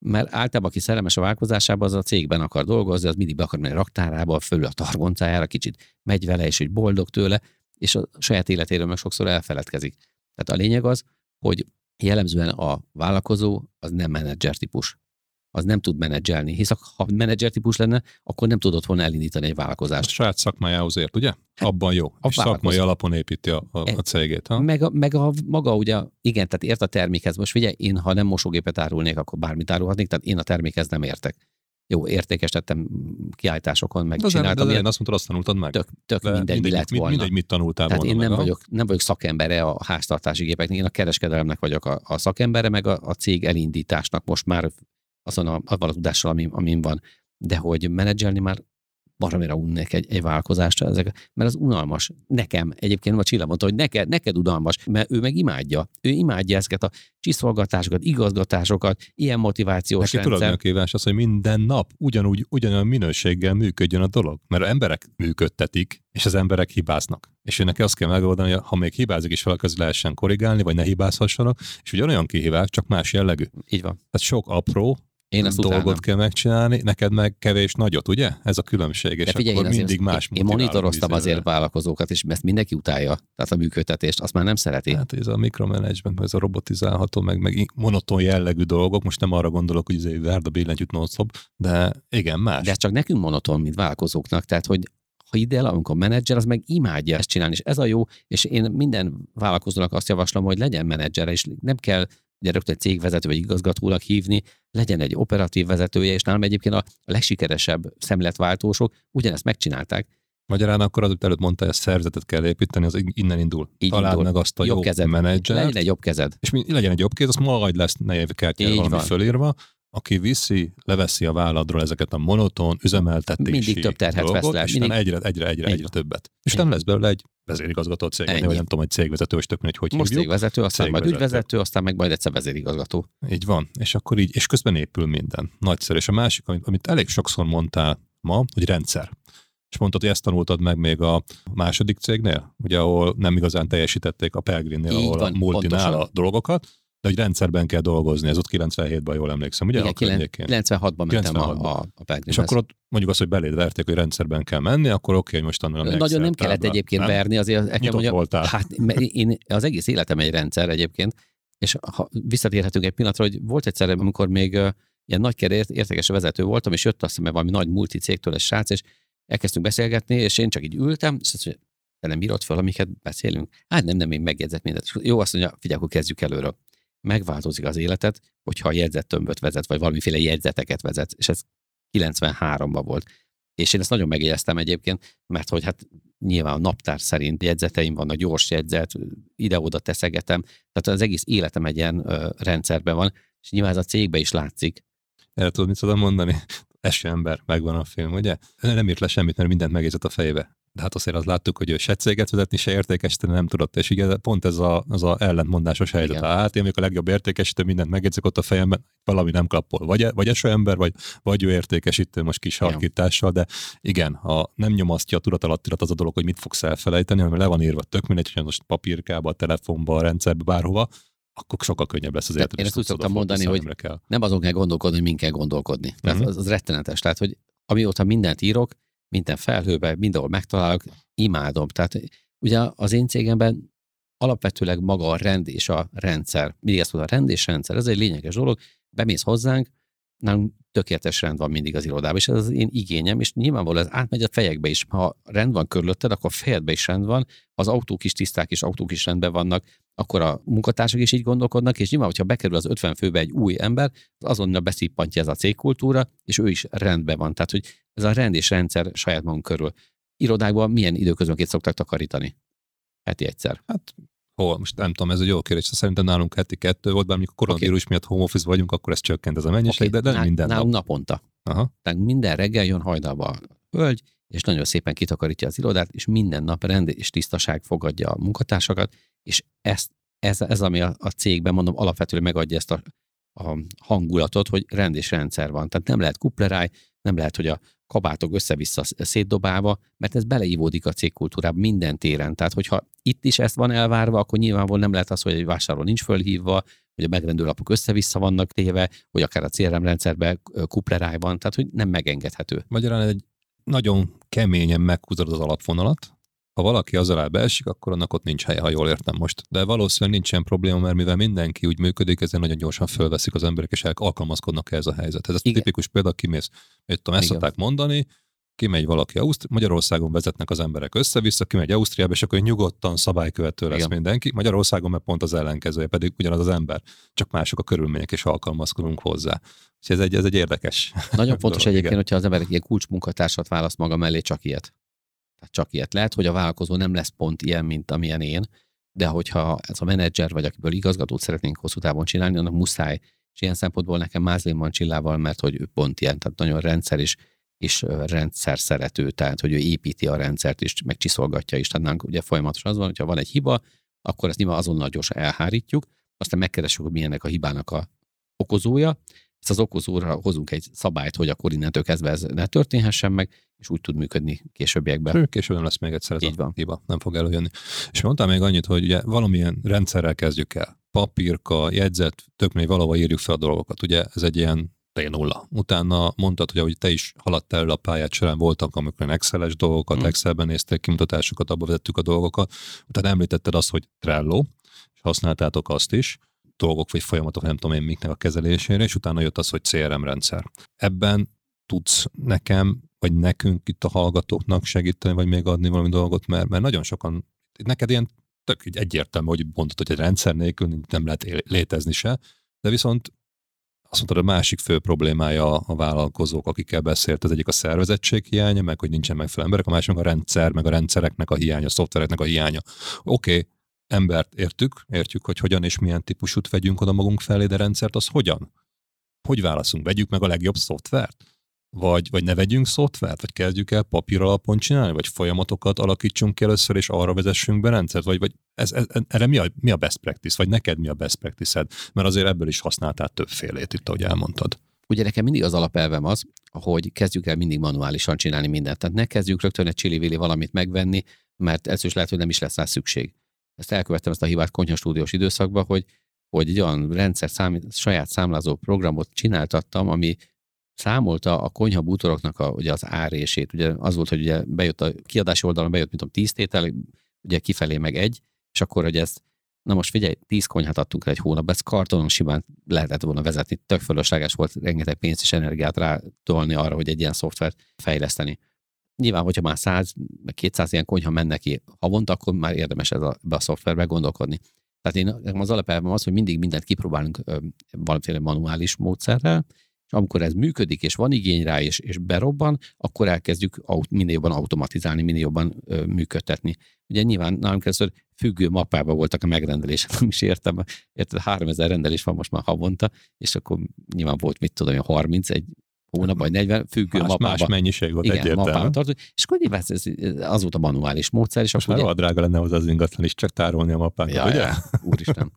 Mert általában, aki szerelmes a vállalkozásába, az a cégben akar dolgozni, az mindig be akar menni a raktárába, fölül a targoncájára, kicsit megy vele, és hogy boldog tőle, és a saját életéről meg sokszor elfeledkezik. Tehát a lényeg az, hogy jellemzően a vállalkozó az nem menedzser típus. Az nem tud menedzselni, hisz ha menedzser típus lenne, akkor nem tudott volna elindítani egy A vállalkozást. saját szakmájához ért, ugye? Abban jó. Hát, a és szakmai alapon építi a, a, a cégét. Ha? Meg a, meg a maga ugye, igen, tehát ért a termékhez. Most figyelj, én ha nem mosógépet árulnék, akkor bármit árulhatnék, tehát én a termékhez nem értek. Jó, értékesítettem kiállításokon, meg De az, de csináltam, az ilyen, azt mondtad, azt tanultad meg. tök, tök De mindegy, mi lett volna. mindegy, mit tanultál Tehát volna én nem meg, vagyok, nem vagyok szakembere a háztartási gépeknek, én a kereskedelemnek vagyok a, a szakembere, meg a, a cég elindításnak most már azon a, avval a tudással, amin, amin van. De hogy menedzselni már baromira unnék egy, egy vállalkozást, ezek, mert az unalmas. Nekem, egyébként a Csilla mondta, hogy neked, neked unalmas, mert ő meg imádja. Ő imádja ezeket a csiszolgatásokat, igazgatásokat, ilyen motivációs Neki rendszer. kívás az, hogy minden nap ugyanúgy, ugyanolyan minőséggel működjön a dolog. Mert emberek működtetik, és az emberek hibáznak. És ő neki azt kell megoldani, hogy ha még hibázik is valaki, az lehessen korrigálni, vagy ne hibázhassanak, és ugyanolyan kihívás, csak más jellegű. Így van. Tehát sok apró Én azt dolgot utálnám. kell megcsinálni, neked meg kevés nagyot, ugye? Ez a különbség, és De figyelj, akkor én, azért, mindig más én, monitoroztam izével. azért vállalkozókat, és ezt mindenki utálja, tehát a működtetést, azt már nem szereti. Hát ez a mikromanagement, ez a robotizálható, meg, meg monoton jellegű dolgok, most nem arra gondolok, hogy ez várd a billentyűt non de igen, más. De ez csak nekünk monoton, mint vállalkozóknak, tehát hogy ha ide el, amikor menedzser, az meg imádja ezt csinálni, és ez a jó, és én minden vállalkozónak azt javaslom, hogy legyen menedzser, és nem kell ugye rögtön cégvezető vagy igazgatónak hívni, legyen egy operatív vezetője, és nálam egyébként a, legsikeresebb szemletváltósok ugyanezt megcsinálták. Magyarán akkor az előtt mondta, hogy a szervezetet kell építeni, az innen indul. Így Találd indul. meg azt a Jobb jó kezed. menedzsert, Legyen egy jobb kezed. és mi, legyen egy jobb kéz, az majd lesz nevekkel Így valami van. fölírva, aki viszi, leveszi a válladról ezeket a monoton, üzemeltetési Mindig több terhet vesz dolgot, le, és mindig- egyre, egyre, egyre, egyre többet. És nem lesz belőle egy vezérigazgató cég, vagy nem tudom, egy cégvezető, és tök mindegy, hogy Most hívjuk. cégvezető, aztán majd Cégvezető. ügyvezető, aztán meg majd egyszer vezérigazgató. Így van, és akkor így, és közben épül minden. Nagyszerű. És a másik, amit, amit elég sokszor mondtál ma, hogy rendszer. És mondtad, hogy ezt tanultad meg még a második cégnél, ugye, ahol nem igazán teljesítették a Pelgrinnél, ahol van, a multinál pontosan. a dolgokat, de hogy rendszerben kell dolgozni, ez ott 97-ben jól emlékszem, ugye? Igen, a környékén. 96-ban mentem 96-ban. a, a, a És akkor ott mondjuk azt, hogy beléd verték, hogy rendszerben kell menni, akkor oké, hogy most tanulom. Nagyon nem kellett egyébként verni, azért el kell mondjam, voltál. Hát én az egész életem egy rendszer egyébként, és ha visszatérhetünk egy pillanatra, hogy volt egyszer, amikor még ilyen nagy ért, értékes vezető voltam, és jött azt hiszem valami nagy multi cégtől egy srác, és elkezdtünk beszélgetni, és én csak így ültem, és azt mondja, te nem írod fel, amiket beszélünk? Hát nem, nem, én megjegyzett mindent. Jó, azt mondja, figyelj, akkor kezdjük előről. Megváltozik az életed, hogyha a jegyzettömböt vezet, vagy valamiféle jegyzeteket vezet, és ez 93-ban volt. És én ezt nagyon megjegyeztem egyébként, mert hogy hát nyilván a naptár szerint jegyzeteim vannak, gyors jegyzet, ide-oda teszegetem, tehát az egész életem egy ilyen ö, rendszerben van, és nyilván ez a cégbe is látszik. Erre tudod, mit tudom mondani? Eső ember, megvan a film, ugye? Nem írt le semmit, mert mindent megjegyzett a fejbe. De hát azért azt láttuk, hogy ő se céget vezetni, se értékesíteni nem tudott, és igen, pont ez a, az a ellentmondásos helyzet. Igen. Hát én vagyok a legjobb értékesítő, mindent megjegyzek ott a fejemben, valami nem klappol. Vagy, vagy eső ember, vagy, vagy ő értékesítő, most kis harkítással, de igen, ha nem nyomasztja a tudatalattirat az a dolog, hogy mit fogsz elfelejteni, hanem le van írva tök mindegy, hogy most papírkába, a telefonba, a rendszerbe, bárhova, akkor sokkal könnyebb lesz az életed. én ezt úgy szoktam mondani, hogy kell. Nem azon kell gondolkodni, hogy min kell gondolkodni. Tehát Mhm. az, az rettenetes. Tehát, hogy amióta mindent írok, minden felhőbe, mindenhol megtalálok, imádom. Tehát ugye az én cégemben alapvetőleg maga a rend és a rendszer. Mindig ezt mondom, a rend és rendszer, ez egy lényeges dolog. Bemész hozzánk, nálunk tökéletes rend van mindig az irodában, és ez az én igényem, és nyilvánvalóan ez átmegy a fejekbe is. Ha rend van körülötted, akkor a fejedbe is rend van, az autók is tiszták, és autók is rendben vannak, akkor a munkatársak is így gondolkodnak, és nyilván, hogyha bekerül az 50 főbe egy új ember, az azonnal beszippantja ez a cégkultúra, és ő is rendben van. Tehát, hogy ez a rend és rendszer saját magunk körül. Irodákban milyen időközönként szoktak takarítani? Heti egyszer. Hát hol, most nem tudom, ez egy jó kérdés. Szerintem nálunk heti kettő volt, bár amikor koronavírus miatt home office vagyunk, akkor ez csökkent ez a mennyiség, de, de nem minden nap. Nálunk naponta. Aha. Tehát minden reggel jön hajnalba a hölgy, és nagyon szépen kitakarítja az irodát, és minden nap rend és tisztaság fogadja a munkatársakat, és ezt, ez, ez ami a, a cégben, mondom, alapvetően megadja ezt a, a hangulatot, hogy rend és rendszer van. Tehát nem lehet kupleráj, nem lehet, hogy a kabátok össze-vissza szétdobálva, mert ez beleívódik a cégkultúrába minden téren. Tehát, hogyha itt is ezt van elvárva, akkor nyilvánvalóan nem lehet az, hogy egy vásárló nincs fölhívva, hogy a megrendelőlapok össze-vissza vannak téve, hogy akár a CRM rendszerben kupleráj van, tehát hogy nem megengedhető. Magyarán egy nagyon keményen meghúzod az alapvonalat, ha valaki az alá beesik, akkor annak ott nincs helye, ha jól értem most. De valószínűleg nincs ilyen probléma, mert mivel mindenki úgy működik, ezért nagyon gyorsan fölveszik az emberek, és alkalmazkodnak ehhez a helyzethez. Ez Igen. tipikus példa, kimész, mit tudom, ezt szokták mondani, kimegy valaki Ausztri- Magyarországon vezetnek az emberek össze-vissza, kimegy Ausztriába, és akkor nyugodtan szabálykövető lesz Igen. mindenki. Magyarországon meg pont az ellenkezője, pedig ugyanaz az ember, csak mások a körülmények, és alkalmazkodunk hozzá. Úgyhogy ez egy, ez egy érdekes. Nagyon fontos *laughs* dolog, egyébként, igen. hogyha az emberek ilyen kulcsmunkatársat választ maga mellé, csak ilyet. Tehát csak ilyet. Lehet, hogy a vállalkozó nem lesz pont ilyen, mint amilyen én, de hogyha ez a menedzser, vagy akiből igazgatót szeretnénk hosszú távon csinálni, annak muszáj. És ilyen szempontból nekem Mázlin van Csillával, mert hogy ő pont ilyen, tehát nagyon rendszer és, és rendszer szerető, tehát hogy ő építi a rendszert és megcsiszolgatja is. Tehát nálunk ugye folyamatosan az van, hogyha van egy hiba, akkor ezt nyilván azonnal gyorsan elhárítjuk, aztán megkeressük, hogy milyennek a hibának a okozója, ezt az okozóra hozunk egy szabályt, hogy akkor innentől kezdve ez ne történhessen meg, és úgy tud működni későbbiekben. Sőt, Később nem lesz még egyszer ez Így a van. hiba, nem fog előjönni. És mondtam még annyit, hogy ugye valamilyen rendszerrel kezdjük el. Papírka, jegyzet, tök még valahol írjuk fel a dolgokat. Ugye ez egy ilyen T0. Utána mondtad, hogy ahogy te is haladtál el a pályát során, voltak, amikor Excel-es dolgokat, Mm. Excelben néztek kimutatásokat, abba vezettük a dolgokat. Utána említetted azt, hogy Trello, és használtátok azt is, dolgok vagy folyamatok, nem tudom én miknek a kezelésére, és utána jött az, hogy CRM rendszer. Ebben tudsz nekem, vagy nekünk itt a hallgatóknak segíteni, vagy még adni valami dolgot, mert, mert nagyon sokan, neked ilyen tök így egyértelmű, hogy mondod, hogy egy rendszer nélkül nem lehet létezni se, de viszont azt mondtad, a másik fő problémája a vállalkozók, akikkel beszélt, az egyik a szervezettség hiánya, meg hogy nincsen megfelelő emberek, a másik a rendszer, meg a rendszereknek a hiánya, a szoftvereknek a hiánya. Oké, okay, embert értük, értjük, hogy hogyan és milyen típusút vegyünk oda magunk felé, de rendszert az hogyan? Hogy válaszunk? Vegyük meg a legjobb szoftvert? Vagy, vagy ne vegyünk szoftvert, vagy kezdjük el papír alapon csinálni, vagy folyamatokat alakítsunk ki először, és arra vezessünk be rendszert, vagy, vagy ez, ez, erre mi a, mi a best practice, vagy neked mi a best practice Mert azért ebből is használtál többfélét itt, ahogy elmondtad. Ugye nekem mindig az alapelvem az, hogy kezdjük el mindig manuálisan csinálni mindent. Tehát ne kezdjük rögtön egy csili valamit megvenni, mert ez is lehet, hogy nem is lesz rá szükség. Ezt elkövettem ezt a hibát konyhastúdiós időszakban, hogy, hogy egy olyan rendszer szám, saját számlázó programot csináltattam, ami számolta a konyha bútoroknak a, ugye az árését. Ugye az volt, hogy ugye bejött a kiadási oldalon bejött, mint tudom, tíz tétel, ugye kifelé meg egy, és akkor, hogy ezt Na most figyelj, tíz konyhát adtunk egy hónapban, ezt kartonon simán lehetett volna vezetni, tök fölösleges volt rengeteg pénzt és energiát rátolni arra, hogy egy ilyen szoftvert fejleszteni. Nyilván, hogyha már 100, 200 ilyen konyha menne ki havonta, akkor már érdemes ez a, be a szoftverbe gondolkodni. Tehát én az alapelvem az, hogy mindig mindent kipróbálunk ö, valamiféle manuális módszerrel, és amikor ez működik, és van igény rá, és, és berobban, akkor elkezdjük aut, minél jobban automatizálni, minél jobban ö, működtetni. Ugye nyilván nálunk először függő mappában voltak a megrendelések, nem is értem, érted, 3000 rendelés van most már havonta, és akkor nyilván volt, mit tudom, 30 egy hónap, vagy 40 függő más, mapába. Más mennyiség volt Igen, egyértelmű. mapába tartott, és akkor nyilván ez, az volt a manuális módszer. És Most akkor már ugye, drága lenne hozzá az ingatlan is, csak tárolni a mappákat, Ja, ugye? ja, úristen.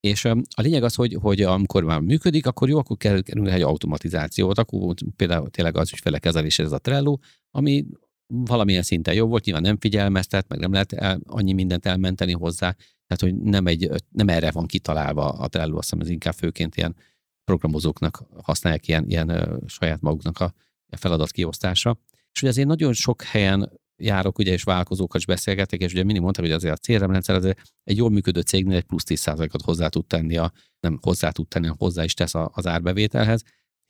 És a lényeg az, hogy, hogy amikor már működik, akkor jó, akkor kell kerülni egy automatizációt, akkor például tényleg az ügyfele kezelés ez a Trello, ami valamilyen szinten jó volt, nyilván nem figyelmeztet, meg nem lehet el, annyi mindent elmenteni hozzá, tehát hogy nem, egy, nem erre van kitalálva a Trello, azt hiszem ez inkább főként ilyen programozóknak használják ilyen, ilyen saját maguknak a feladat kiosztásra. És ugye azért nagyon sok helyen járok, ugye, és vállalkozókkal is beszélgetek, és ugye mindig mondtam, hogy azért a CRM-rendszer azért egy jól működő cégnél egy plusz 10%-ot hozzá tud tenni, a, nem hozzá tud tenni, hanem hozzá is tesz az árbevételhez,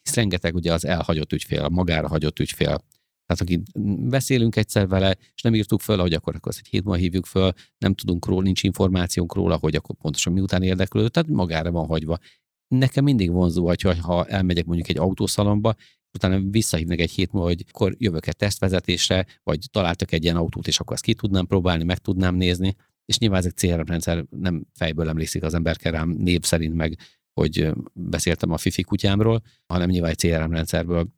hisz rengeteg ugye az elhagyott ügyfél, a magára hagyott ügyfél. Tehát akik beszélünk egyszer vele, és nem írtuk föl, hogy akkor, akkor egy hét múlva hívjuk föl, nem tudunk róla, nincs információnk róla, hogy akkor pontosan miután érdeklődött, tehát magára van hagyva. Nekem mindig vonzó, hogy ha elmegyek mondjuk egy autószalomba, utána visszahívnak egy hét múlva, hogy akkor jövök egy tesztvezetésre, vagy találtak egy ilyen autót, és akkor azt ki tudnám próbálni, meg tudnám nézni, és nyilván ezek CRM rendszer nem fejből emlékszik az ember rám név szerint meg, hogy beszéltem a Fifi kutyámról, hanem nyilván egy CRM rendszerből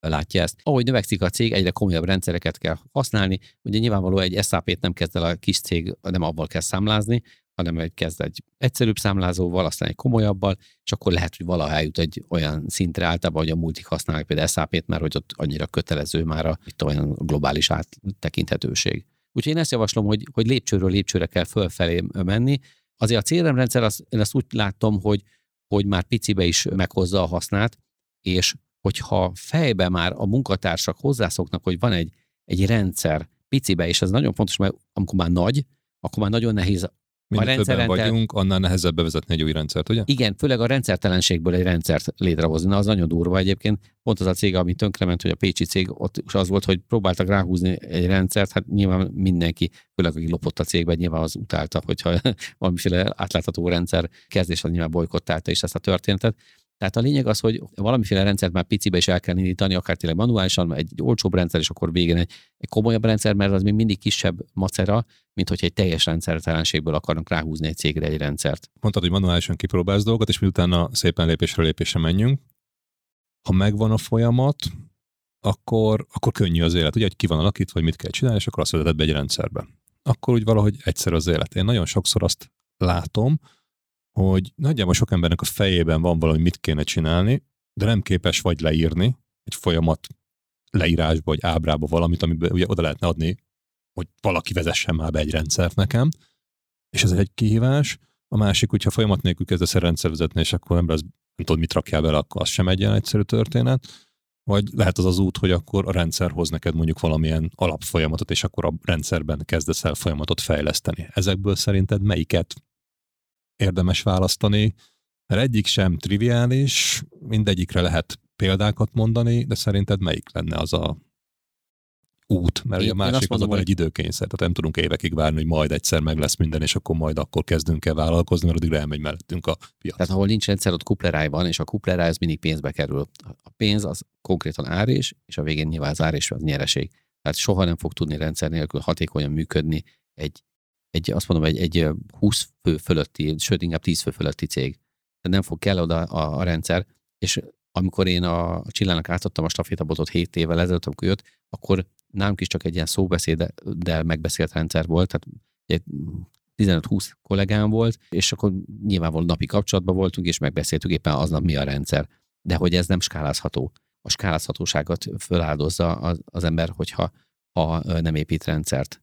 látja ezt. Ahogy növekszik a cég, egyre komolyabb rendszereket kell használni. Ugye nyilvánvaló egy SAP-t nem kezd el a kis cég, nem abból kell számlázni, hanem egy kezd egy egyszerűbb számlázóval, aztán egy komolyabbal, és akkor lehet, hogy valaha eljut egy olyan szintre általában, hogy a multik használják például SAP-t, mert hogy ott annyira kötelező már a, itt olyan globális áttekinthetőség. Úgyhogy én ezt javaslom, hogy, hogy lépcsőről lépcsőre kell fölfelé menni. Azért a CRM rendszer, az, én azt úgy látom, hogy, hogy már picibe is meghozza a hasznát, és hogyha fejbe már a munkatársak hozzászoknak, hogy van egy, egy rendszer picibe, és ez nagyon fontos, mert amikor már nagy, akkor már nagyon nehéz Minél a többen vagyunk, annál nehezebb bevezetni egy új rendszert, ugye? Igen, főleg a rendszertelenségből egy rendszert létrehozni. Na, az nagyon durva egyébként. Pont az a cég, ami tönkrement, hogy a Pécsi cég, ott is az volt, hogy próbáltak ráhúzni egy rendszert, hát nyilván mindenki, főleg aki lopott a cégben, nyilván az utálta, hogyha *laughs* valamiféle átlátható rendszer kezdés, az nyilván bolykottálta is ezt a történetet. Tehát a lényeg az, hogy valamiféle rendszert már picibe is el kell indítani, akár tényleg manuálisan, egy olcsóbb rendszer, és akkor végén egy, egy komolyabb rendszer, mert az még mindig kisebb macera, mint hogyha egy teljes rendszertelenségből akarnak ráhúzni egy cégre egy rendszert. Mondtad, hogy manuálisan kipróbálsz dolgokat, és miután szépen lépésről lépésre menjünk. Ha megvan a folyamat, akkor, akkor könnyű az élet. Ugye, hogy ki van alakítva, hogy mit kell csinálni, és akkor azt vezeted be egy rendszerbe. Akkor úgy valahogy egyszer az élet. Én nagyon sokszor azt látom, hogy nagyjából sok embernek a fejében van valami, mit kéne csinálni, de nem képes vagy leírni egy folyamat leírásba, vagy ábrába valamit, amiben ugye oda lehetne adni, hogy valaki vezessen már be egy rendszert nekem, és ez egy kihívás. A másik, hogyha folyamat nélkül kezdesz el rendszer vezetni, és akkor ember az, nem tudod, mit rakjál bele, akkor az sem egy ilyen egyszerű történet. Vagy lehet az az út, hogy akkor a rendszer hoz neked mondjuk valamilyen alapfolyamatot, és akkor a rendszerben kezdesz el folyamatot fejleszteni. Ezekből szerinted melyiket érdemes választani, mert egyik sem triviális, mindegyikre lehet példákat mondani, de szerinted melyik lenne az a út, mert én, a másik az egy időkényszer, tehát nem tudunk évekig várni, hogy majd egyszer meg lesz minden, és akkor majd akkor kezdünk el vállalkozni, mert addigra elmegy mellettünk a piac. Tehát ahol nincs rendszer, ott kupleráj van, és a kupleráj az mindig pénzbe kerül. A pénz az konkrétan árés, és a végén nyilván az árés az nyereség. Tehát soha nem fog tudni rendszer nélkül hatékonyan működni egy, egy azt mondom, egy, egy 20 fő fölötti, sőt inkább 10 fő fölötti cég. Tehát nem fog kell oda a, a rendszer, és amikor én a Csillának átadtam a stafétabotot 7 évvel ezelőtt, amikor jött, akkor nálunk is csak egy ilyen szóbeszéddel megbeszélt rendszer volt, tehát 15-20 kollégám volt, és akkor nyilvánvalóan napi kapcsolatban voltunk, és megbeszéltük éppen aznap mi a rendszer. De hogy ez nem skálázható. A skálázhatóságot föláldozza az, az ember, hogyha ha nem épít rendszert.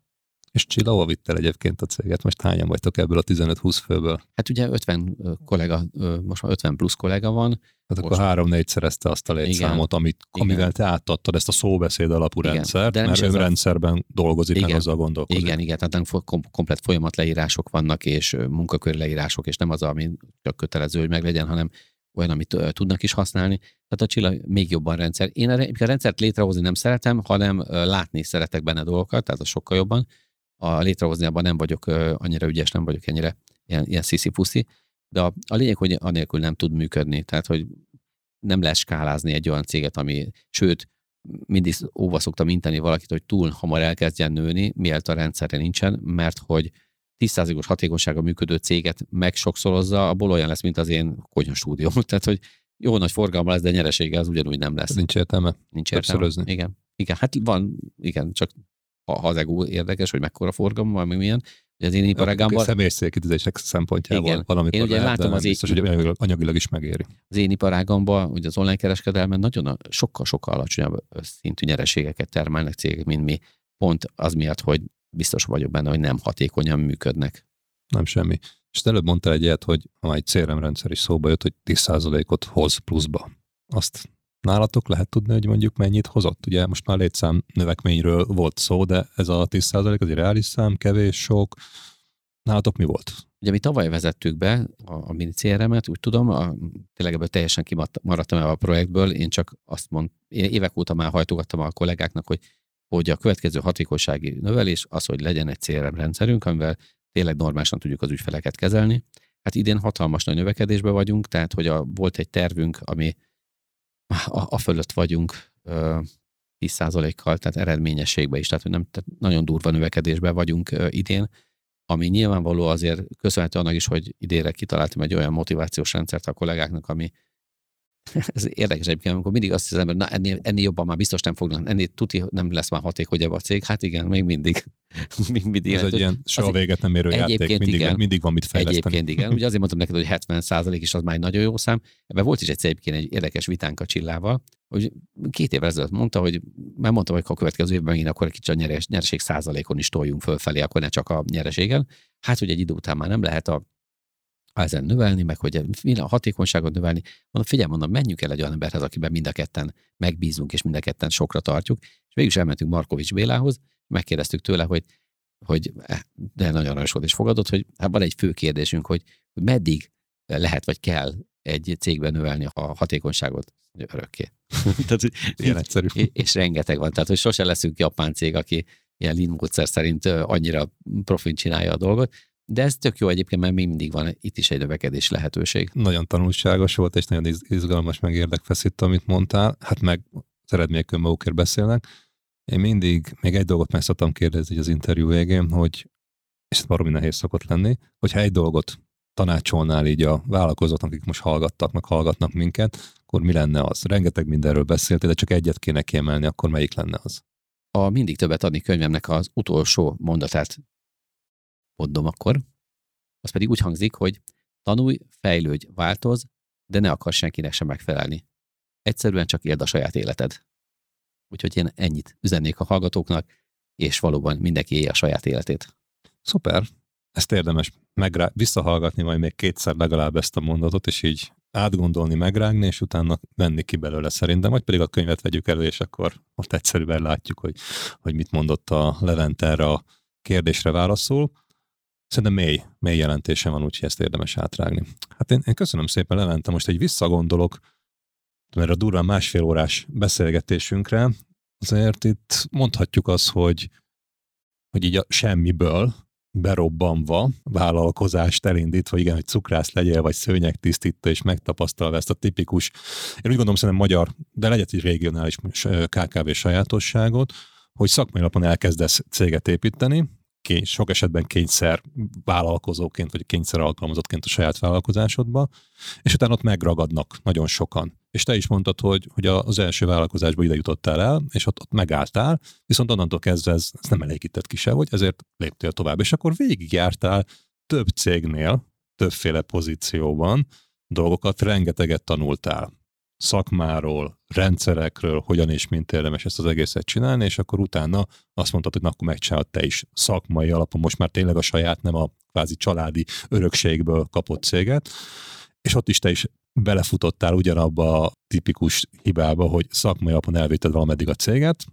És Csilla, hova vitt el egyébként a céget? Most hányan vagytok ebből a 15-20 főből? Hát ugye 50 kollega, most már 50 plusz kollega van. Tehát akkor három-négy szerezte azt a létszámot, amit, igen. amivel te átadtad ezt a szóbeszéd alapú igen. rendszert, de mert önrendszerben a... dolgozik, igen. meg azzal gondolkozik. Igen, igen, tehát nem komplet folyamat leírások vannak, és munkakör leírások, és nem az, ami csak kötelező, hogy meglegyen, hanem olyan, amit tudnak is használni. Tehát a Csilla még jobban rendszer. Én a rendszert létrehozni nem szeretem, hanem látni szeretek benne dolgokat, tehát az sokkal jobban a létrehozni abban nem vagyok annyira ügyes, nem vagyok ennyire ilyen, ilyen sziszi-puszi, de a, a lényeg, hogy anélkül nem tud működni, tehát hogy nem lehet skálázni egy olyan céget, ami, sőt, mindig óva szoktam inteni valakit, hogy túl hamar elkezdjen nőni, mielőtt a rendszerre nincsen, mert hogy 10%-os hatékonysága működő céget megsokszorozza, abból olyan lesz, mint az én konyha stúdióm. *laughs* Tehát, hogy jó nagy forgalma lesz, de nyeresége az ugyanúgy nem lesz. Nincs értelme. Nincs értelme. Igen. Igen, hát van, igen, csak ha, az ego érdekes, hogy mekkora forgalom van, meg milyen. Az én iparágamban... Személyes célkitűzések szempontjából igen. valamikor én ugye lehet, látom az biztos, hogy anyagilag, anyagilag is megéri. Az én iparágamban, ugye az online kereskedelmen nagyon sokkal-sokkal alacsonyabb szintű nyereségeket termelnek cégek, mint mi. Pont az miatt, hogy biztos vagyok benne, hogy nem hatékonyan működnek. Nem semmi. És te előbb mondtál egy ilyet, hogy ha egy CRM rendszer is szóba jött, hogy 10%-ot hoz pluszba. Azt Nálatok lehet tudni, hogy mondjuk mennyit hozott? Ugye most már létszám növekményről volt szó, de ez a 10% az egy reális szám, kevés, sok. Nálatok mi volt? Ugye mi tavaly vezettük be a, a mini CRM-et, úgy tudom, a, tényleg ebből teljesen kimaradtam el a projektből, én csak azt mond, én évek óta már hajtogattam a kollégáknak, hogy, hogy a következő hatékonysági növelés az, hogy legyen egy CRM rendszerünk, amivel tényleg normálisan tudjuk az ügyfeleket kezelni. Hát idén hatalmas nagy növekedésben vagyunk, tehát hogy a, volt egy tervünk, ami a, a fölött vagyunk 10%-kal, tehát eredményességben is, tehát, nem, tehát nagyon durva növekedésben vagyunk idén, ami nyilvánvaló azért köszönhető annak is, hogy idénre kitaláltam egy olyan motivációs rendszert a kollégáknak, ami *laughs* ez érdekes egyébként, amikor mindig azt hiszem, hogy na, ennél, ennél jobban már biztos nem fognak, ennél tuti nem lesz már hatékonyabb a cég. Hát igen, még mindig. *laughs* még mindig Ez egy ilyen soha véget nem érő játék, mindig, igen, mindig van mit fejleszteni. Egyébként igen, *laughs* ugye azért mondtam neked, hogy 70% is az már egy nagyon jó szám. Ebben volt is egy egyébként egy érdekes vitánk a Csillával, hogy két évvel ezelőtt mondta, hogy már mondta, hogy ha a következő évben megint akkor egy kicsit a nyeres, nyereség százalékon is toljunk fölfelé, akkor ne csak a nyereségen. Hát, hogy egy idő után már nem lehet a ezen növelni, meg hogy a hatékonyságot növelni. Mondom, figyelj, mondom, menjünk el egy olyan emberhez, akiben mind a ketten megbízunk, és mind a ketten sokra tartjuk. És végül is elmentünk Markovics Bélához, megkérdeztük tőle, hogy, hogy eh, de nagyon aranyos volt, és fogadott, hogy hát van egy fő kérdésünk, hogy, meddig lehet vagy kell egy cégben növelni a hatékonyságot örökké. *laughs* tehát, Ilyen egyszerű. És rengeteg van. Tehát, hogy sose leszünk japán cég, aki ilyen lean módszer szerint annyira profin csinálja a dolgot, de ez tök jó egyébként, mert még mindig van itt is egy növekedés lehetőség. Nagyon tanulságos volt, és nagyon izgalmas, meg érdekfeszítő, amit mondtál. Hát meg az eredmények önmagukért beszélnek. Én mindig még egy dolgot meg szoktam kérdezni az interjú végén, hogy, és ez baromi nehéz szokott lenni, hogyha egy dolgot tanácsolnál így a vállalkozóknak, akik most hallgattak, meg hallgatnak minket, akkor mi lenne az? Rengeteg mindenről beszéltél, de csak egyet kéne kiemelni, akkor melyik lenne az? A mindig többet adni könyvemnek az utolsó mondatát mondom akkor, az pedig úgy hangzik, hogy tanulj, fejlődj, változ, de ne akar senkinek sem megfelelni. Egyszerűen csak éld a saját életed. Úgyhogy én ennyit üzennék a hallgatóknak, és valóban mindenki élje a saját életét. Szuper. Ezt érdemes megrá- visszahallgatni majd még kétszer legalább ezt a mondatot, és így átgondolni, megrágni, és utána venni ki belőle szerintem, vagy pedig a könyvet vegyük elő, és akkor ott egyszerűen látjuk, hogy, hogy mit mondott a Levent erre a kérdésre válaszol. Szerintem mély, mély jelentése van, úgyhogy ezt érdemes átrágni. Hát én, én köszönöm szépen, Levente, most egy visszagondolok, mert a durván másfél órás beszélgetésünkre, azért itt mondhatjuk azt, hogy, hogy így a semmiből berobbanva vállalkozást elindítva, igen, hogy cukrász legyél, vagy szőnyeg tisztító, és megtapasztalva ezt a tipikus, én úgy gondolom szerintem magyar, de legyen egy regionális KKV sajátosságot, hogy szakmai alapon elkezdesz céget építeni, kény, sok esetben kényszer vállalkozóként, vagy kényszer alkalmazottként a saját vállalkozásodba, és utána ott megragadnak nagyon sokan. És te is mondtad, hogy, hogy az első vállalkozásba ide jutottál el, és ott, ott megálltál, viszont onnantól kezdve ez, ez nem elégített ki se, hogy ezért léptél tovább. És akkor végigjártál több cégnél, többféle pozícióban dolgokat, rengeteget tanultál szakmáról, rendszerekről, hogyan és mint érdemes ezt az egészet csinálni, és akkor utána azt mondtad, hogy na, akkor megcsinálod te is szakmai alapon, most már tényleg a saját, nem a kvázi családi örökségből kapott céget, és ott is te is belefutottál ugyanabba a tipikus hibába, hogy szakmai alapon elvéted valameddig a céget,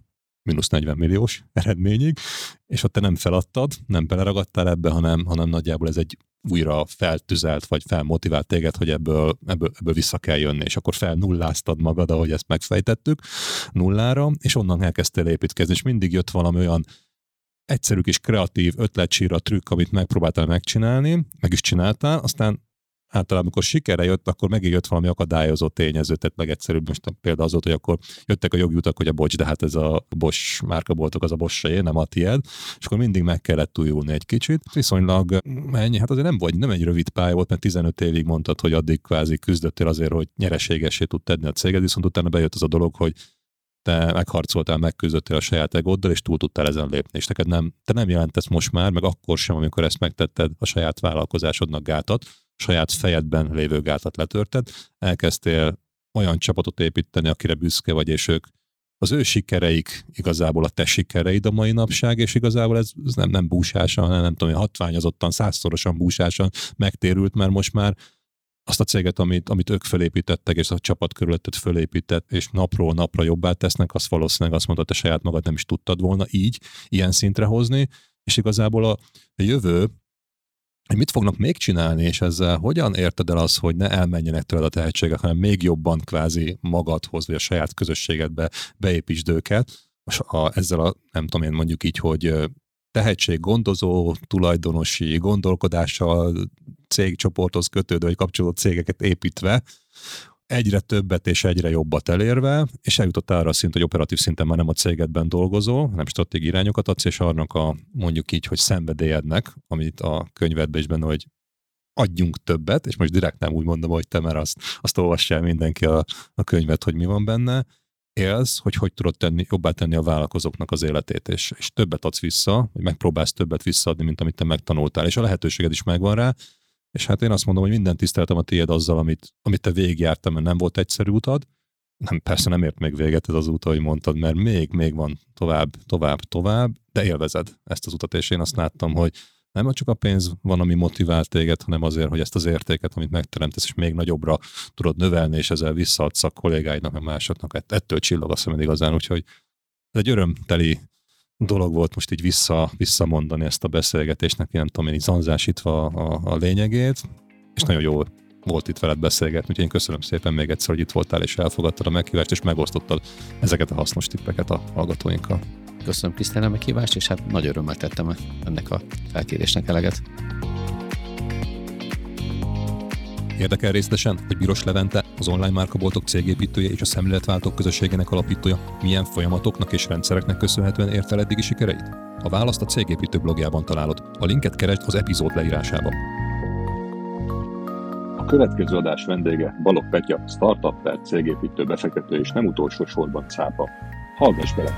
mínusz 40 milliós eredményig, és ott te nem feladtad, nem beleragadtál ebbe, hanem, hanem nagyjából ez egy újra feltüzelt, vagy felmotivált téged, hogy ebből, ebből, ebből vissza kell jönni, és akkor felnulláztad magad, ahogy ezt megfejtettük, nullára, és onnan elkezdtél építkezni, és mindig jött valami olyan egyszerű kis kreatív ötletsíra trükk, amit megpróbáltál megcsinálni, meg is csináltál, aztán általában, amikor sikere jött, akkor megint jött valami akadályozó tényező, tehát legegyszerűbb most példa az volt, hogy akkor jöttek a jogi utak, hogy a bocs, de hát ez a Bosch márkaboltok, az a bosch nem a tied, és akkor mindig meg kellett újulni egy kicsit. Viszonylag ennyi, hát azért nem vagy, nem egy rövid pálya volt, mert 15 évig mondtad, hogy addig kvázi küzdöttél azért, hogy nyereségesé tud tenni a céged, viszont utána bejött az a dolog, hogy te megharcoltál, megküzdöttél a saját egóddal, és túl tudtál ezen lépni. És neked nem, te nem jelentesz most már, meg akkor sem, amikor ezt megtetted a saját vállalkozásodnak gátat, saját fejedben lévő gátat letörted, elkezdtél olyan csapatot építeni, akire büszke vagy, és ők az ő sikereik igazából a te sikereid a mai napság, és igazából ez, ez nem, nem búsása, hanem nem tudom, hatványozottan, százszorosan búsásan megtérült, mert most már azt a céget, amit, amit ők fölépítettek, és a csapat körülötted fölépített, és napról napra jobbá tesznek, azt valószínűleg azt mondta, te saját magad nem is tudtad volna így, ilyen szintre hozni, és igazából a jövő hogy mit fognak még csinálni, és ezzel hogyan érted el azt, hogy ne elmenjenek tőled a tehetségek, hanem még jobban kvázi magadhoz, vagy a saját közösségedbe beépítsd őket, a, ezzel a, nem tudom én mondjuk így, hogy tehetség, gondozó, tulajdonosi gondolkodással, cégcsoporthoz kötődő, vagy kapcsolódó cégeket építve, egyre többet és egyre jobbat elérve, és eljutott arra a szint, hogy operatív szinten már nem a cégedben dolgozol, hanem stratégiai irányokat adsz, és annak a mondjuk így, hogy szenvedélyednek, amit a könyvedben is benne, hogy adjunk többet, és most direkt nem úgy mondom, hogy te, mert azt, azt olvassál mindenki a, a könyvet, hogy mi van benne, élsz, hogy hogy tudod tenni, jobbá tenni a vállalkozóknak az életét, és, és többet adsz vissza, vagy megpróbálsz többet visszaadni, mint amit te megtanultál, és a lehetőséged is megvan rá, és hát én azt mondom, hogy minden tiszteltem a tiéd azzal, amit, amit te végigjártam, mert nem volt egyszerű utad. Nem, persze nem ért még véget ez az út, ahogy mondtad, mert még, még van tovább, tovább, tovább, de élvezed ezt az utat, és én azt láttam, hogy nem csak a pénz van, ami motivál téged, hanem azért, hogy ezt az értéket, amit megteremtesz, és még nagyobbra tudod növelni, és ezzel visszaadsz a kollégáidnak, a másoknak. Ettől csillog a szemed igazán, úgyhogy ez egy örömteli dolog volt most így vissza, visszamondani ezt a beszélgetésnek, nem tudom én, így zanzásítva a, a lényegét, és nagyon jó volt itt veled beszélgetni, úgyhogy én köszönöm szépen még egyszer, hogy itt voltál és elfogadtad a meghívást, és megosztottad ezeket a hasznos tippeket a hallgatóinkkal. Köszönöm Krisztián a meghívást, és hát nagy örömmel tettem ennek a felkérésnek eleget. Érdekel részletesen, hogy Biros Levente, az online márkaboltok cégépítője és a szemléletváltók közösségének alapítója milyen folyamatoknak és rendszereknek köszönhetően ért el eddigi sikereit? A választ a cégépítő blogjában találod. A linket keresd az epizód leírásában. A következő adás vendége Balog Petya, startup cégépítő befektető és nem utolsó sorban cápa. Hallgass bele!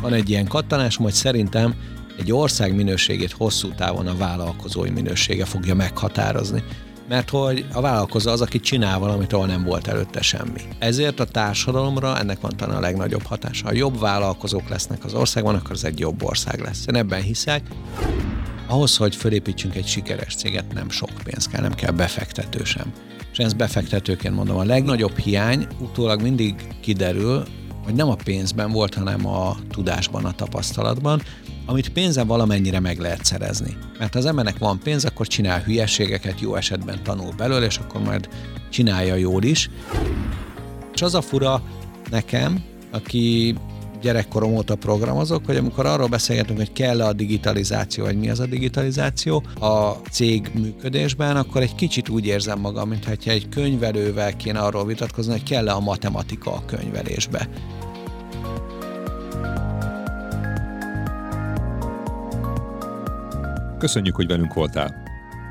Van egy ilyen kattanás, majd szerintem egy ország minőségét hosszú távon a vállalkozói minősége fogja meghatározni. Mert hogy a vállalkozó az, aki csinál valamit, ahol nem volt előtte semmi. Ezért a társadalomra ennek van talán a legnagyobb hatása. Ha jobb vállalkozók lesznek az országban, akkor ez egy jobb ország lesz. Én ebben hiszek. Ahhoz, hogy fölépítsünk egy sikeres céget, nem sok pénz kell, nem kell befektető sem. És ezt befektetőként mondom, a legnagyobb hiány utólag mindig kiderül, hogy nem a pénzben volt, hanem a tudásban, a tapasztalatban, amit pénzen valamennyire meg lehet szerezni. Mert ha az embernek van pénz, akkor csinál hülyeségeket, jó esetben tanul belőle, és akkor majd csinálja jól is. És az a fura nekem, aki gyerekkorom óta programozok, hogy amikor arról beszélgetünk, hogy kell-e a digitalizáció, vagy mi az a digitalizáció a cég működésben, akkor egy kicsit úgy érzem magam, mintha egy könyvelővel kéne arról vitatkozni, hogy kell-e a matematika a könyvelésbe. Köszönjük, hogy velünk voltál.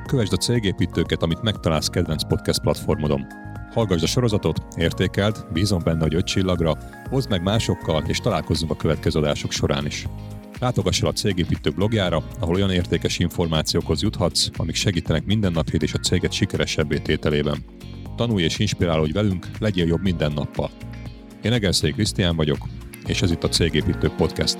Kövesd a cégépítőket, amit megtalálsz kedvenc podcast platformodon. Hallgassd a sorozatot, értékeld, bízom benne, hogy öt csillagra, hozd meg másokkal, és találkozzunk a következő adások során is. Látogass el a Cégépítő blogjára, ahol olyan értékes információkhoz juthatsz, amik segítenek mindennapjét és a céget sikeresebbé tételében. Tanulj és inspirálódj velünk, legyél jobb minden nappal. Én Egerszék Krisztián vagyok, és ez itt a Cégépítő Podcast.